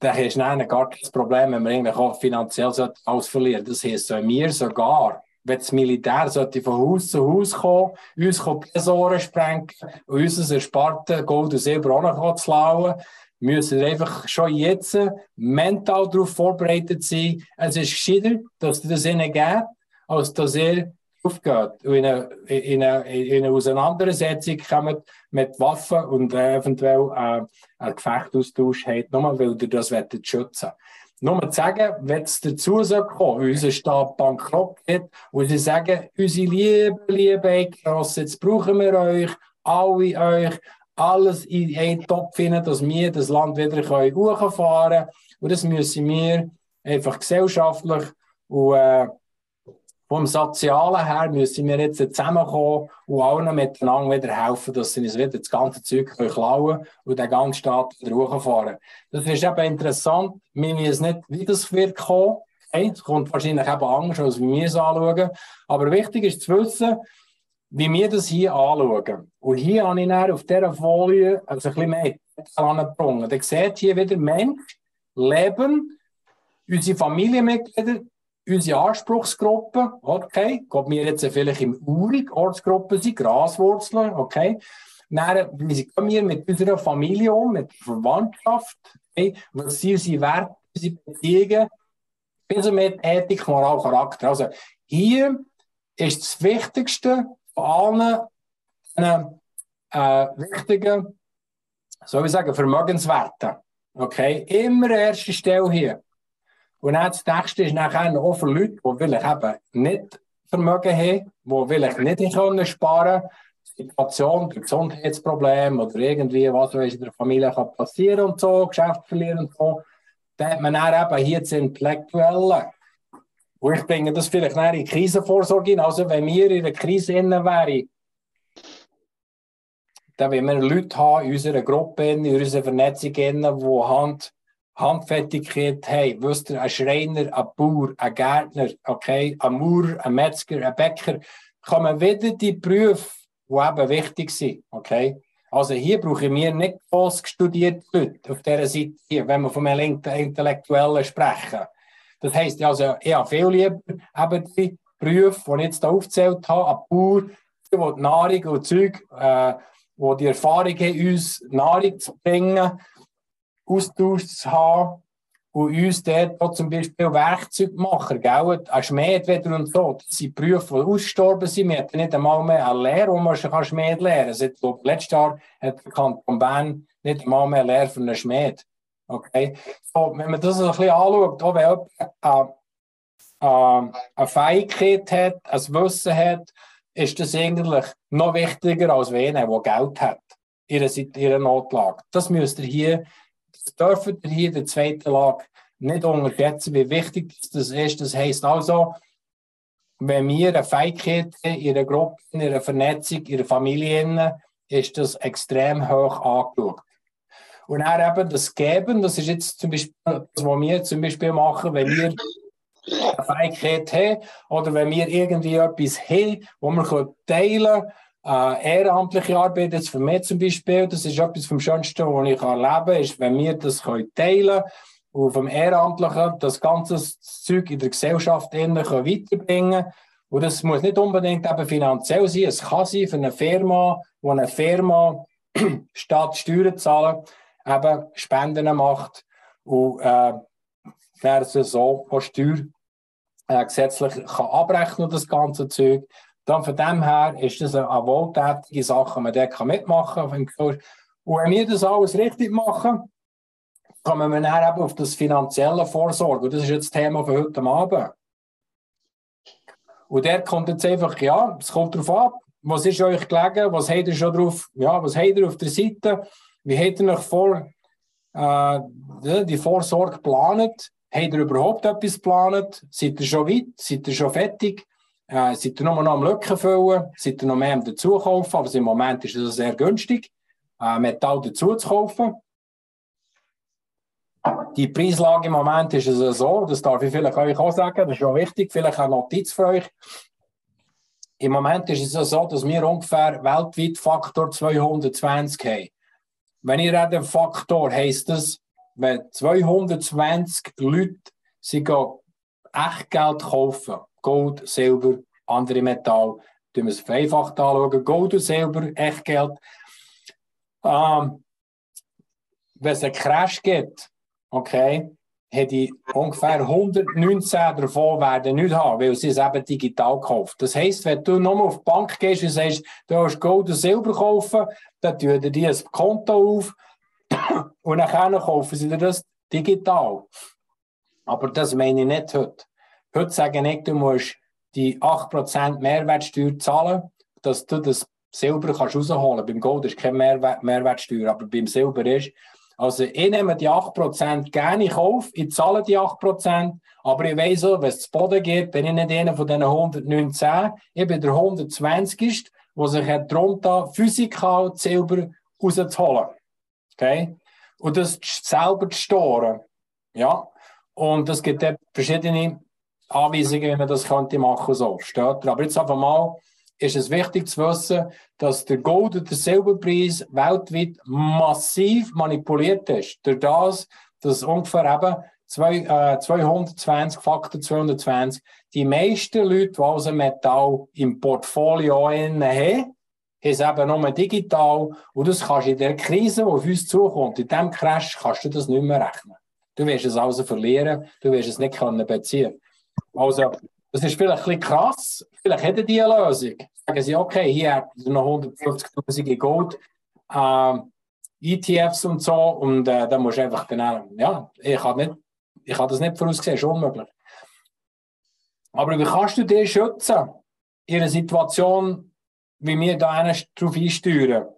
dann du dann gar kein Problem, wenn wir eigentlich auch finanziell alles verlieren. Das heisst, wenn wir sogar, wenn das Militär sollte von Haus zu Haus kommen, uns Tresore sprengen und unser ersparten Gold und Silber zu klauen, müssen wir einfach schon jetzt mental darauf vorbereitet sein. Es ist gescheiter, dass ihr das ihnen gebt, als dass ihr aufgeht in eine, in eine, in eine Auseinandersetzung kommt mit Waffen und eventuell äh, einen Gefechtsaustausch hat, nur weil ihr das schützen Nur zu sagen, wenn es dazu kommen unser Staat bankrott geht und sie sagen, unsere liebe, liebe Eidgenossen, jetzt brauchen wir euch, alle euch, alles in einen Topf finden, dass wir das Land wieder hochfahren können. Und das müssen wir einfach gesellschaftlich und äh, vom Sozialen her müssen wir jetzt zusammenkommen und allen miteinander wieder helfen, dass sie uns wieder das ganze Zeug klauen können und den ganzen Staat wieder. Das ist eben interessant. Wir wissen nicht, wie das wird kommen. Es kommt wahrscheinlich eben anders, als wir es anschauen. Aber wichtig ist zu wissen, wie wir das hier anschauen. Und hier habe ich auf dieser Folie also ein bisschen mehr angebracht. Ihr seht hier wieder Mensch, Leben, unsere Familienmitglieder, unsere Anspruchsgruppe, okay, ob wir jetzt vielleicht im Urig Ortsgruppe sind, Graswurzeln, okay, dann, wie gehen wir mit unserer Familie um, mit der Verwandtschaft, okay, was sind unsere Werte, unsere Beziehungen, bis mit Ethik, Moral, Charakter. Also hier ist das Wichtigste von allen äh, wichtigen, soll ich sagen, Vermögenswerten. Okay, immer erste Stelle hier. Und dann das nächste ist nachher auch für Leute, die vielleicht eben nicht Vermögen haben, die vielleicht nicht können sparen können. Situation, Gesundheitsproblem oder irgendwie, was in der Familie kann passieren und so, Geschäft verlieren und so. Dann hat man dann eben hier das Intellektuelle. Und ich bringe das vielleicht in die Krisenvorsorge Also, wenn wir in einer Krise wären, dann wollen wir Leute haben in unserer Gruppe, in unserer Vernetzung, die Hand Handfertigkeit haben. Wisst ihr, ein Schreiner, ein Bauer, ein Gärtner, okay, ein Maurer, ein Metzger, ein Bäcker, kommen wieder die Berufe, die eben wichtig sind, okay? Also hier brauchen wir nicht groß studierte Leute auf dieser Seite hier, wenn wir vom Intellektuellen sprechen. Das heisst also, ich habe viel lieber eben die Berufe, die ich jetzt hier aufgezählt habe, ein Bauer, der die Nahrung und Zeug, äh, wo die Erfahrung haben, uns Nahrung zu bringen, Austausch zu haben und uns dort auch zum Beispiel Werkzeugmacher, gell? ein Schmied wieder und so. Das sind Berufe, die ausgestorben sind. Wir hatten nicht einmal mehr eine Lehre, wo man Schmied lernen kann. Seit letztes Jahr hat der Kanton Bern nicht einmal mehr eine Lehre für einen Schmied. Okay? So, wenn man das ein bisschen anschaut, auch wenn jemand äh, eine Fähigkeit hat, ein Wissen hat, ist das eigentlich noch wichtiger als wenn der Geld hat in ihrer Notlage. Das müsst ihr hier das dürfen wir hier in der zweiten Lage nicht unterschätzen, wie wichtig das ist. Das heisst also, wenn wir eine Fähigkeit in einer Gruppe, in einer Vernetzung, in einer Familie, ist das extrem hoch angeschaut. Und dann eben das Geben, das ist jetzt zum Beispiel das, was wir zum Beispiel machen, wenn wir eine Fähigkeit haben oder wenn wir irgendwie etwas haben, wo wir teilen können, äh, ehrenamtliche Arbeit jetzt für mich zum Beispiel, das ist etwas vom Schönsten, was ich erleben kann, ist, wenn wir das können teilen können und vom Ehrenamtlichen das ganze Zeug in der Gesellschaft können weiterbringen Und das muss nicht unbedingt eben finanziell sein, es kann sein für eine Firma, wo eine Firma statt Steuern zahlen, eben Spenden macht und äh, wer so von Steuer äh, gesetzlich kann abrechnen das ganze Zeug. Dann von dem her ist das eine, wohltätige Sache, man dort mitmachen kann. Und wenn wir das alles richtig machen, kommen wir dann eben auf das finanzielle Vorsorge. Und das ist jetzt das Thema für heute Abend. Und der kommt jetzt einfach, ja, es kommt darauf ab, was ist euch gelegen, was habt ihr schon drauf, ja, was habt ihr auf der Seite, wie habt ihr euch vor, äh, die Vorsorge geplant, habt ihr überhaupt etwas geplant, seid ihr schon weit, seid ihr schon fertig, äh, seid ihr nur noch am Lücken füllen, seid ihr noch mehr am dazukaufen, aber im Moment ist es sehr günstig, äh, Metall dazu zu kaufen. Die Preislage im Moment ist es so, das darf ich vielleicht euch auch sagen, das ist auch wichtig, vielleicht eine Notiz für euch. Im Moment ist es so, dass wir ungefähr weltweit Faktor 220 haben. Wenn ich rede Faktor, heisst das, wenn 220 Leute sie Echtgeld kaufen, Gold, Silber, andere Metall, tun wir es vereinfacht anschauen, Gold und Silber, Echtgeld. Ähm, wenn es einen Crash gibt, okay, hätte ich ungefähr 119 davon werden nicht haben, weil sie es eben digital kaufen. Das heisst, wenn du nochmal auf die Bank gehst und sagst, du hast Gold und Silber kaufen, dann tun die ein Konto auf und dann kaufen sie dir das digital. Aber das meine ich nicht heute. Heute sage ich, du musst die 8% Mehrwertsteuer zahlen, dass du das Silber kannst rausholen kannst. Beim Gold ist keine Mehrwert Mehrwertsteuer, aber beim Silber ist. Also ich nehme die 8% gerne in Kauf, ich zahle die 8%, aber ich weiss auch, wenn es zu Boden geht, bin ich nicht einer von diesen 119, ich bin der 120. der sich darunter physikal Silber rauszuholen. Okay? Und das selber zu storen. Ja? Und es gibt verschiedene Anweisungen, wie man das könnte machen so. Steht Aber jetzt einfach mal, ist es wichtig zu wissen, dass der Gold- und der Silberpreis weltweit massiv manipuliert ist. Durch das, dass ungefähr eben zwei, äh, 220, Faktor 220, die meisten Leute, die also Metall im Portfolio haben, haben es eben nur digital. Und das kannst du in der Krise, die auf uns zukommt, in diesem Crash, kannst du das nicht mehr rechnen. Du wirst es also verlieren, du wirst es nicht können beziehen. Also, das ist vielleicht ein bisschen krass. Vielleicht hätten die eine Lösung. Sagen sie, okay, hier hat noch 150.000 in Gold, äh, ETFs und so, und äh, da musst du einfach genau, ja, ich habe nicht, das nicht vorausgesehen, ist unmöglich. Aber wie kannst du dich schützen in einer Situation, wie wir da darauf einsteuern,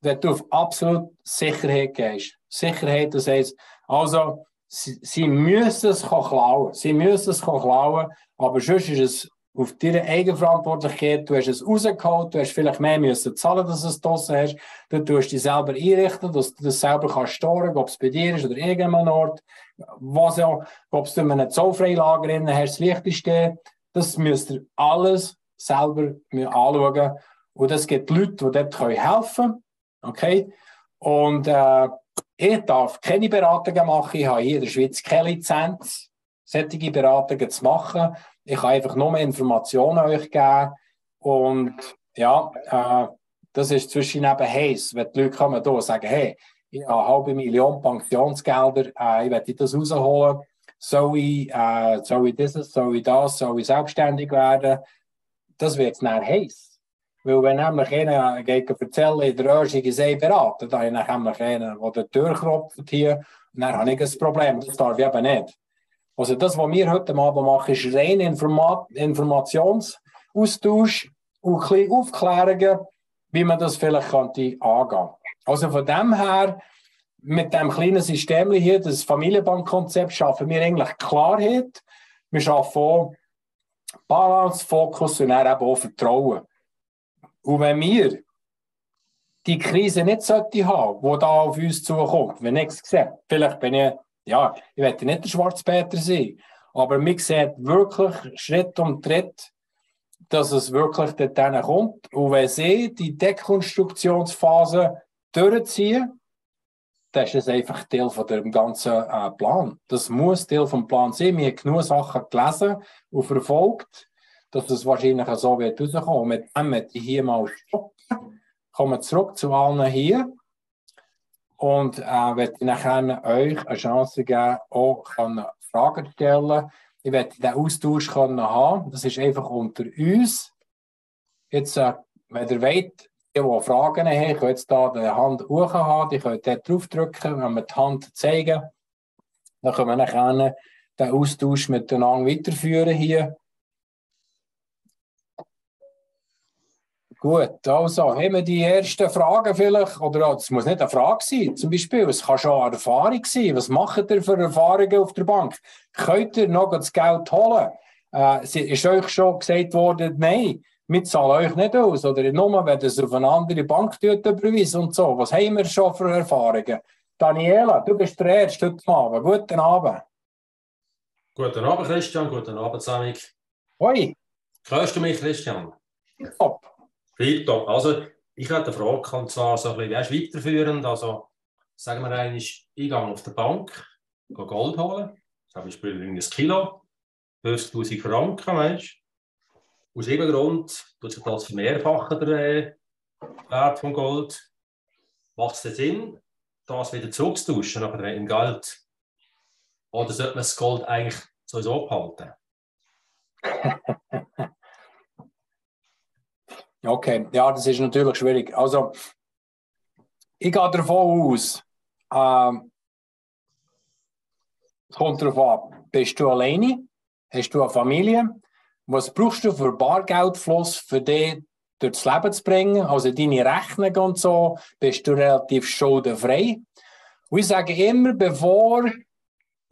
wenn du auf absolut Sicherheit gehst? Sicherheit, das heißt, also, sie, müssen es klauen. Sie müssen es klauen, aber sonst ist es auf deine Eigenverantwortlichkeit. Du hast es rausgeholt, du hast vielleicht mehr müssen zahlen, dass du es draussen hast. Du tust dich selber einrichten, dass du das selber kannst storen, ob es bei dir ist oder irgendeinem Ort. Was auch, ob du in einem Zollfreilager drin hast, das Wichtigste. Das müsst ihr alles selber anschauen. Und es gibt Leute, die dort helfen können. Okay? Und äh, ich darf keine Beratungen machen. Ich habe hier in der Schweiz keine Lizenz, solche Beratungen zu machen. Ich kann einfach nur Informationen euch geben. Und ja, äh, das ist zwischen eben heiß, wenn die Leute kommen und sagen, hey, ich habe eine halbe Million Pensionsgelder, äh, ich möchte das rausholen. Soll ich, äh, soll ich dieses, soll ich das, soll ich selbstständig werden? Das wird dann heiß. Weil wenn nämlich einer geht erzählen, in der Röschung sei beraten, dann habe ich nämlich einen, der die hier, und dann habe ich ein Problem. Das darf ich eben nicht. Also das, was wir heute Abend machen, ist rein Informa Informationsaustausch und ein bisschen Aufklärungen, wie man das vielleicht könnte angehen. Also von dem her, mit dem kleinen System hier, das Familienbankkonzept, schaffen wir eigentlich Klarheit. Wir schaffen auch Balance, Fokus und dann Vertrauen. Und wenn wir die Krise nicht sollte haben, die da auf uns zukommt, wenn ich es vielleicht bin ich, ja, ich werde nicht der Schwarzpeter sein, aber man sieht wirklich Schritt um Tritt, dass es wirklich dort kommt. Und wenn sie die Dekonstruktionsphase durchziehen, dann ist es einfach Teil von dem ganzen äh, Plan. Das muss Teil vom Plan sein. Wir haben genug Sachen gelesen und verfolgt dass es wahrscheinlich so wird rauskommen. Mit dem möchte ich hier mal stoppen. Kommen zurück zu allen hier. Und äh, werde nachher euch eine Chance geben, auch Fragen zu stellen. Ich werde den Austausch können haben. Das ist einfach unter uns. Jetzt, äh, wenn ihr wollt, die, die Fragen haben, könnt jetzt da die Hand hoch haben. Die könnt dort draufdrücken, wenn wir die Hand zeigen. Dann können wir nachher den Austausch miteinander weiterführen hier. Gut, also haben wir die ersten Fragen vielleicht, oder es muss nicht eine Frage sein, zum Beispiel, es kann schon eine Erfahrung sein. Was macht ihr für Erfahrungen auf der Bank? Könnt ihr noch das Geld holen? Äh, ist euch schon gesagt worden, nein, wir zahlen euch nicht aus, oder nur, wenn ihr es auf eine andere Bank überweisen und so. Was haben wir schon für Erfahrungen? Daniela, du bist der Erste heute Abend. Guten Abend. Guten Abend, Christian. Guten Abend, Samik. Hoi. Hörst du mich, Christian? Top. Tipptopp. Also, ich hatte eine Frage, und zwar so ein bisschen weißt, weiterführend. Also, sagen wir eigentlich, ich gehe auf der Bank, gehe Gold holen, zum Beispiel ein Kilo, 50.000 Franken, weißt. Aus irgendeinem Grund tut sich das vermehrfachen, der äh, Wert vom Gold. Macht es Sinn, das wieder zurückzutauschen, nachher in Geld? Oder sollte man das Gold eigentlich sowieso behalten? okay, ja, das ist natürlich schwierig. Also, ich gehe davon aus, ähm, es kommt darauf an, bist du alleine? Hast du eine Familie? Was brauchst du für Bargeldfluss für dich durchs Leben zu bringen? Also deine Rechnung und so, bist du relativ schuldenfrei? Und ich sage immer, bevor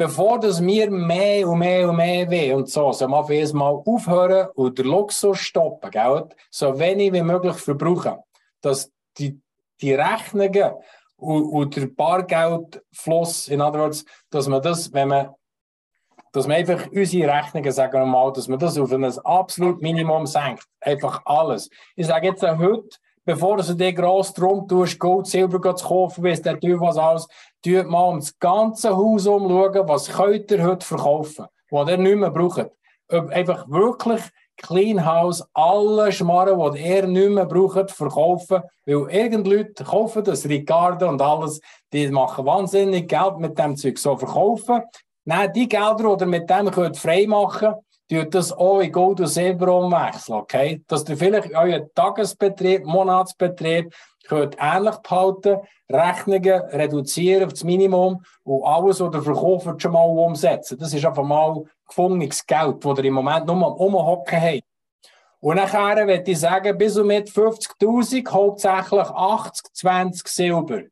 bevor das wir mehr und mehr und mehr weh und so, so mal für mal aufhören und den Luxus stoppen, gell? so wenig wie möglich verbrauchen, dass die, die Rechnungen und, und der Bargeldfluss, in other words, dass man das, wenn man dass man einfach unsere Rechnungen, sagen wir mal, dass man das auf ein absolut Minimum senkt. Einfach alles. Ich sage jetzt heute, bevor du dir gross drum tust, Gold, Silber zu kaufen, weiss der Teufel was alles, tut mal um das ganze Haus umschauen, was könnt ihr heute verkaufen, was ihr nicht mehr braucht. Einfach wirklich Clean House, alle Schmarren, die ihr nicht mehr braucht, verkaufen, weil irgend Leute kaufen das, Ricardo und alles, die machen wahnsinnig Geld mit dem Zeug so verkaufen. Nein, die Gelder, die ihr mit dem könnt frei machen könnt, das auch in Gold und Silber umwechseln, okay? Dass ihr vielleicht euren Tagesbetrieb, Monatsbetrieb könnt ähnlich behalten, Rechnungen reduzieren auf das Minimum und alles, was ihr verkauft, schon mal umsetzen. Das ist einfach mal gefundenes Geld, das ihr im Moment nur am Umhocken habt. Und nachher würde ich sagen, bis und mit 50.000 hauptsächlich 80, 20 Silber.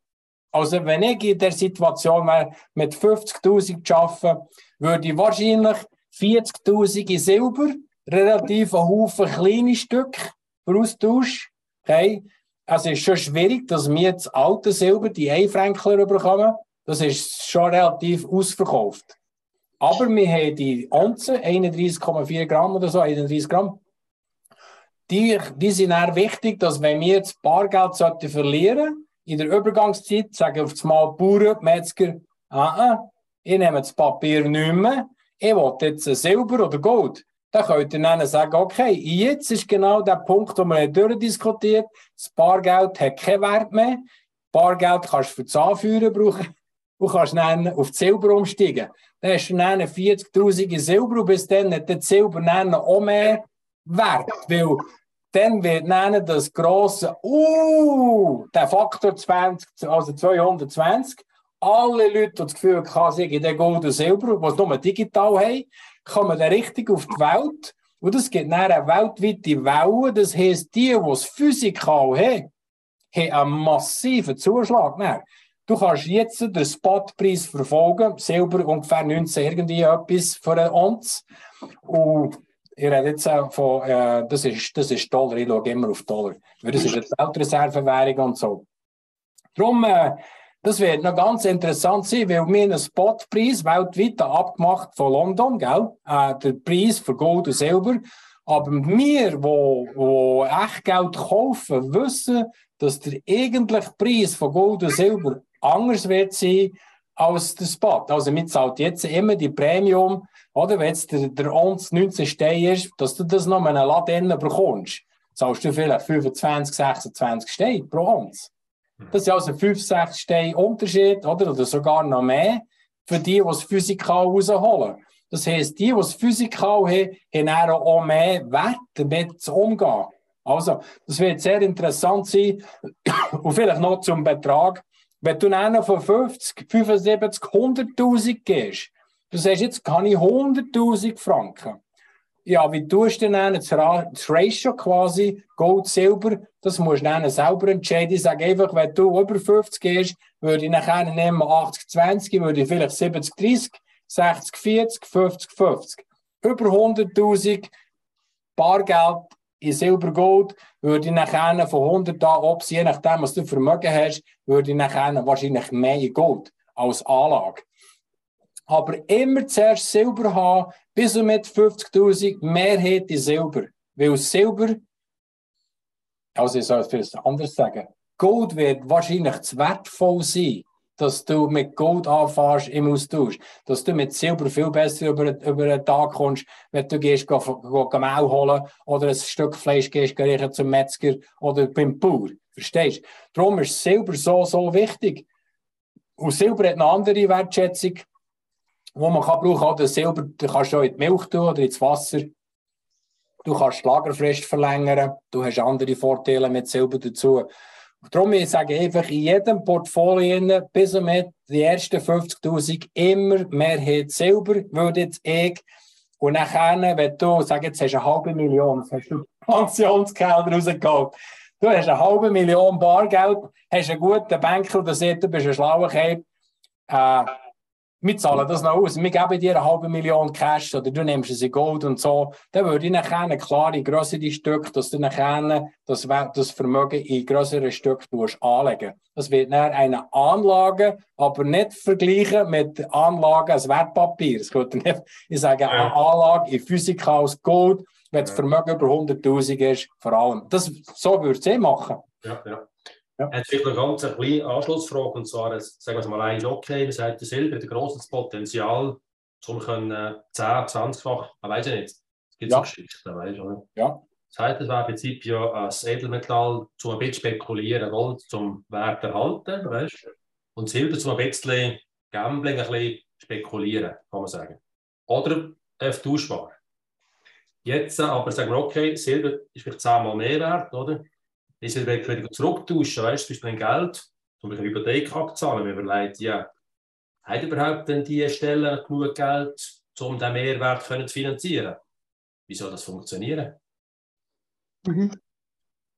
Also wenn ich in der Situation wäre, mit 50.000 zu arbeiten, würde ich wahrscheinlich 40.000 in Silber, relativ ein Haufen kleine Stücke für Austausch. Okay? Es ist schon schwierig, dass wir jetzt alte Silber, die Einfränkler bekommen. Das ist schon relativ ausverkauft. Aber wir haben die Onze, 31,4 Gramm oder so, 31 Gramm. Die, die sind auch wichtig, dass wenn wir jetzt Bargeld sollten verlieren in der Übergangszeit, sagen auf das Mal Bauern, Metzger, ah, ah, ich nehme das Papier nicht mehr, ich will jetzt Silber oder Gold dann könnt ihr dann sagen, okay, jetzt ist genau der Punkt, den wir durchdiskutiert Das Bargeld hat keinen Wert mehr. Bargeld kannst du für das Anführen brauchen und kannst dann auf das Silber umsteigen. Dann hast du dann 40.000 in Silber und bis dann hat das Silber dann auch mehr Wert, weil dann wird dann das grosse, uh, der Faktor 20, also 220, alle Leute, die das Gefühl haben, sie haben Gold und Silber, was nur digital haben, kommen dann richtig auf die Welt. Und es gibt dann eine weltweite Welle. Das heisst, die, die es physikal haben, haben einen massiven Zuschlag. Dann. Du kannst jetzt den Spotpreis verfolgen, Silber ungefähr 19 irgendwie etwas für Onz. Und ich rede jetzt auch von, äh, das, ist, das ist Dollar, ich schaue immer auf Dollar. Weil das ist eine Weltreservewährung und so. Darum, äh, das wird noch ganz interessant sein, weil wir einen Spotpreis weltweit abgemacht von London, gell? Äh, der Preis für Gold und Silber. Aber wir, wo echt Geld kaufen, wissen, dass der eigentliche Preis von Gold und Silber anders wird sein als der Spot. Also wir zahlen jetzt immer die Premium, oder wenn jetzt der, der Ons 19 Steine ist, dass du das noch in einem Laden bekommst, zahlst du vielleicht 25, 26 Steine pro Ons. Das ist also 5, 6 Steine Unterschied, oder? Oder sogar noch mehr für die, die es physikal rausholen. Das heisst, die, die es physikal haben, haben auch mehr Wert, damit zu umgehen. Also, das wird sehr interessant sein. Und vielleicht noch zum Betrag. Wenn du dann von 50, 75, 100.000 gehst, du sagst, jetzt kann ich 100.000 Franken. Ja, wie tust du denn das Ratio quasi, Gold, Silber, das musst du dann selber entscheiden. Ich sage einfach, wenn du über 50 gehst, würde ich nachher nehmen 80, 20, würde ich vielleicht 70, 30, 60, 40, 50, 50. Über 100.000 Bargeld in Silber-Gold, würde ich nachher von 100 an, ob je nachdem, was du Vermögen hast, würde ich nachher wahrscheinlich mehr Gold als Anlage. Aber immer zuerst Silber haben, bis mit 50.000 Mehrheit in Silber. Weil Silber, also ich soll es vielleicht anders sagen, Gold wird wahrscheinlich zu wertvoll sein dass du mit Gold anfährst im Austausch, dass du mit Silber viel besser über, über den Tag kommst, wenn du gehst, go, go, holen oder ein Stück Fleisch gehst, riechen zum Metzger oder beim Bauer. Verstehst du? Darum ist Silber so, so wichtig. Und Silber hat eine andere Wertschätzung, wo man kann brauchen kann. Silber du kannst du in die Milch tun oder ins Wasser. Du kannst die Lagerfrist verlängern. Du hast andere Vorteile mit Silber dazu. Darum, ich sage einfach, in jedem Portfolio bis und mit die ersten 50.000 immer Mehrheit Silber, würde jetzt ich. Und nachher, wenn du, sag jetzt, hast eine halbe Million, das hast du Pensionsgelder rausgeholt. Du hast eine halbe Million Bargeld, hast einen guten Banker, der sagt, du bist ein schlauer Kerl. Äh, wir zahlen das noch aus. Wir geben dir eine halbe Million Cash oder du nimmst es in Gold und so. Dann würde ich nachher eine klare größere Stück, dass du nachher das, das Vermögen in größere Stück anlegen Das wird dann eine Anlage, aber nicht vergleichen mit Anlagen als Wertpapier. Das nicht, ich sage eine Anlage in Physik als Gold, wenn das Vermögen über 100.000 ist, vor allem. Das, so würde ich es eh machen. Ja, ja. Ja. Hat vielleicht noch ganz eine kleine Anschlussfrage, und zwar, sagen wir mal eins, okay, man sagt, der Silber hat ein grosses Potenzial, um können 10, 20-fach, man weiß ja nicht, es gibt ja. so Geschichten, weißt du, Ja. Das heißt, es wäre im Prinzip ja ein Edelmetall zum ein bisschen spekulieren, Gold zum Wert erhalten, weißt du, und Silber zum ein bisschen Gambling, ein bisschen spekulieren, kann man sagen. Oder tauschbar. Jetzt aber sagen wir, okay, Silber ist vielleicht zehnmal mehr wert, oder? Ist er wieder zurücktauschen, weißt du, zum Beispiel Geld, zum Beispiel eine Hypothek abzahlen. Man überlegt, ja, hat überhaupt denn die Stelle genug Geld, um den Mehrwert zu finanzieren? Wie soll das funktionieren? Mhm.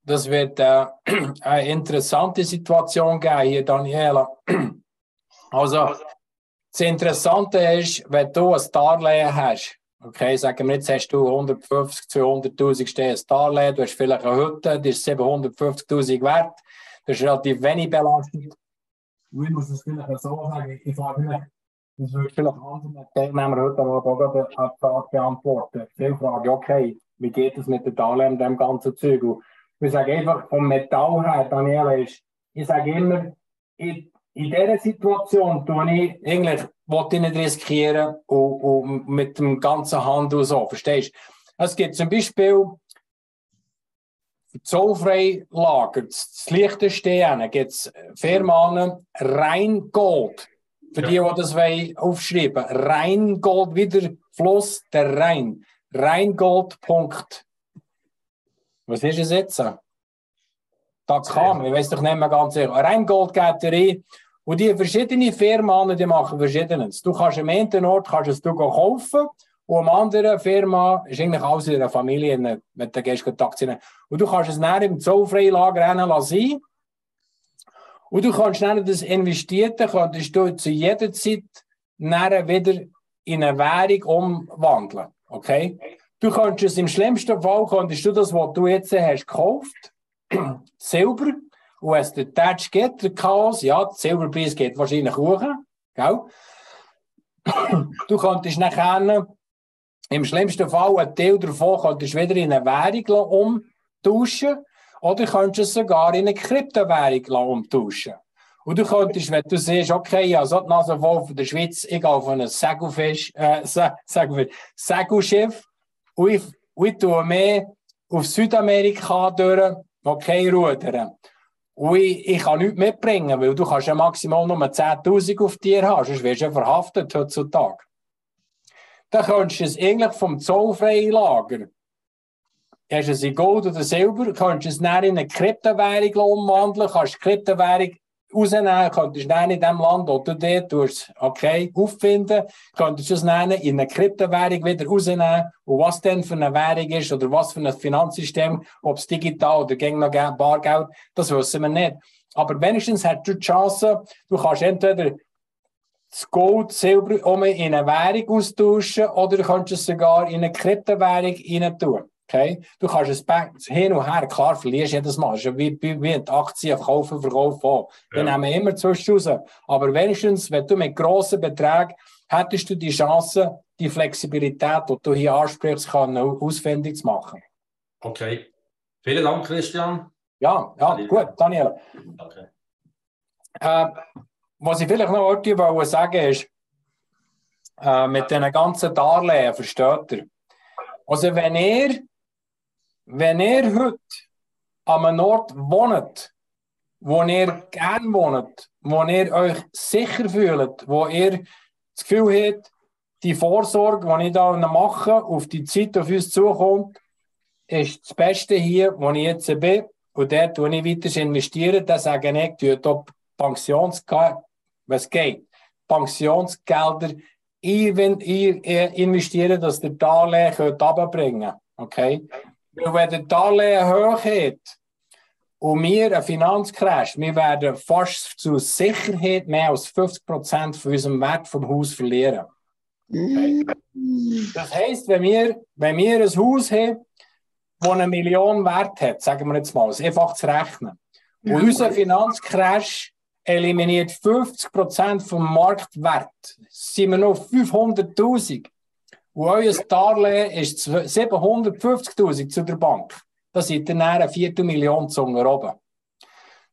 Das wird äh, eine interessante Situation geben hier, Daniela. Also, das Interessante ist, wenn du ein Darlehen hast, Okay, sagen wir jetzt hast du 150, 200.000 stehen Darlehen, du hast vielleicht eine Hütte, die ist 750.000 wert, das ist relativ wenig belastet. Ich muss es vielleicht so sagen, ich frage mich, das würde vielleicht andere Teilnehmer heute auch gerade eine Frage beantworten. Viele fragen, okay, wie geht es mit den Darlehen und dem ganzen Zeug? Und ich sage einfach, vom Metall her, Daniela, ist, ich sage immer, in, in dieser Situation tue ich eigentlich wollte ich nicht riskieren und, und mit dem ganzen Handel so, verstehst du? Es gibt zum Beispiel Zollfreilager, das Liechtenstein, gibt es Firmen Rheingold, für die, die das aufschreiben Rheingold, wieder Fluss der Rhein. Rheingold. Was ist es jetzt? Da kam, ich weiß doch nicht mehr ganz sicher. Rheingold geht rein und die verschiedenen Firmen, die machen verschiedenes. Du kannst am einen Ort kannst du kaufen und am anderen Firma ist eigentlich alles in der Familie, mit der gehst Aktien. Und du kannst es dann im Zollfreilager lassen. Und du kannst dann das Investierte, könntest du zu jeder Zeit wieder in eine Währung umwandeln. Okay? Du könntest es im schlimmsten Fall, könntest du das, was du jetzt hast, gekauft, Silber, und wenn es den Touch gibt, der Chaos, ja, der Silberpreis geht wahrscheinlich hoch. Gell? Du könntest nachher im schlimmsten Fall einen Teil davon könntest wieder in eine Währung umtauschen oder könntest es sogar in eine Kryptowährung umtauschen. Und du könntest, wenn du siehst, okay, ja, so die Nase voll von der Schweiz, ich gehe auf ein Segelfisch, äh, wir, Segelschiff und ich, und ich tue mehr auf Südamerika durch, okay, rudern. Und ich, ich kann nichts mitbringen, weil du kannst ja maximal nur 10'000 auf dir haben, sonst wirst du ja verhaftet heutzutage. Dann könntest du es eigentlich vom zollfreien Lager, hast du es in Gold oder Silber, kannst du es dann in eine Kryptowährung umwandeln, kannst die Kryptowährung rausnehmen, könntest du dann in dem Land, du dort tust, okay, auffinden, könntest du es dann in eine Kryptowährung wieder rausnehmen und was denn für eine Währung ist oder was für ein Finanzsystem, ob es digital oder gegen noch Bargeld, das wissen wir nicht. Aber wenigstens hast du die Chance, du kannst entweder das Gold, Silber um in eine Währung austauschen oder du kannst es sogar in eine Kryptowährung rein tun. Okay? Du kannst es Bank hin und her, klar, verlierst jedes Mal. Das ist wie, wie, wie die Aktien kaufen, verkaufen auch. Wir Ja. nehmen immer zwischen raus. Aber wenigstens, wenn du mit grossen Beträgen hättest du die Chance, die Flexibilität, die du hier ansprichst, kann, ausfindig zu machen. Okay. Vielen Dank, Christian. Ja, ja, gut, Daniel. Danke. Äh, was ich vielleicht noch heute wollte sagen ist, äh, mit diesen ganzen Darlehen, versteht ihr? Also, wenn ihr, wenn ihr heute an einem Ort wohnt, wo ihr gerne wohnt, wo ihr euch sicher fühlt, wo ihr das Gefühl habt, die Vorsorge, die ich da mache, auf die Zeit auf uns zukommt, ist das Beste hier, wo ich jetzt bin. Und dort, wo ich weiter investiere, da sage ich, tue dort Pensionsgelder, was geht, Pensionsgelder in- investieren, dass der Darlehen könnt. Okay? Weil wenn der Darlehen hoch hat und wir einen Finanzcrash, wir werden fast zur Sicherheit mehr als 50% von unserem Wert vom Haus verlieren. Das heisst, wenn wir, wenn wir ein Haus haben, das eine Million Wert hat, sagen wir jetzt mal, ist einfach zu rechnen, und unser Finanzcrash eliminiert 50% vom Marktwert, sind wir noch 500'000 und euer Darlehen ist 750'000 zu der Bank. Da seid ihr näher eine Viertelmillion zu oben.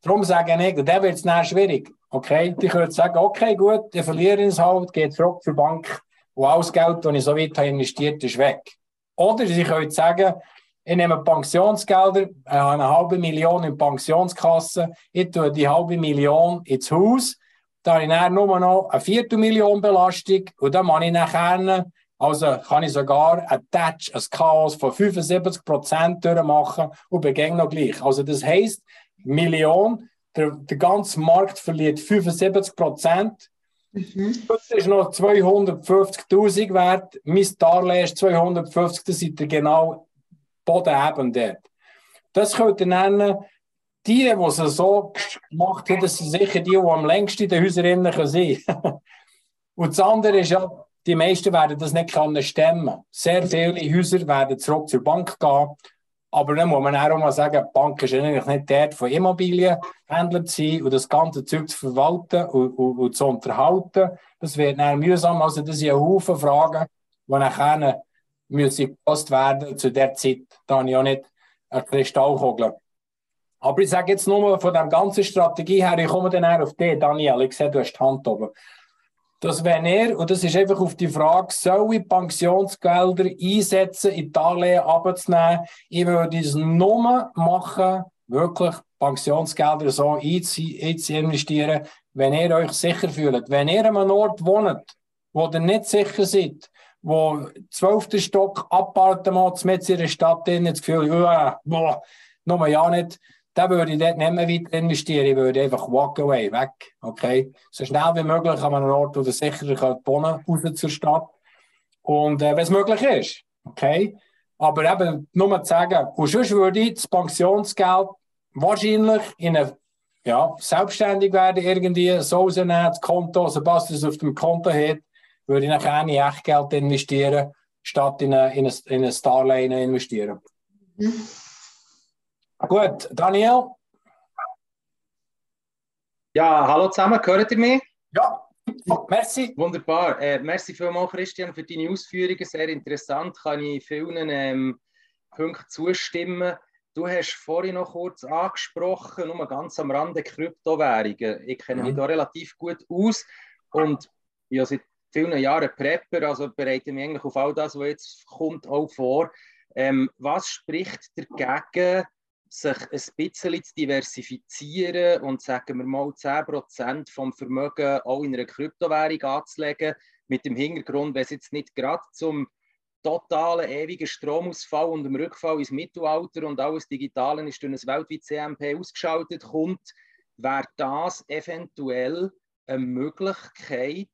Darum sage ich, dann wird es dann schwierig. Okay? Die können sagen, okay, gut, ich verliere es halt, geht zurück zur Bank und alles Geld, das ich so weit habe investiert ist weg. Oder sie können sagen, ich nehme Pensionsgelder, ich habe eine halbe Million in Pensionskasse, ich tue die halbe Million ins Haus, da habe ich nur noch eine Viertelmillion Belastung und dann mache ich nachher, also kann ich sogar ein Touch, ein Chaos von 75% durchmachen und begegne noch gleich. Also das heisst, Million, der, der ganze Markt verliert 75%, das ist noch 250.000 wert. Mein Darlehen ist 250, das seid ihr genau Boden eben dort. Das könnt ihr nennen, die, die es so gemacht haben, das sind sicher die, die am längsten in den Häusern sein können. Und das andere ist ja, die meisten werden das nicht können stemmen. Sehr viele Häuser werden zurück zur Bank gehen. Aber dann muss man auch mal sagen, die Bank ist eigentlich nicht dort von Immobilienhändlern zu sein und das ganze Zeug zu verwalten und, und, und zu unterhalten. Das wird dann mühsam. Also das sind ein Haufen Fragen, die nachher müssen gepost werden zu der Zeit. Da habe ich auch nicht eine Kristallkugel. Aber ich sage jetzt nur von der ganzen Strategie her, ich komme dann eher auf dich, Daniel. Ich sehe, du hast die Hand oben. Dass wenn er, und das ist einfach auf die Frage, soll ich Pensionsgelder einsetzen, in Darlehen abzunehmen? Ich würde es nur machen, wirklich Pensionsgelder so einzuinvestieren, wenn ihr euch sicher fühlt. Wenn ihr an einem Ort wohnt, wo ihr nicht sicher seid, wo 12. Stock Appartement mit in der Stadt drin, das Gefühl, boah, nur ja nicht, dann würde ich dort nicht mehr weiter investieren. Ich würde einfach walk away, weg. Okay? So schnell wie möglich an einem Ort, wo ihr sicher könnt wohnen raus zur Stadt. Und äh, wenn es möglich ist. Okay? Aber eben nur zu sagen, und sonst würde ich das Pensionsgeld wahrscheinlich in eine ja, selbstständig werden, irgendwie so rausnehmen, das Konto, sobald es auf dem Konto hat, würde ich nachher in Echtgeld investieren, statt in ein, in ein, in ein Darlehen investieren. Mhm. Gut, Daniel? Ja, hallo zusammen, hört ihr mich? Ja, merci. Wunderbar. Äh, merci vielmals, Christian, für deine Ausführungen. Sehr interessant, kann ich vielen ähm, Punkten zustimmen. Du hast vorhin noch kurz angesprochen, nur ganz am Rande Kryptowährungen. Ich kenne mich da relativ gut aus und ja, seit vielen Jahren Prepper, also bereite mich eigentlich auf all das, was jetzt kommt, auch vor. Ähm, was spricht dagegen, sich ein bisschen zu diversifizieren und sagen wir mal 10% vom Vermögen auch in einer Kryptowährung anzulegen, mit dem Hintergrund, wenn es jetzt nicht gerade zum totalen ewigen Stromausfall und dem Rückfall ins Mittelalter und alles Digitale ist durch ein weltweites CMP ausgeschaltet kommt, wäre das eventuell eine Möglichkeit,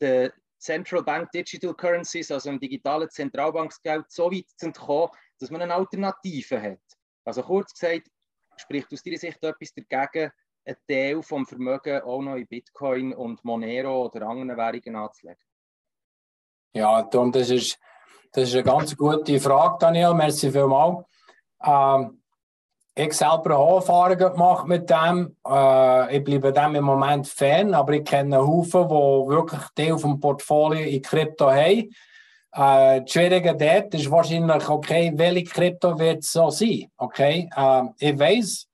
die Central Bank Digital Currencies, also im digitalen Zentralbanksgeld, so weit zu entkommen, dass man eine Alternative hat. Also kurz gesagt, spricht aus deiner Sicht etwas dagegen, einen Teil vom Vermögen auch noch in Bitcoin und Monero oder anderen Währungen anzulegen? Ja, und das ist, das ist eine ganz gute Frage, Daniel. Merci vielmals. Ähm, ich selber habe Erfahrungen gemacht mit dem. Äh, ich bleibe dem im Moment Fan, aber ich kenne Haufen, die wirklich Teil vom Portfolio in Krypto haben. Äh, das Schwierige dort ist wahrscheinlich, okay, welche Krypto wird es so sein? Okay, äh, ich weiß,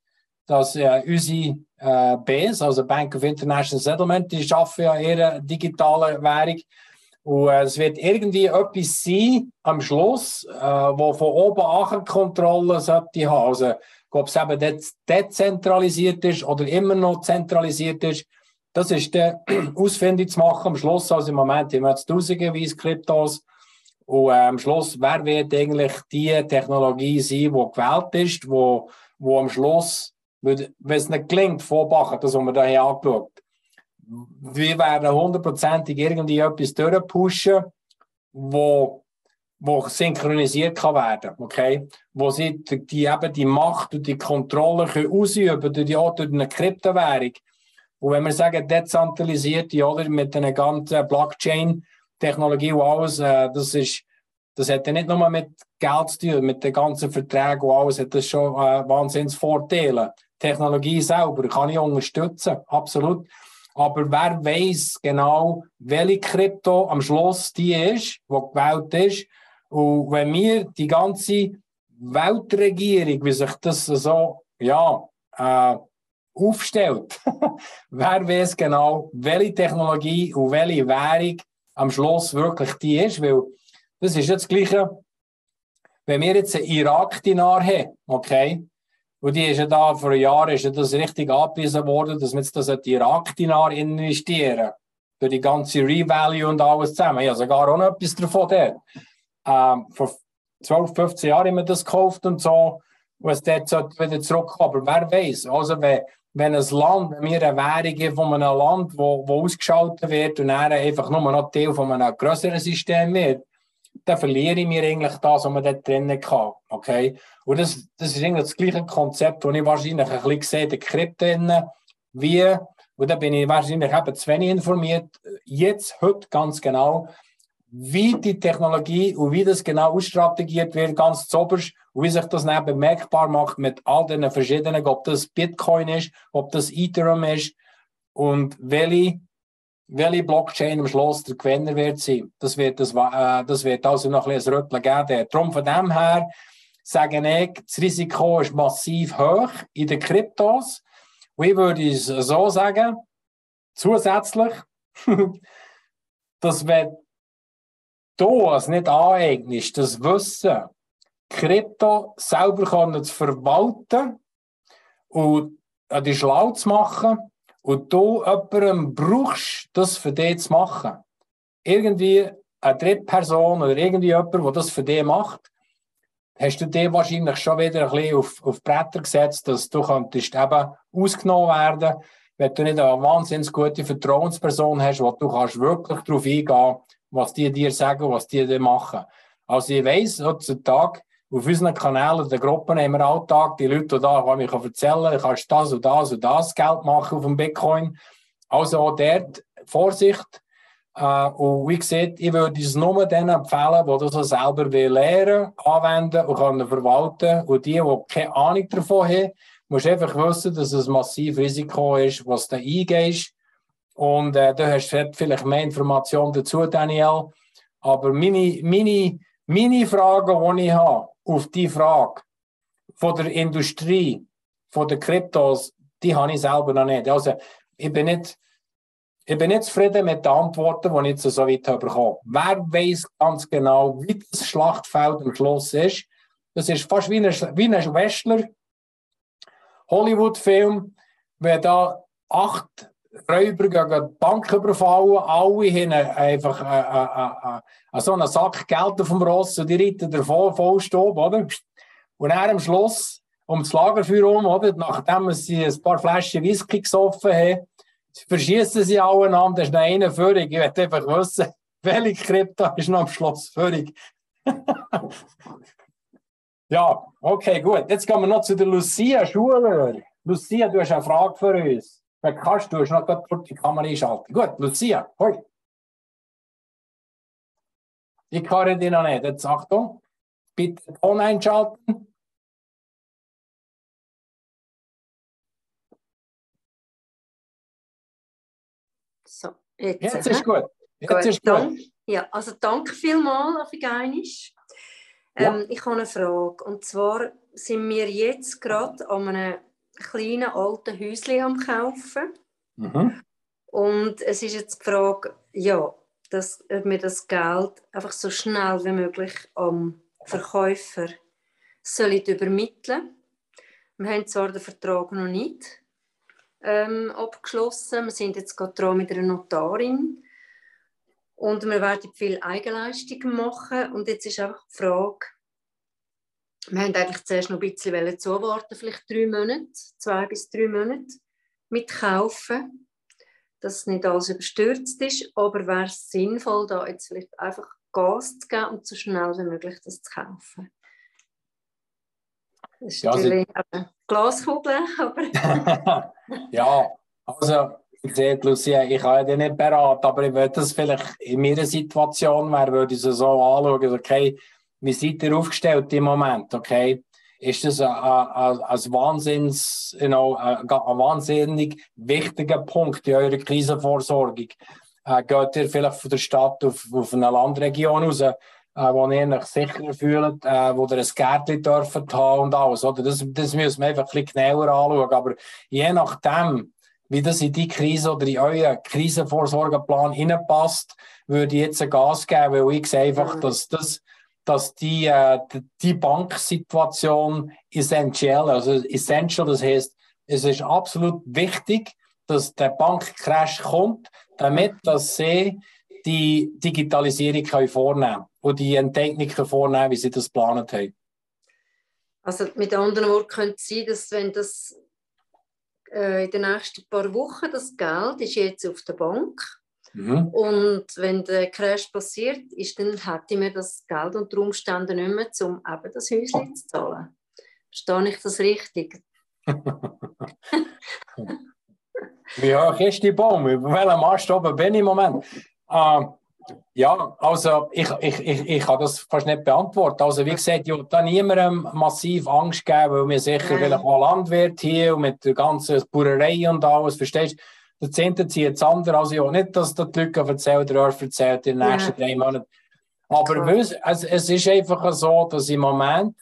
dass äh, unsere äh, BS, also Bank of International Settlement, die schaffen ja ihre digitale Währung. Und äh, es wird irgendwie etwas sein am Schluss, äh, wo von oben an Kontrolle sollte haben. Also, ob es eben de dezentralisiert ist oder immer noch zentralisiert ist, das ist dann ausfindig zu machen am Schluss. Also im Moment haben wir jetzt tausenderweise Kryptos. Und äh, am Schluss, wer wird eigentlich die Technologie sein, die gewählt ist, wo, wo am Schluss, wenn es nicht gelingt, vorbachen, das haben wir hier angeschaut. Wir werden hundertprozentig irgendwie etwas durchpushen, wo wo synchronisiert kann werden okay? Wo sie die, eben die Macht und die Kontrolle können ausüben durch, die, durch eine Kryptowährung. Und wenn wir sagen, dezentralisiert, oder, mit einer ganzen Blockchain-Technologie und alles, äh, das ist, das hat ja nicht nur mit Geld zu tun, mit den ganzen Verträgen und alles, hat das schon äh, Wahnsinnsvorteile. Technologie selber kann ich unterstützen, absolut. Aber wer weiß genau, welche Krypto am Schluss die ist, die gewählt ist, und wenn wir die ganze Weltregierung, wie sich das so ja, äh, aufstellt, wer weiß genau, welche Technologie und welche Währung am Schluss wirklich die ist, weil das ist jetzt das Gleiche, wenn wir jetzt einen Irak-Dinar haben, okay, und die ist ja da, vor Jahren ist ja das richtig abgewiesen worden, dass wir jetzt das in Irak-Dinar investieren. Durch die ganze Revalue und alles zusammen. Ich habe sogar auch noch etwas davon dort. Ähm, vor 12, 15 Jahren haben wir das gekauft und so, was dort wieder zurückkommt. Aber wer weiß, also wenn, wenn ein Land, wenn wir eine Währung von einem Land, wo, wo ausgeschaltet wird und dann einfach nur noch Teil von einem größeren System wird, dann verliere ich mir eigentlich das, was man dort drinnen kann. Okay? Und das, das ist eigentlich das gleiche Konzept, das ich wahrscheinlich ein bisschen sehe, der Krypto wie, und da bin ich wahrscheinlich eben zu wenig informiert, jetzt, heute ganz genau, wie die Technologie und wie das genau ausstrategiert wird, ganz zoberst, und wie sich das dann bemerkbar macht mit all den verschiedenen, ob das Bitcoin ist, ob das Ethereum ist und welche, welche Blockchain am Schluss der Gewinner wird sein. Das wird, das, äh, das wird also noch ein bisschen ein Rütteln geben. Darum von dem her sage ich, das Risiko ist massiv hoch in den Kryptos. Und ich würde es so sagen, zusätzlich, dass wenn du es nicht aneignest, das Wissen, Krypto selber zu verwalten und die schlau zu machen und du jemandem brauchst, das für dich zu machen. Irgendwie eine Drittperson oder irgendwie jemand, der das für dich macht, hast du dir wahrscheinlich schon wieder ein bisschen auf, auf Bretter gesetzt, dass du könntest eben ausgenommen werden, wenn du nicht eine wahnsinnig gute Vertrauensperson hast, wo du kannst wirklich darauf eingehen was die dir sagen, was die dir machen. Also ich weiss, heutzutage, auf unseren Kanälen, den Gruppen haben wir alltag die Leute, die da kann ich erzählen, du kannst das und das und das Geld machen auf dem Bitcoin. Also auch dort Vorsicht. Äh, und wie gesagt, ich würde es nur denen empfehlen, die das selber lernen, anwenden und können verwalten. Und die, die keine Ahnung davon haben, musst einfach wissen, dass es ein massives Risiko ist, was du eingehst. Und äh, du hast vielleicht mehr Informationen dazu, Daniel. Aber meine, meine, meine Frage, die ich habe, auf die Frage von der Industrie, von den Kryptos, die habe ich selber noch nicht. Also, ich bin nicht, ich bin nicht zufrieden mit den Antworten, die ich jetzt so weit bekommen Wer weiß ganz genau, wie das Schlachtfeld am Schluss ist? Das ist fast wie ein, wie ein Westler Hollywood-Film, wenn da acht Räuber gegen Bank überfallen, alle haben einfach äh, äh, äh, so einen Sack Geld auf dem Ross und die reiten davon vollstob, oder? Und dann am Schluss um das Lagerfeuer herum, oder? Nachdem sie ein paar Flaschen Whisky gesoffen haben, verschießen sie alle aneinander, das ist noch einer völlig. Ich möchte einfach wissen, welche Krypto ist noch am Schluss völlig. ja, okay, gut. Jetzt kommen wir noch zu der Lucia Schuler. Lucia, du hast eine Frage für uns. Du kannst, du noch dort die Kamera einschalten. Gut, Lucia, hoi. Ich höre dich noch nicht. Jetzt Achtung. Bitte Ton einschalten. So, jetzt, Jetzt ist gut. Jetzt Gut, ist dann, gut. ja, also danke vielmals. Ja. Ähm, Ich habe eine Frage. Und zwar sind wir jetzt gerade an einem kleinen alten Häuschen am Kaufen. Mhm. Und es ist jetzt die Frage, ja, dass, wir das Geld einfach so schnell wie möglich am Verkäufer sollen übermitteln. Wir haben zwar den Vertrag noch nicht ähm, abgeschlossen, wir sind jetzt gerade dran mit einer Notarin und wir werden viel Eigenleistung machen und jetzt ist einfach die Frage, wir haben eigentlich zuerst noch ein bisschen zuwarten, vielleicht drei Monate, zwei bis drei Monate mit kaufen dass nicht alles überstürzt ist, aber wäre es sinnvoll, da jetzt vielleicht einfach Gas zu geben und so schnell wie möglich das zu kaufen. Das ist Ja, also- natürlich eine Glaskugel, aber ja, also, ich sehe, Lucia, ich kann dich nicht beraten, aber ich würde das vielleicht in meiner Situation wäre, würde ich es so anschauen, okay, wie seid ihr aufgestellt im Moment, okay? Ist das ein, ein, ein, Wahnsinns, you know, ein, ein wahnsinnig wichtiger Punkt in eurer Krisenvorsorgung? Äh, geht ihr vielleicht von der Stadt auf, auf eine Landregion raus, äh, wo ihr euch sicherer fühlt, äh, wo ihr ein Gärtchen dürft haben und alles, oder? Das, das müssen wir einfach ein bisschen genauer anschauen, aber je nachdem, wie das in die Krise oder in euren Krisenvorsorgeplan hineinpasst, würde ich jetzt ein Gas geben, weil ich sehe einfach, dass das dass die, äh, die Banksituation essentiell, also essential, das heißt, es ist absolut wichtig, dass der Bankcrash kommt, damit dass sie die Digitalisierung können vornehmen und die Enteignung vornehmen, wie sie das geplant haben. also mit anderen Worten könnte es sein, dass wenn das äh, in den nächsten paar Wochen das Geld ist jetzt auf der Bank Mhm. und wenn der Crash passiert ist, dann hätte mir das Geld unter Umständen nicht mehr, um eben das Häuschen zu zahlen. Verstehe ich das richtig? Wie hoch ist die Baum? Über welchem Ast oben bin ich im Moment? Äh, ja, also ich, ich, ich, ich kann das fast nicht beantworten. Also wie gesagt, ich will da niemandem massiv Angst geben, weil wir sicher Nein. vielleicht auch Landwirt hier und mit der ganzen Bauerei und alles, verstehst du? Der Zehnte zieht das andere. Also ja, nicht, dass das die Leute erzählen, der Ort erzählt in den Ja. nächsten drei Monaten. Aber es, es, ist einfach so, dass im Moment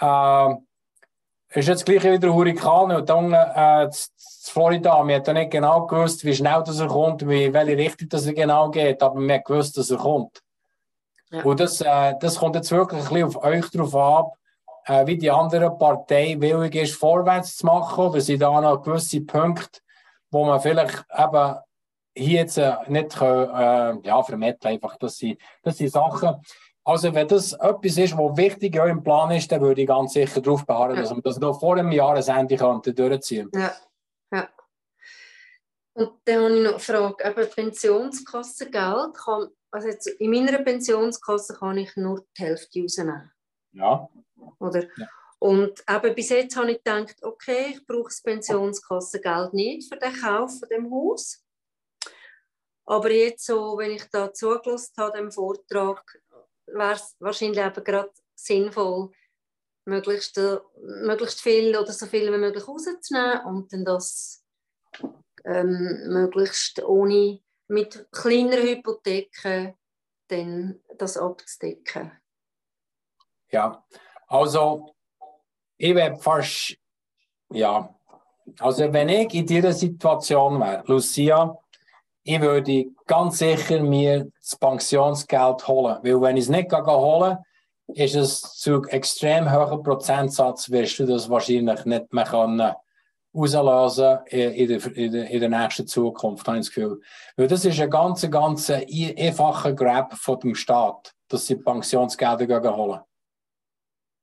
äh, es ist jetzt gleich wieder Hurrikan und dann äh, Florida. Wir haben nicht genau gewusst, wie schnell das er kommt, wie, in welche Richtung das er genau geht, aber wir haben gewusst, dass er kommt. Ja. Und das, äh, das kommt jetzt wirklich ein bisschen auf euch drauf ab, äh, wie die andere Partei willig ist, vorwärts zu machen, oder sind da noch gewisse Punkte, wo man vielleicht eben hier jetzt äh, nicht können, äh, ja, vermitteln einfach, dass sie, dass die Sachen, also wenn das etwas ist, was wichtig in eurem Plan ist, dann würde ich ganz sicher darauf beharren, Ja. dass wir das noch vor dem Jahresende könnten durchziehen. Ja, ja. Und dann habe ich noch eine Frage, eben Pensionskassengeld, kann, also jetzt in meiner Pensionskasse kann ich nur die Hälfte rausnehmen, Ja. oder? Ja. Und eben bis jetzt habe ich gedacht, okay, ich brauche das Pensionskassengeld nicht für den Kauf von dem Haus. Aber jetzt so, wenn ich da zugelassen habe, dem Vortrag, wäre es wahrscheinlich eben gerade sinnvoll, möglichst, äh, möglichst viel oder so viel wie möglich rauszunehmen und dann das ähm, möglichst ohne mit kleiner Hypotheken dann das abzudecken. Ja, also ich wäre fast, ja, also wenn ich in dieser Situation wäre, Lucia, ich würde ganz sicher mir das Pensionsgeld holen, weil wenn ich es nicht holen ist es zu extrem hohen Prozentsatz, wirst du das wahrscheinlich nicht mehr können rauslösen in, der, in, der, in der nächsten Zukunft, habe ich das Gefühl. Weil das ist ein ganz, ganz ein- einfacher Grab von dem Staat, dass sie Pensionsgelder holen.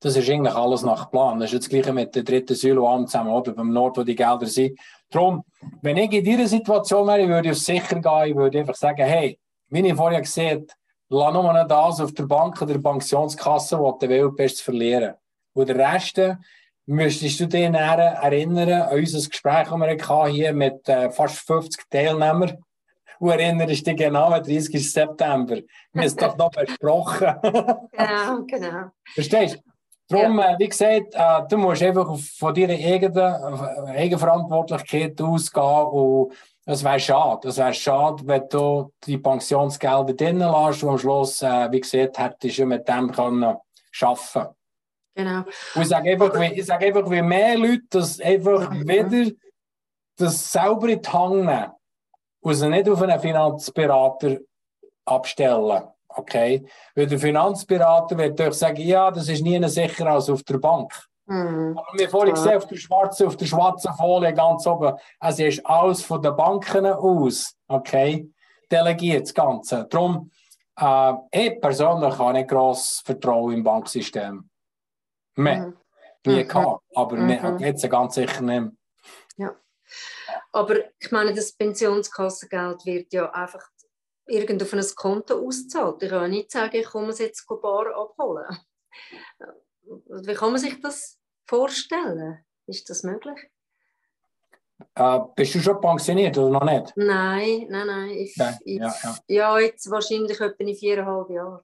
Das ist eigentlich alles nach Plan. Das ist jetzt das Gleiche mit der dritten Säule allem zusammen, oder? Beim Nord, wo die Gelder sind. Darum, wenn ich in dieser Situation wäre, würde ich sicher gehen. Ich würde einfach sagen, hey, wie ich vorher gesehen lass nur noch das auf der Bank oder der Pensionskasse, wo du willst, verlieren. Und der Rest äh, müsstest du dich erinnern an unser Gespräch, das wir hatten hier mit äh, fast 50 Teilnehmern Und erinnerst dich genau am 30. September. Wir haben es doch noch besprochen. Genau, genau. Verstehst du? Darum, ja. äh, wie gesagt, äh, du musst einfach von deiner eigenen Eigenverantwortlichkeit ausgehen und es wäre schade. Es wäre schade, wenn du die Pensionsgelder drinnen lässt und am Schluss, äh, wie gesagt, hättest du mit dem können arbeiten Genau. Und ich sage einfach, wie, ich sage einfach, wie mehr Leute das einfach mhm. wieder das selber in die Hand nehmen und sie nicht auf einen Finanzberater abstellen. Okay? Weil der Finanzberater wird euch sagen, ja, das ist nie sicherer als auf der Bank. Mhm. Aber wir vorhin gesehen, auf der schwarzen, auf der schwarzen Folie ganz oben, es ist alles von den Banken aus, okay, delegiert das Ganze. Darum, äh, ich persönlich habe nicht gross Vertrauen im Banksystem. Mehr. Mhm. Nie mhm. gehabt, aber mhm. jetzt ganz sicher nicht. Ja. Aber ich meine, das Pensionskassengeld wird ja einfach irgend auf ein Konto ausgezahlt. Ich kann nicht sagen, ich komme es jetzt bar abholen. Wie kann man sich das vorstellen? Ist das möglich? Äh, bist du schon pensioniert oder noch nicht? Nein, nein, nein. Ich, nein. Ich, ja, ja. ja, jetzt wahrscheinlich etwa in viereinhalb Jahren.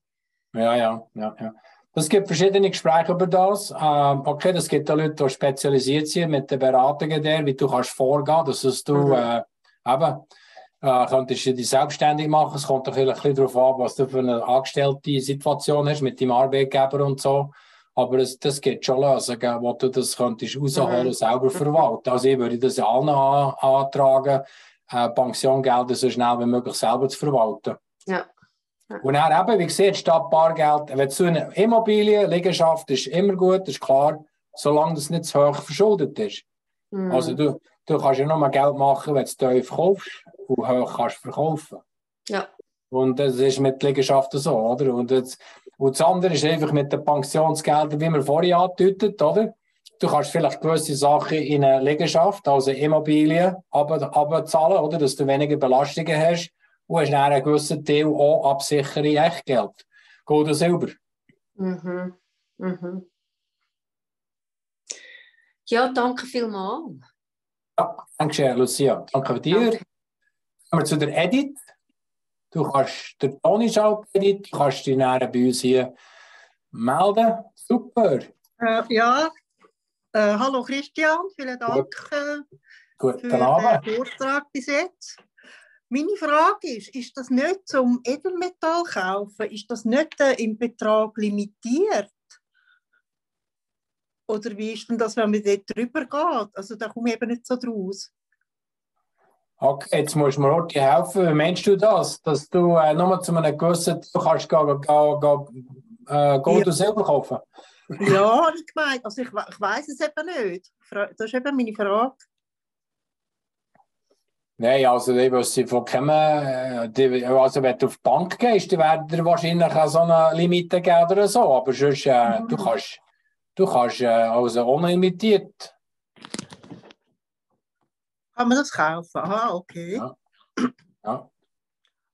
Ja, ja, ja, ja. Es gibt verschiedene Gespräche über das. Ähm, okay, es gibt da Leute, die spezialisiert sind mit den Beratungen der, wie du kannst vorgehen, dass du mhm. äh, eben, äh, könntest du dich selbstständig machen. Es kommt vielleicht ein bisschen darauf an, was du für eine angestellte Situation hast mit deinem Arbeitgeber und so. Aber es, das gibt schon Lösungen, wo du das könntest rausholen und selber verwalten. Also ich würde das allen an, antragen, äh, Pensiongelder so schnell wie möglich selber zu verwalten. Ja. Und dann eben, wie gesagt, statt Bargeld, wenn du eine Immobilie, Liegenschaft ist immer gut, ist klar, solange das nicht zu hoch verschuldet ist. Mhm. Also du, du kannst ja nur Geld machen, wenn du es tief kaufst und hoch kannst verkaufen. Ja. Und das ist mit Liegenschaften so, oder? Und, jetzt, und das andere ist einfach mit den Pensionsgeldern, wie wir vorhin angedeutet, oder? Du kannst vielleicht gewisse Sachen in eine Liegenschaft, also Immobilien, abzahlen, oder? Dass du weniger Belastungen hast und hast dann einen gewissen Teil auch absichern in Echtgeld. Gold und Silber. Mhm. Mhm. Ja, danke vielmals. Ja, danke Lucia. Danke dir. Danke. Kommen wir zu der Edit. Du kannst den Toni schalten, Edit. Du kannst dich dann bei uns hier melden. Super. Äh, ja, äh, hallo Christian, vielen Dank Gut. Guten für Abend. den Vortrag bis jetzt. Meine Frage ist, ist das nicht zum Edelmetall kaufen, ist das nicht äh, im Betrag limitiert? Oder wie ist denn das, wenn man dort drüber geht? Also da komme ich eben nicht so draus. Okay, jetzt musst du mir auch helfen. Wie meinst du das? Dass du äh, nur zu einem gewissen, du kannst gehen, gehen, gehen, äh, Gold ja. selber kaufen? ja, ich gemeint. Also ich, ich weiß es eben nicht. Das ist eben meine Frage. Nein, also ich wüsste von keinem, äh, also wenn du auf die Bank gehst, dann werden dir wahrscheinlich auch so eine Limite geben oder so, aber sonst, äh, mhm. du kannst, du kannst äh, also unlimitiert. Kann man das kaufen? Ah, okay. Ja. ja.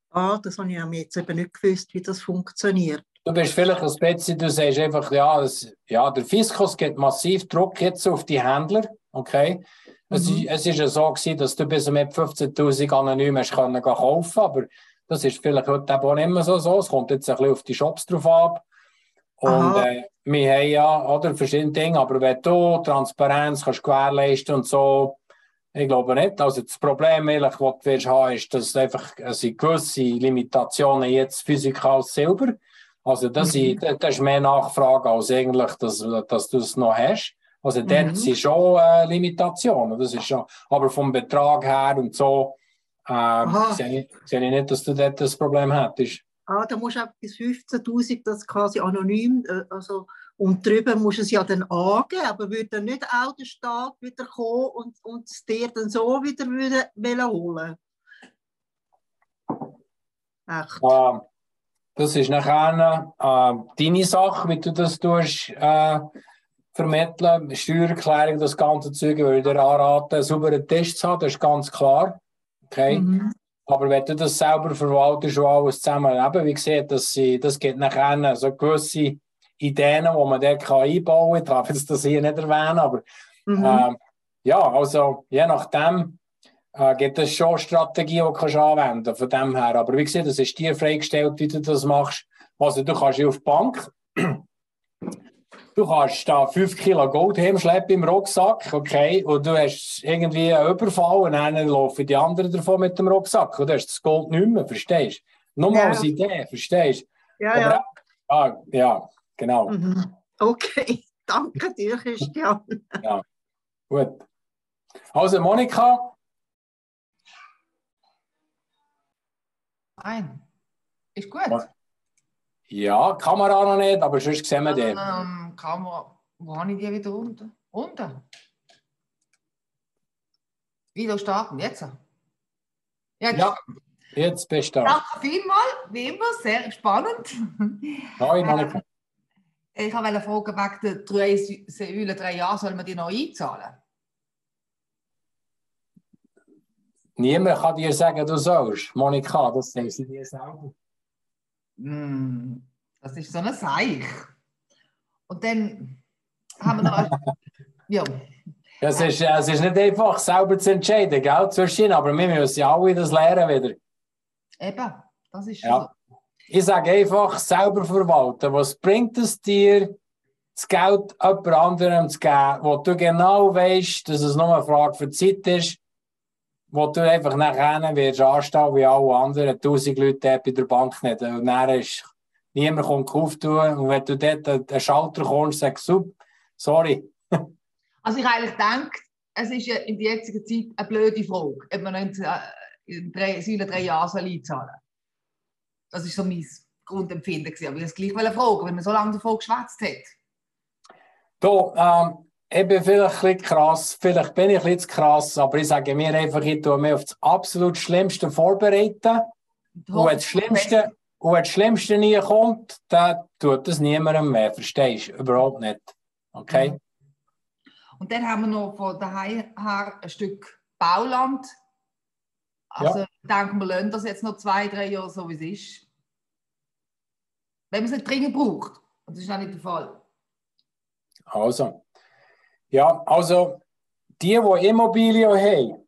Ah, das habe ich auch jetzt eben nicht gewusst, wie das funktioniert. Du bist vielleicht ein bisschen, du sagst einfach, ja, das, ja, der Fiskus geht massiv Druck jetzt auf die Händler, okay? Es, mhm. es ist ja so gewesen, dass du bis mit 15.000 anonym hast können kaufen, aber das ist vielleicht heute auch nicht mehr so, so. Es kommt jetzt ein bisschen auf die Shops drauf ab. Und äh, wir haben ja oder, verschiedene Dinge, aber wenn du Transparenz kannst gewährleisten und so, ich glaube nicht. Also das Problem, ehrlich, das du wirst haben, ist, dass einfach also gewisse Limitationen jetzt physikal selber. Also das, mhm. ist, das ist mehr Nachfrage als eigentlich, dass, dass du es noch hast. Also dort mhm. sind schon äh, Limitationen. Das ist schon, aber vom Betrag her und so äh, sehe, ich, sehe ich nicht, dass du dort das Problem hättest. Ah, da musst du auch bis 15'000 das quasi anonym, äh, also und drüber musst du es ja dann angeben, aber würde dann nicht auch der Staat wieder kommen und, und es dir dann so wieder würde, holen Echt? Uh, das ist nachher uh, deine Sache, wie du das tust, uh, vermitteln. Steuererklärung, das ganze Zeug, würde ich dir anraten, saubere Tests zu haben, das ist ganz klar. Okay? Mhm. Aber wenn du das selber verwaltest und alles zusammen, eben, wie gesagt, das, das gibt nachher so gewisse Ideen, die man dort einbauen kann. Ich darf jetzt das hier nicht erwähnen, aber mhm. äh, ja, also je nachdem, äh, gibt es schon Strategien, die du kannst anwenden von dem her. Aber wie gesagt, das ist dir freigestellt, wie du das machst. Also du kannst auf die Bank, du kannst da 5 Kilo Gold schleppen im Rucksack, okay, und du hast irgendwie einen Überfall und dann laufen die anderen davon mit dem Rucksack und du hast das Gold nicht mehr, verstehst du? Nur mal Ja. als Idee, verstehst du? Ja, ja. Ah, ja, genau. Mhm. Okay, danke dir, Christian. Gut. Also Monika, Nein. Ist gut. Ja, Kamera noch nicht, aber sonst sehen wir den. Ähm, Wo habe ich die wieder unten? Unten. Wieder starten, jetzt. Jetzt. Ja. Jetzt da. Danke vielmals, wie immer, sehr spannend. Hi Monika. Ich wollte fragen, wegen der drei Säulen, drei Jahre, soll man die noch einzahlen? Niemand kann dir sagen, du sollst. Monika, das sagen sie dir selber. Hm, das ist so ein Seich. Und dann haben wir noch. ja, Es ist, es ist nicht einfach, selber zu entscheiden, gell, zwischen aber wir müssen ja alle das lernen wieder. eben, das ist Ja. Ich sage einfach, selber verwalten. Was bringt es dir, das Geld jemand anderem zu geben, wo du genau weißt, dass es nur eine Frage für Zeit ist, wo du einfach nachher wirst anstehen wie alle anderen, tausend Leute bei der Bank nicht. Und dann ist, niemand kommt auftun und wenn du dort den Schalter kommst, sagst du, sorry. Also ich eigentlich denke, es ist ja in der jetzigen Zeit eine blöde Frage, ob man nicht äh, in drei, drei Jahre soll einzahlen soll. Das ist so mein Grundempfinden. gewesen. Aber ich wollte es gleich fragen, wenn man so lange davon geschwätzt hat. Du, ähm, ich bin vielleicht ein bisschen krass, vielleicht bin ich ein bisschen krass, aber ich sage mir einfach, ich tue mich auf das absolut Schlimmste vorbereiten. Und wenn das Schlimmste, und wenn das Schlimmste nie kommt, dann tut das niemandem mehr, verstehst du? Überhaupt nicht. Okay? Mhm. Und dann haben wir noch von daheim her ein Stück Bauland. Also ich denke, wir lassen das jetzt noch zwei, drei Jahre so, wie es ist. Wenn man es nicht dringend braucht. Und das ist auch nicht der Fall. Also. Ja, also, die, die Immobilien haben,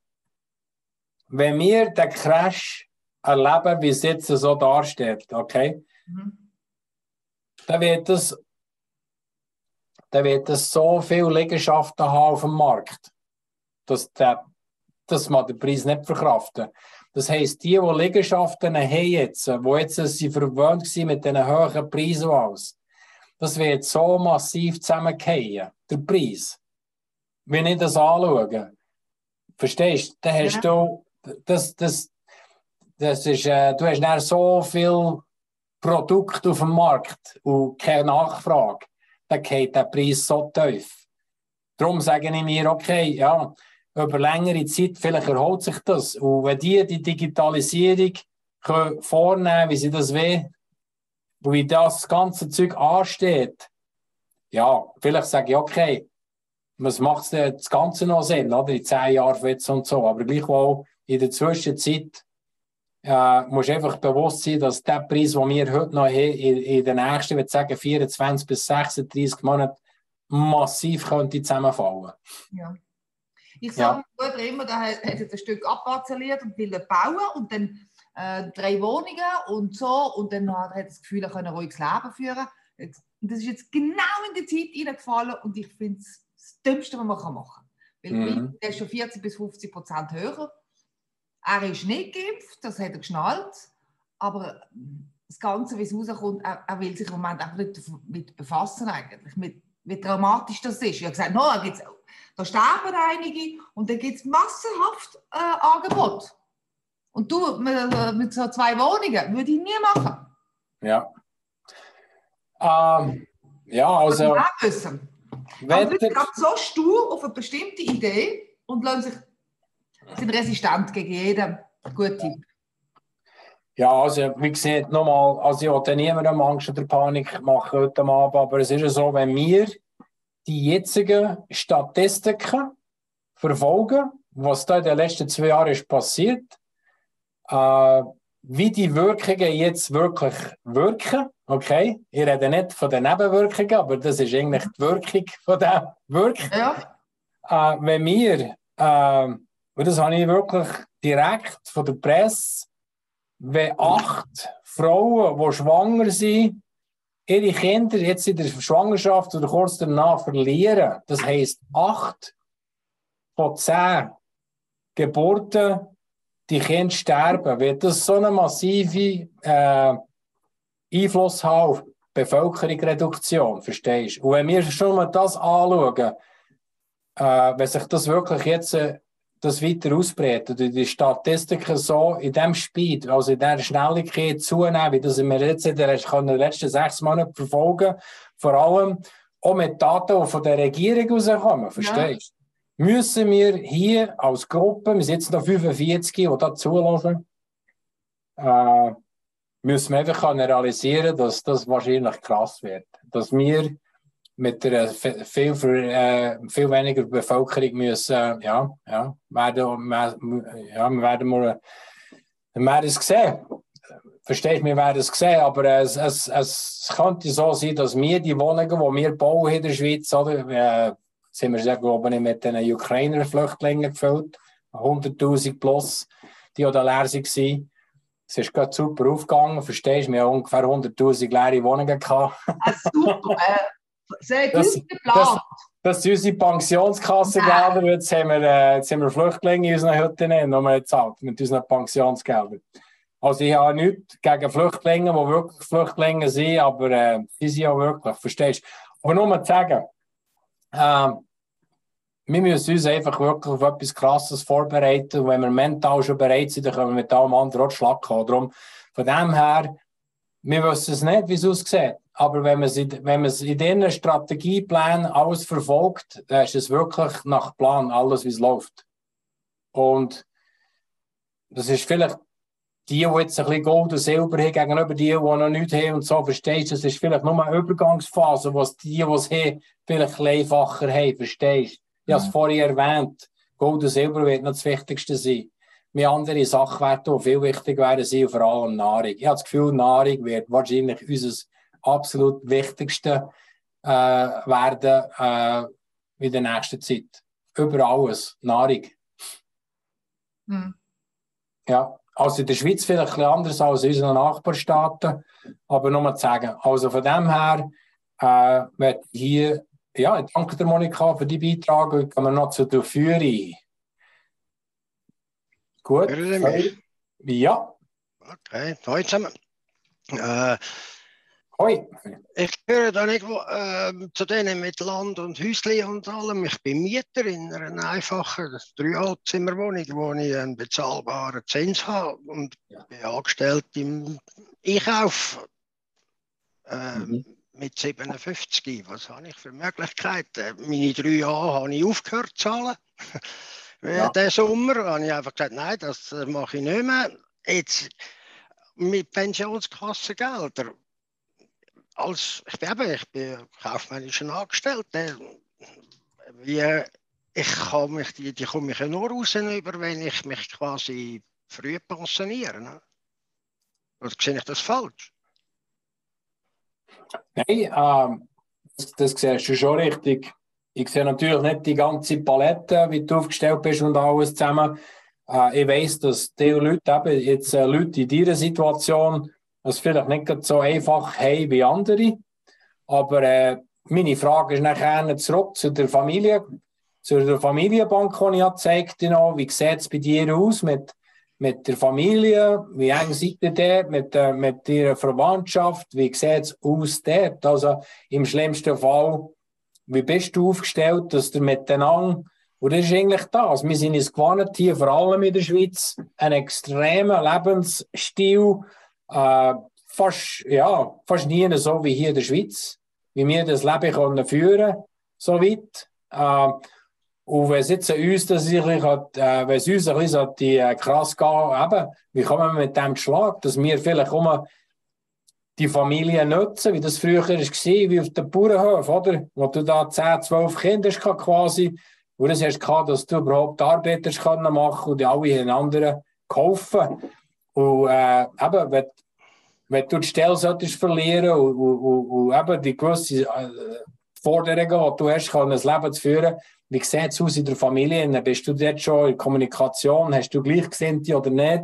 wenn wir den Crash erleben, wie es jetzt so dasteht, okay? Mhm. dann wird es, dann wird es so viele Liegenschaften haben auf dem Markt, dass, der, dass man den Preis nicht verkraften. Das heisst, die, die Liegenschaften haben jetzt, die jetzt sie verwöhnt waren mit diesen hohen Preisen alles, das wird so massiv zusammengehen, der Preis. Wenn ich das anschaue, verstehst du, dann hast du, das, das, das ist, äh, du hast dann so viel Produkt auf dem Markt und keine Nachfrage, dann geht der Preis so tief. Darum sage ich mir, okay, ja, über längere Zeit, vielleicht erholt sich das. Und wenn die die Digitalisierung können vornehmen wie sie das wollen, wie das ganze Zeug ansteht, ja, vielleicht sage ich, okay, was macht das Ganze noch Sinn, oder? In zehn Jahren jetzt und so. Aber gleichwohl in der Zwischenzeit äh, musst einfach bewusst sein, dass der Preis, den wir heute noch haben, in, in den nächsten, würde sagen, 24 bis 36 Monaten massiv könnte zusammenfallen. Ja. Ich Ja. sage Bruder immer, der hat, hat jetzt ein Stück abparzelliert und will bauen und dann äh, drei Wohnungen und so und dann hat er das Gefühl, er könne ein ruhiges Leben führen. Und das ist jetzt genau in die Zeit reingefallen und ich finde es das Dümmste, was man machen kann. Weil Mhm. der ist schon 40 bis 50 Prozent höher. Er ist nicht geimpft, das hat er geschnallt, aber das Ganze, wie es rauskommt, er, er will sich im Moment einfach nicht damit befassen eigentlich, mit, wie dramatisch das ist. Ich habe gesagt, no, da, gibt's, da sterben einige und dann gibt es massenhaft äh, Angebot. Und du, mit, äh, mit so zwei Wohnungen, würde ich nie machen. Ja. Ähm, ja, also, wissen. Wetter, gerade so stur auf eine bestimmte Idee und lassen sich, sind resistent gegen jeden Tipp. ja, also, wie gesagt, nochmal, also ich wollte niemandem Angst oder Panik machen heute Abend, aber es ist ja so, wenn wir die jetzigen Statistiken verfolgen, was da in den letzten zwei Jahren ist passiert, äh, wie die Wirkungen jetzt wirklich wirken, okay? Ich rede nicht von den Nebenwirkungen, aber das ist eigentlich die Wirkung von dem Wirken. Ja, Äh, wenn wir äh, Und das habe ich wirklich direkt von der Presse, wenn acht Frauen, die schwanger sind, ihre Kinder jetzt in der Schwangerschaft oder kurz danach verlieren. Das heisst, acht von zehn Geburten, die Kinder sterben. Wird das so eine massive äh, Einfluss haben auf die Bevölkerungsreduktion, verstehst du? Und wenn wir schon mal das anschauen, äh, wenn sich das wirklich jetzt äh, das weiter ausbreitet und die Statistiken so in dem Speed, also in dieser Schnelligkeit zunehmen, wie das wir jetzt in den letzten sechs Monaten verfolgen, vor allem auch mit Daten, die von der Regierung rauskommen, verstehst du? Ja. Müssen wir hier als Gruppe, wir sitzen da 45, die da zulassen, äh, müssen wir einfach realisieren, dass das wahrscheinlich krass wird. Dass wir mit einer viel, äh, viel weniger Bevölkerung müssen, ja, ja, werden, ja, wir werden mal, wir werden es sehen. Verstehst du, wir werden es sehen, aber es, es, es könnte so sein, dass wir die Wohnungen, die wir bauen in der Schweiz, oder, äh, sind wir sehr, glaube ich, mit den Ukrainer-Flüchtlingen gefüllt, 100'000 plus, die da leer waren. Es ist gerade super aufgegangen, verstehst du? Wir haben ungefähr 100'000 leere Wohnungen gehabt. Ah, super, äh, sehr das, gut geplant. Das, sind unsere Pensionskassengelder. Jetzt haben, wir, äh, jetzt haben wir Flüchtlinge in unseren Hütten, die wir zahlt mit unseren Pensionsgeldern. Also ich habe nichts gegen Flüchtlinge, die wirklich Flüchtlinge sind, aber äh, die sind ja wirklich, verstehst du? Aber nur zu sagen, äh, wir müssen uns einfach wirklich auf etwas Krasses vorbereiten. Und wenn wir mental schon bereit sind, dann können wir mit allem anderen auch Schlag. Darum, von dem her, wir wissen es nicht, wie es aussieht. Aber wenn man es in, wenn man es in diesen Strategieplänen alles verfolgt, dann ist es wirklich nach Plan alles, wie es läuft. Und das ist vielleicht die, die jetzt ein bisschen Gold und Silber haben, gegenüber die, die noch nichts haben und so, verstehst du? Das ist vielleicht nur eine Übergangsphase, wo es die, die es haben, vielleicht einfacher haben, verstehst du? Ich habe es vorhin erwähnt, Gold und Silber wird noch das Wichtigste sein. Mehr andere Sachwerte, die viel wichtiger werden, sind vor allem Nahrung. Ich habe das Gefühl, Nahrung wird wahrscheinlich unser absolut Wichtigste äh, werden äh, in der nächsten Zeit. Über alles, Nahrung. Hm. Ja, also in der Schweiz vielleicht ein anders als in unseren Nachbarstaaten, aber nur mal zu sagen, also von dem her äh, wird hier, ja, ich danke der Monika für die Beitrag und kommen noch zu der Führung. Gut. Ja. Okay, hallo zusammen. Äh, Hoi. Ich gehöre da nicht äh, zu denen mit Land und Häusli und allem. Ich bin Mieter in einer einfachen Dreialtzimmerwohnung, wo ich einen bezahlbaren Zins habe und ja. bin angestellt im Einkauf äh, mhm. mit 57. Was habe ich für Möglichkeiten? Meine drei Jahre habe ich aufgehört zu zahlen. ja. Den Sommer habe ich einfach gesagt, nein, das mache ich nicht mehr. Jetzt mit Pensionskassengeldern als, ich bin ich bin kaufmännischer Angestellter. Wie, ich kann mich, die, die komme ich ja nur raus, über, wenn ich mich quasi früh pensioniere. Ne? Oder sehe ich das falsch? Nein, ähm, das, das siehst du schon richtig. Ich sehe natürlich nicht die ganze Palette, wie du aufgestellt bist und alles zusammen. Äh, ich weiß, dass die Leute, eben jetzt äh, Leute in dieser Situation, das vielleicht nicht so einfach haben wie andere. Aber äh, meine Frage ist nachher zurück zu der Familie, zu der Familienbank, die ich gezeigt habe. Wie sieht es bei dir aus mit, mit der Familie? Wie eng seid ihr dort mit, äh, mit ihrer Verwandtschaft? Wie sieht es aus dort? Also im schlimmsten Fall, wie bist du aufgestellt, dass du miteinander und das ist eigentlich das. Wir sind uns gewohnt, hier vor allem in der Schweiz, einen extremen Lebensstil äh, fast, ja, fast nie so wie hier in der Schweiz, wie wir das Leben können führen so weit. Äh, und wenn es uns das äh, wenn es uns ein bisschen die äh, krass geht, wie kommen wir mit dem Schlag, dass wir vielleicht um die Familie nutzen, wie das früher war, wie auf dem Bauernhof, oder? Wo du da 10, 12 Kinder hast, quasi, wo das hast dass du überhaupt Arbeiter machen kannst und die alle anderen kaufen. Und äh, eben, wenn, wenn du die Stelle solltest verlieren und, und, und, eben die gewisse äh, Forderungen, die du hast, ein Leben zu führen. Wie sieht es aus in der Familie? Bist du dort schon in Kommunikation? Hast du Gleichgesinnte oder nicht?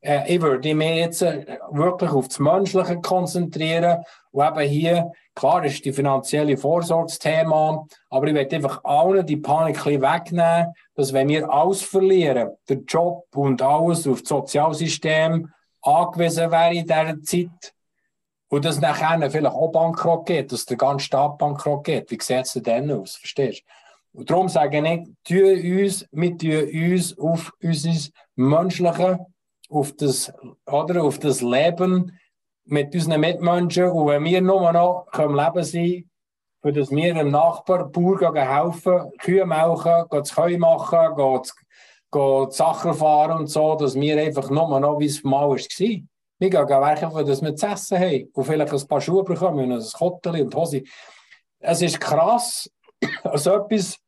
Äh, ich würde mich jetzt äh, wirklich auf das Menschliche konzentrieren und eben hier, klar ist die finanzielle Vorsorgsthema, aber ich möchte einfach allen die Panik wegnehmen, dass wenn wir alles verlieren, der Job und alles auf das Sozialsystem angewiesen wäre in dieser Zeit, und dass nachher vielleicht auch bankrott geht, dass der ganze Staat bankrott geht. Wie sieht es denn aus? Verstehst du? Und darum sage ich, tun uns, wir tun uns auf unser menschliche, auf das, oder, auf das Leben mit unseren Mitmenschen. Und wenn wir nur noch können leben sein für das wir dem Nachbar Bauer helfen, Kühe melken, das Heu machen, gehen, gehen Sachen fahren und so, dass wir einfach nur noch, wie es mal war. Wir gehen werken, dass wir zu essen haben und vielleicht ein paar Schuhe bekommen, ein Kotteli und Hose. Es ist krass, so etwas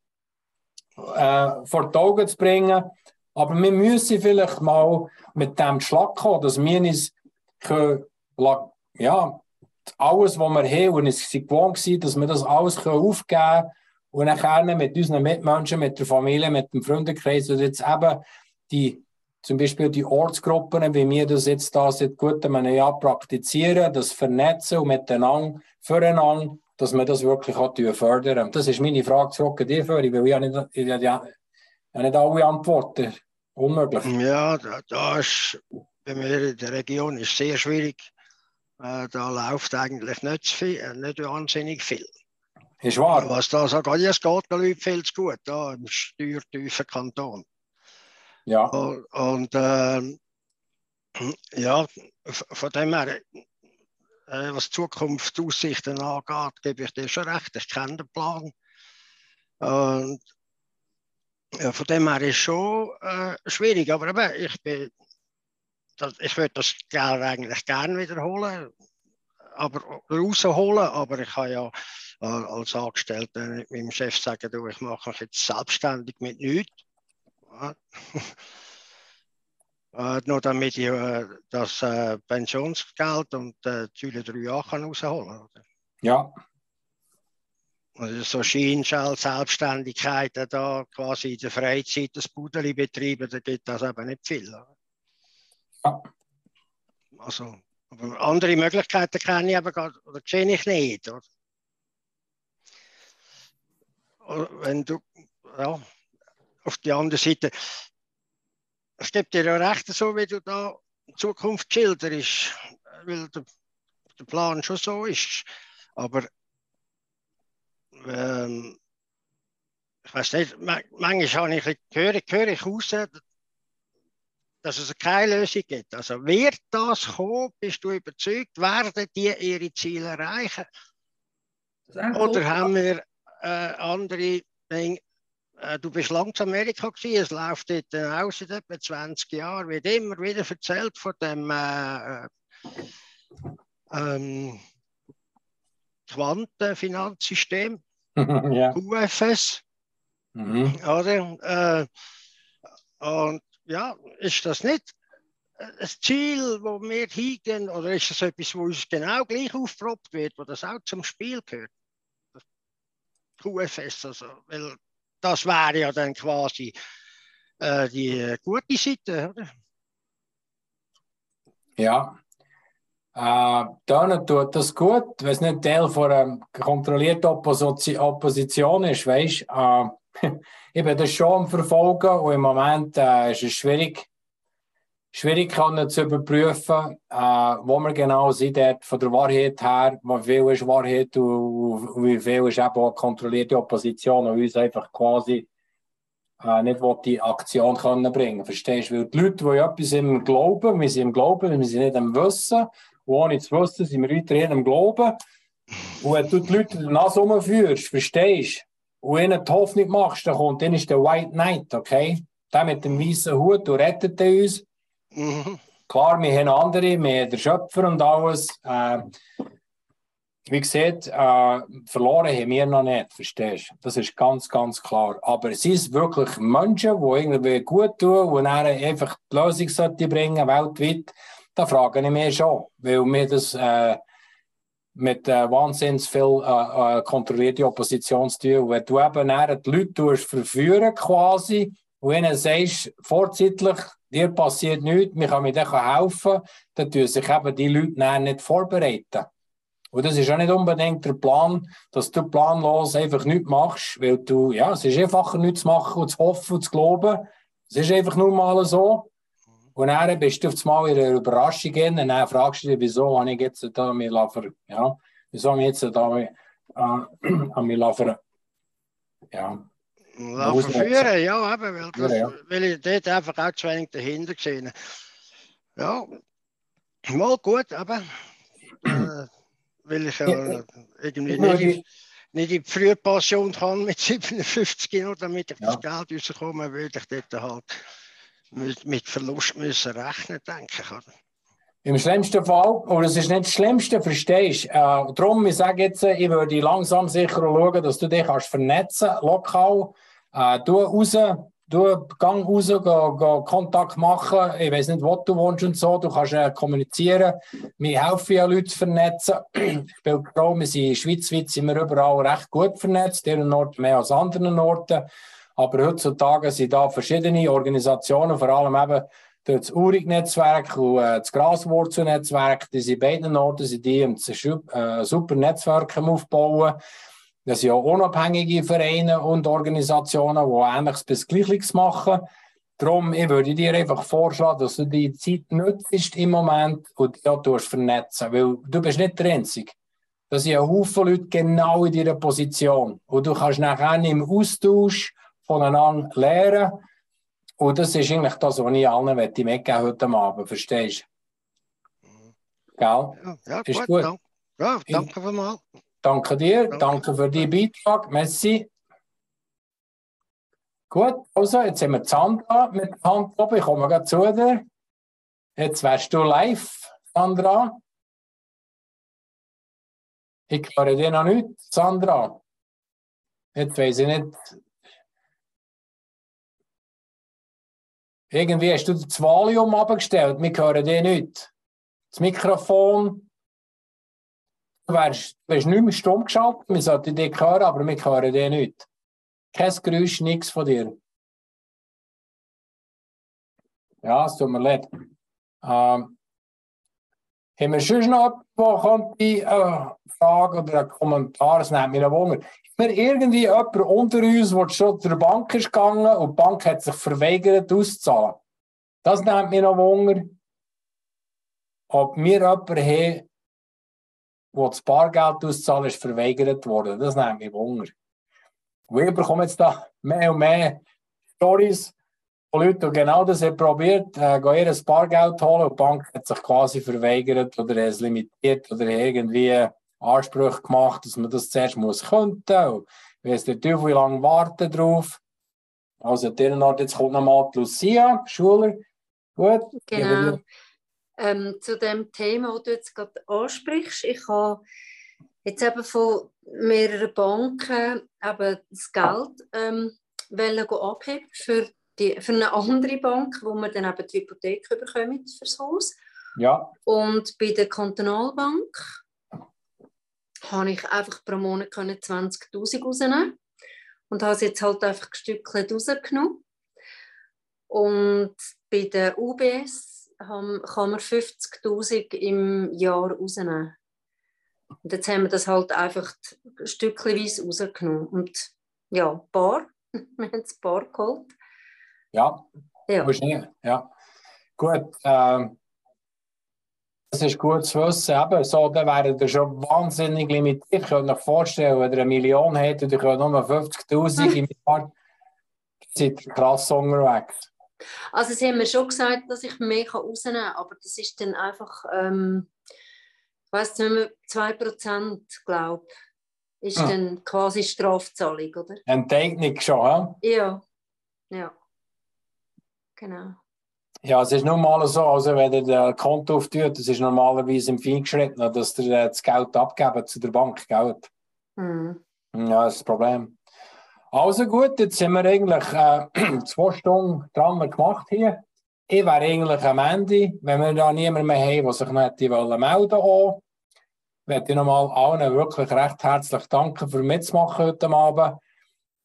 äh, vor die Augen zu bringen, aber wir müssen vielleicht mal mit dem Schlag kommen, dass wir uns können, ja, alles, was wir haben und es sind gewohnt dass wir das alles aufgeben können und dann mit unseren Mitmenschen, mit der Familie, mit dem Freundeskreis und jetzt eben die zum Beispiel die Ortsgruppen, wie wir das jetzt da seit gutem einem Jahr praktizieren, das Vernetzen und miteinander, füreinander, dass wir das wirklich auch fördern. Das ist meine Frage zurück an dich, weil ich ja nicht, nicht alle Antworten. Unmöglich. Ja, da, da ist bei mir in der Region ist sehr schwierig. Äh, da läuft eigentlich nicht, viel, äh, nicht wahnsinnig viel. Ist wahr. Was da so geht, es geht den Leuten viel zu gut, da im steuertiefen Kanton. Ja. Und, und äh, ja, von dem her, äh, was Zukunftsaussichten angeht, gebe ich dir schon recht. Ich kenne den Plan. Und ja, von dem her ist es schon äh, schwierig. Aber eben, ich, bin, das, ich würde das Geld eigentlich gerne wiederholen, aber rausholen. Aber ich kann ja äh, als Angestellter mit meinem Chef sagen, du, ich mache mich jetzt selbstständig mit nichts. äh, nur damit ich äh, das äh, Pensionsgeld und äh, die Jahre kann rausholen kann. Ja. Also so Schienenschall, Selbstständigkeit, da quasi in der Freizeit das Budeli betreiben, da gibt das eben nicht viel. Ja. Also, aber andere Möglichkeiten kenne ich aber gar, oder sehe ich nicht. Oder? Wenn du, ja, auf die andere Seite, es gibt dir ja recht, so wie du da in Zukunft schilderst, weil der, der Plan schon so ist. Aber ähm, ich weiß nicht, manchmal habe ich, höre, höre ich raus, dass es keine Lösung gibt. Also wird das kommen, bist du überzeugt, werden die ihre Ziele erreichen? Oder haben wir äh, andere Dinge? Äh, du bist lange in Amerika gewesen, es läuft dort aus seit etwa 20 Jahren, wird immer wieder erzählt von dem äh, ähm, Quantenfinanzsystem, ja. QFS. Mhm. Oder? Äh, und ja, ist das nicht ein Ziel, wo wir hingehen, oder ist das etwas, wo uns genau gleich aufgeproppt wird, wo das auch zum Spiel gehört? QFS, also, weil das wäre ja dann quasi äh, die gute Seite, oder? Ja. Äh, dann tut das gut, wenn es nicht Teil von einer kontrollierten Opposition ist, weißt äh, ich bin das schon am Verfolgen und im Moment äh, ist es schwierig, schwierig zu überprüfen, äh, wo wir genau sind, dort von der Wahrheit her, wie viel ist Wahrheit und, wie viel ist eben auch kontrollierte Opposition und uns einfach quasi äh, nicht die Aktion können bringen Verstehst du? Weil die Leute, die etwas im Glauben, wir sind im Glauben, wir sind nicht im Wissen, und ohne zu wissen, sind wir weiterhin im Glauben. Und wenn du die Leute der Nase rumführst, verstehst du, und ihnen die Hoffnung machst, dann kommt, dann ist der White Knight, okay? Der mit dem weißen Hut, der rettet uns. Mhm. Klar, wir haben andere, wir haben den Schöpfer und alles. Äh, wie gesagt, äh, verloren haben wir noch nicht, verstehst du? Das ist ganz, ganz klar. Aber es sind wirklich Menschen, die irgendwie gut tun und einfach die Lösung bringen, weltweit. Da frage ich mich schon, weil wir das, äh, mit äh, wahnsinnig viel äh, äh, kontrollierte Opposition zu tun. Und wenn du eben die Leute verführen quasi und ihnen sagst, vorzeitlich, dir passiert nichts, wir können dann helfen, dann tun sich eben die Leute nicht vorbereiten. Und das ist auch nicht unbedingt der Plan, dass du planlos einfach nichts machst, weil du, ja, es ist einfacher, nichts zu machen und zu hoffen und zu glauben. Es ist einfach nur mal so. Und dann bist du auf einmal in einer Überraschung und dann fragst du dich, wieso habe ich jetzt da mir ver, ja, wieso habe ich jetzt da äh, an mir ver, ja. Verführen, ja, eben, weil, das, ja. weil ich dort einfach auch zu wenig dahinter gesehen Ja, mal gut, aber äh, weil ich ja, irgendwie nicht, nicht in die Frühpension kann mit 57 Jahren, damit ich ja. das Geld rauskomme, würde ich dort halt mit, Verlust müssen rechnen, denke ich. Im schlimmsten Fall, oder es ist nicht das Schlimmste, verstehst du? Äh, darum, ich sage jetzt, ich würde langsam sicher schauen, dass du dich kannst vernetzen lokal. Äh, du raus, du gang raus, geh, geh Kontakt machen. Ich weiß nicht, wo du wohnst und so. Du kannst äh, kommunizieren. Wir helfen ja Leute zu vernetzen. ich bin froh, wir sind schweizweit sind wir überall recht gut vernetzt, in Orten mehr als anderen Orten. Aber heutzutage sind da verschiedene Organisationen, vor allem eben das Urig-Netzwerk und äh, das Graswurzelnetzwerk, die sind beiden Orten, sind die um äh, super Netzwerke aufbauen. Das sind ja unabhängige Vereine und Organisationen, die ähnliches bis Gleiches machen. Darum, ich würde dir einfach vorschlagen, dass du die Zeit nutzt im Moment und ja, du vernetzen, weil du bist nicht der Einzige. Das sind ja Haufen Leute genau in dieser Position. Und du kannst nachher im Austausch voneinander lernen. Und das ist eigentlich das, was ich allen mitgeben heute Abend, verstehst du? Gell? Ja, ist gut. gut. Danke. Ja, danke vielmals. Danke dir, danke, danke für deinen Beitrag. Merci. Gut, also jetzt haben wir Sandra mit der Hand oben. Ich komme gerade zu dir. Jetzt wärst du live, Sandra. Ich höre dir noch nicht, Sandra. Jetzt weiß ich nicht. Irgendwie hast du das Valium abgestellt. Wir hören dir nicht. Das Mikrofon. Du wärst, du wärst nicht mehr stumm geschaltet, wir sollten dich hören, aber wir hören dich nicht. Kein Geräusch, nichts von dir. Ja, es tut mir leid. Ähm, haben wir schon noch jemanden, der eine Frage oder einen Kommentar, das nimmt mich ein Wunder. Ist mir irgendwie jemand unter uns, der schon zur Bank ist gegangen und die Bank hat sich verweigert auszuzahlen? Das nimmt mich noch Wunder. Ob wir jemanden haben, wo das Bargeld auszahlen ist verweigert worden. Das nimmt mich Wunder. Und ich bekomme jetzt da mehr und mehr Stories von Leuten, die genau das haben probiert, äh, gehen ihr Bargeld holen und die Bank hat sich quasi verweigert oder es limitiert oder irgendwie Ansprüche gemacht, dass man das zuerst muss könnte. Und weiss der Teufel, wie lange warten drauf. Also, an Ort, jetzt kommt nochmal Lucia, Schuler. Gut. Genau. Ähm, zu dem Thema, das du jetzt gerade ansprichst, ich habe jetzt eben von mehreren Banken eben das Geld ähm, abheben für, die, für eine andere Bank, wo wir dann eben die Hypothek bekommen fürs Haus. Ja. Und bei der Kantonalbank habe ich einfach pro Monat 20'000 rausnehmen und habe es jetzt halt einfach ein Stückchen rausgenommen. Und bei der UBS kann man 50.000 im Jahr rausnehmen. Und jetzt haben wir das halt einfach stückchenweise rausgenommen. Und ja, ein paar. wir haben ein paar geholt. Ja, ja. ja. Gut, ähm, das ist gut zu wissen. Eben, so, dann wären ihr schon wahnsinnig limitiert. Ich könnte euch vorstellen, wenn ihr eine Million hättet und ihr könnt nur 50.000 im Jahr, seid ihr krass unterwegs. Also sie haben mir schon gesagt, dass ich mehr rausnehmen kann, aber das ist dann einfach, ähm, ich weiß nicht mehr, 2% glaube ich, ist hm. dann quasi Strafzahlung, oder? Enteignung schon, ja? Ja, ja. Genau. Ja, es ist normal so, also wenn ihr ein Konto auftut, das ist normalerweise im Feingeschritten, dass ihr äh, das Geld abgeben zu der Bank, Geld. Hm. Ja, das ist das Problem. Also gut, jetzt sind wir eigentlich äh, zwei Stunden dran gemacht hier. Ich wäre eigentlich am Ende, wenn wir da niemanden mehr haben, der sich noch hätte melden wollen. möchte ich nochmal allen wirklich recht herzlich danken für mitzumachen heute Abend.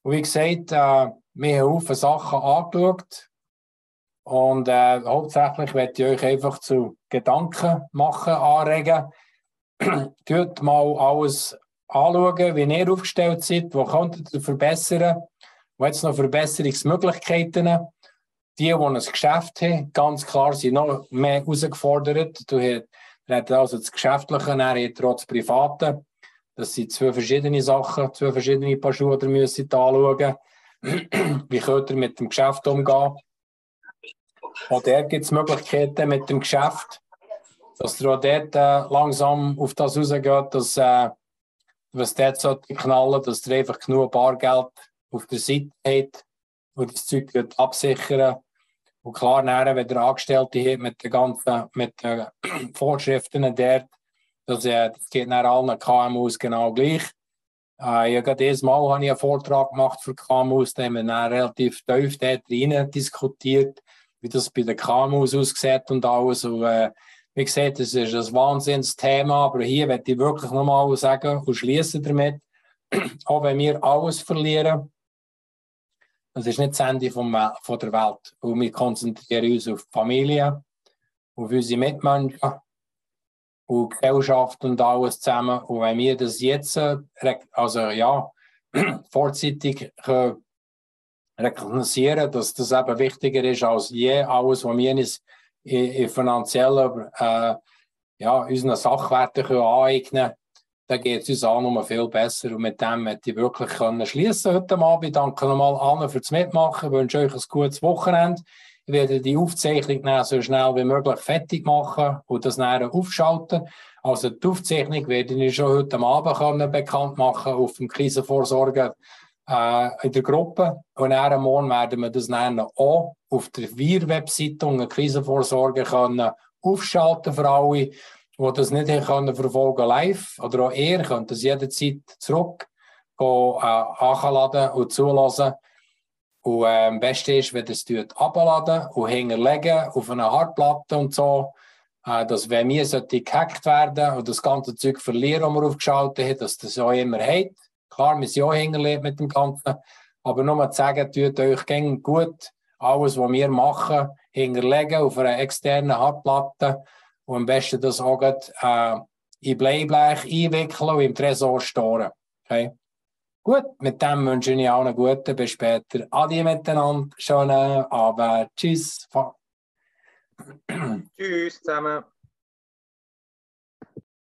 Und wie gesagt, äh, wir haben viele Sachen angeschaut. Und äh, hauptsächlich möchte ich euch einfach zu Gedanken machen, anregen. Tut mal alles anschauen, wie ihr aufgestellt seid, wo könnt ihr verbessern, wo jetzt noch Verbesserungsmöglichkeiten. Die, die ein Geschäft haben, ganz klar sind noch mehr herausgefordert. Du hast also das Geschäftliche, dann das Private. Das sind zwei verschiedene Sachen, zwei verschiedene Paar Schuhe, die ihr müsst anschauen. wie könnt ihr mit dem Geschäft umgehen? Auch dort gibt es Möglichkeiten mit dem Geschäft, dass ihr auch dort äh, langsam auf das rausgeht, dass äh, was dort so knallen, dass ihr einfach genug Bargeld auf der Seite habt und das Zeug absichern Und klar, nachher, wenn ihr Angestellte habt mit den ganzen mit den Vorschriften dort, das, äh, das geht nach allen KMUs genau gleich. Äh, ja, gerade dieses Mal habe ich einen Vortrag gemacht für KMUs, da haben wir relativ tief dort rein diskutiert, wie das bei den KMUs aussieht und alles. Und, äh, wie gesagt, das ist ein Wahnsinnsthema, aber hier werde ich wirklich nochmal sagen und schließen damit, auch wenn wir alles verlieren, das ist nicht das Ende vom, von der Welt. Und wir konzentrieren uns auf die Familie, auf unsere Mitmenschen und Gesellschaft und alles zusammen. Und wenn wir das jetzt, äh, also ja, vorzeitig können rekognizieren, dass das eben wichtiger ist als je alles, was wir uns in, in finanziellen, äh, ja, unseren Sachwerten aneignen können, dann geht es uns auch noch viel besser. Und mit dem möchte ich wirklich schließen heute Abend. Ich danke nochmal allen fürs Mitmachen. Ich wünsche euch ein gutes Wochenende. Ich werde die Aufzeichnung so schnell wie möglich fertig machen und das näher aufschalten. Also die Aufzeichnung werde ich schon heute Abend bekannt machen auf dem Krisenvorsorge in der Gruppe. Und dann morgen werden wir das dann auch auf der Wir-Webseite und Krisenvorsorge können aufschalten für alle, die das nicht können verfolgen live. Oder auch ihr könnt das jederzeit zurück gehen, äh, anladen und zulassen. Und äh, am besten ist, wenn ihr es abladen und hinterlegen auf einer Hardplatte und so, äh, dass wenn wir gehackt werden und das ganze Zeug verlieren, das wir aufgeschaltet haben, dass das auch immer hat. Klar, wir sind auch mit dem Ganzen, aber nur zu sagen, tut euch gut alles, was wir machen, hinterlegen auf einer externen Hardplatte und am besten das auch äh, in Bleiblech einwickeln und im Tresor storen. Okay? Gut, mit dem wünsche ich auch einen guten. Bis später. Adi miteinander. Schönen Abend. Tschüss. Tschüss zusammen.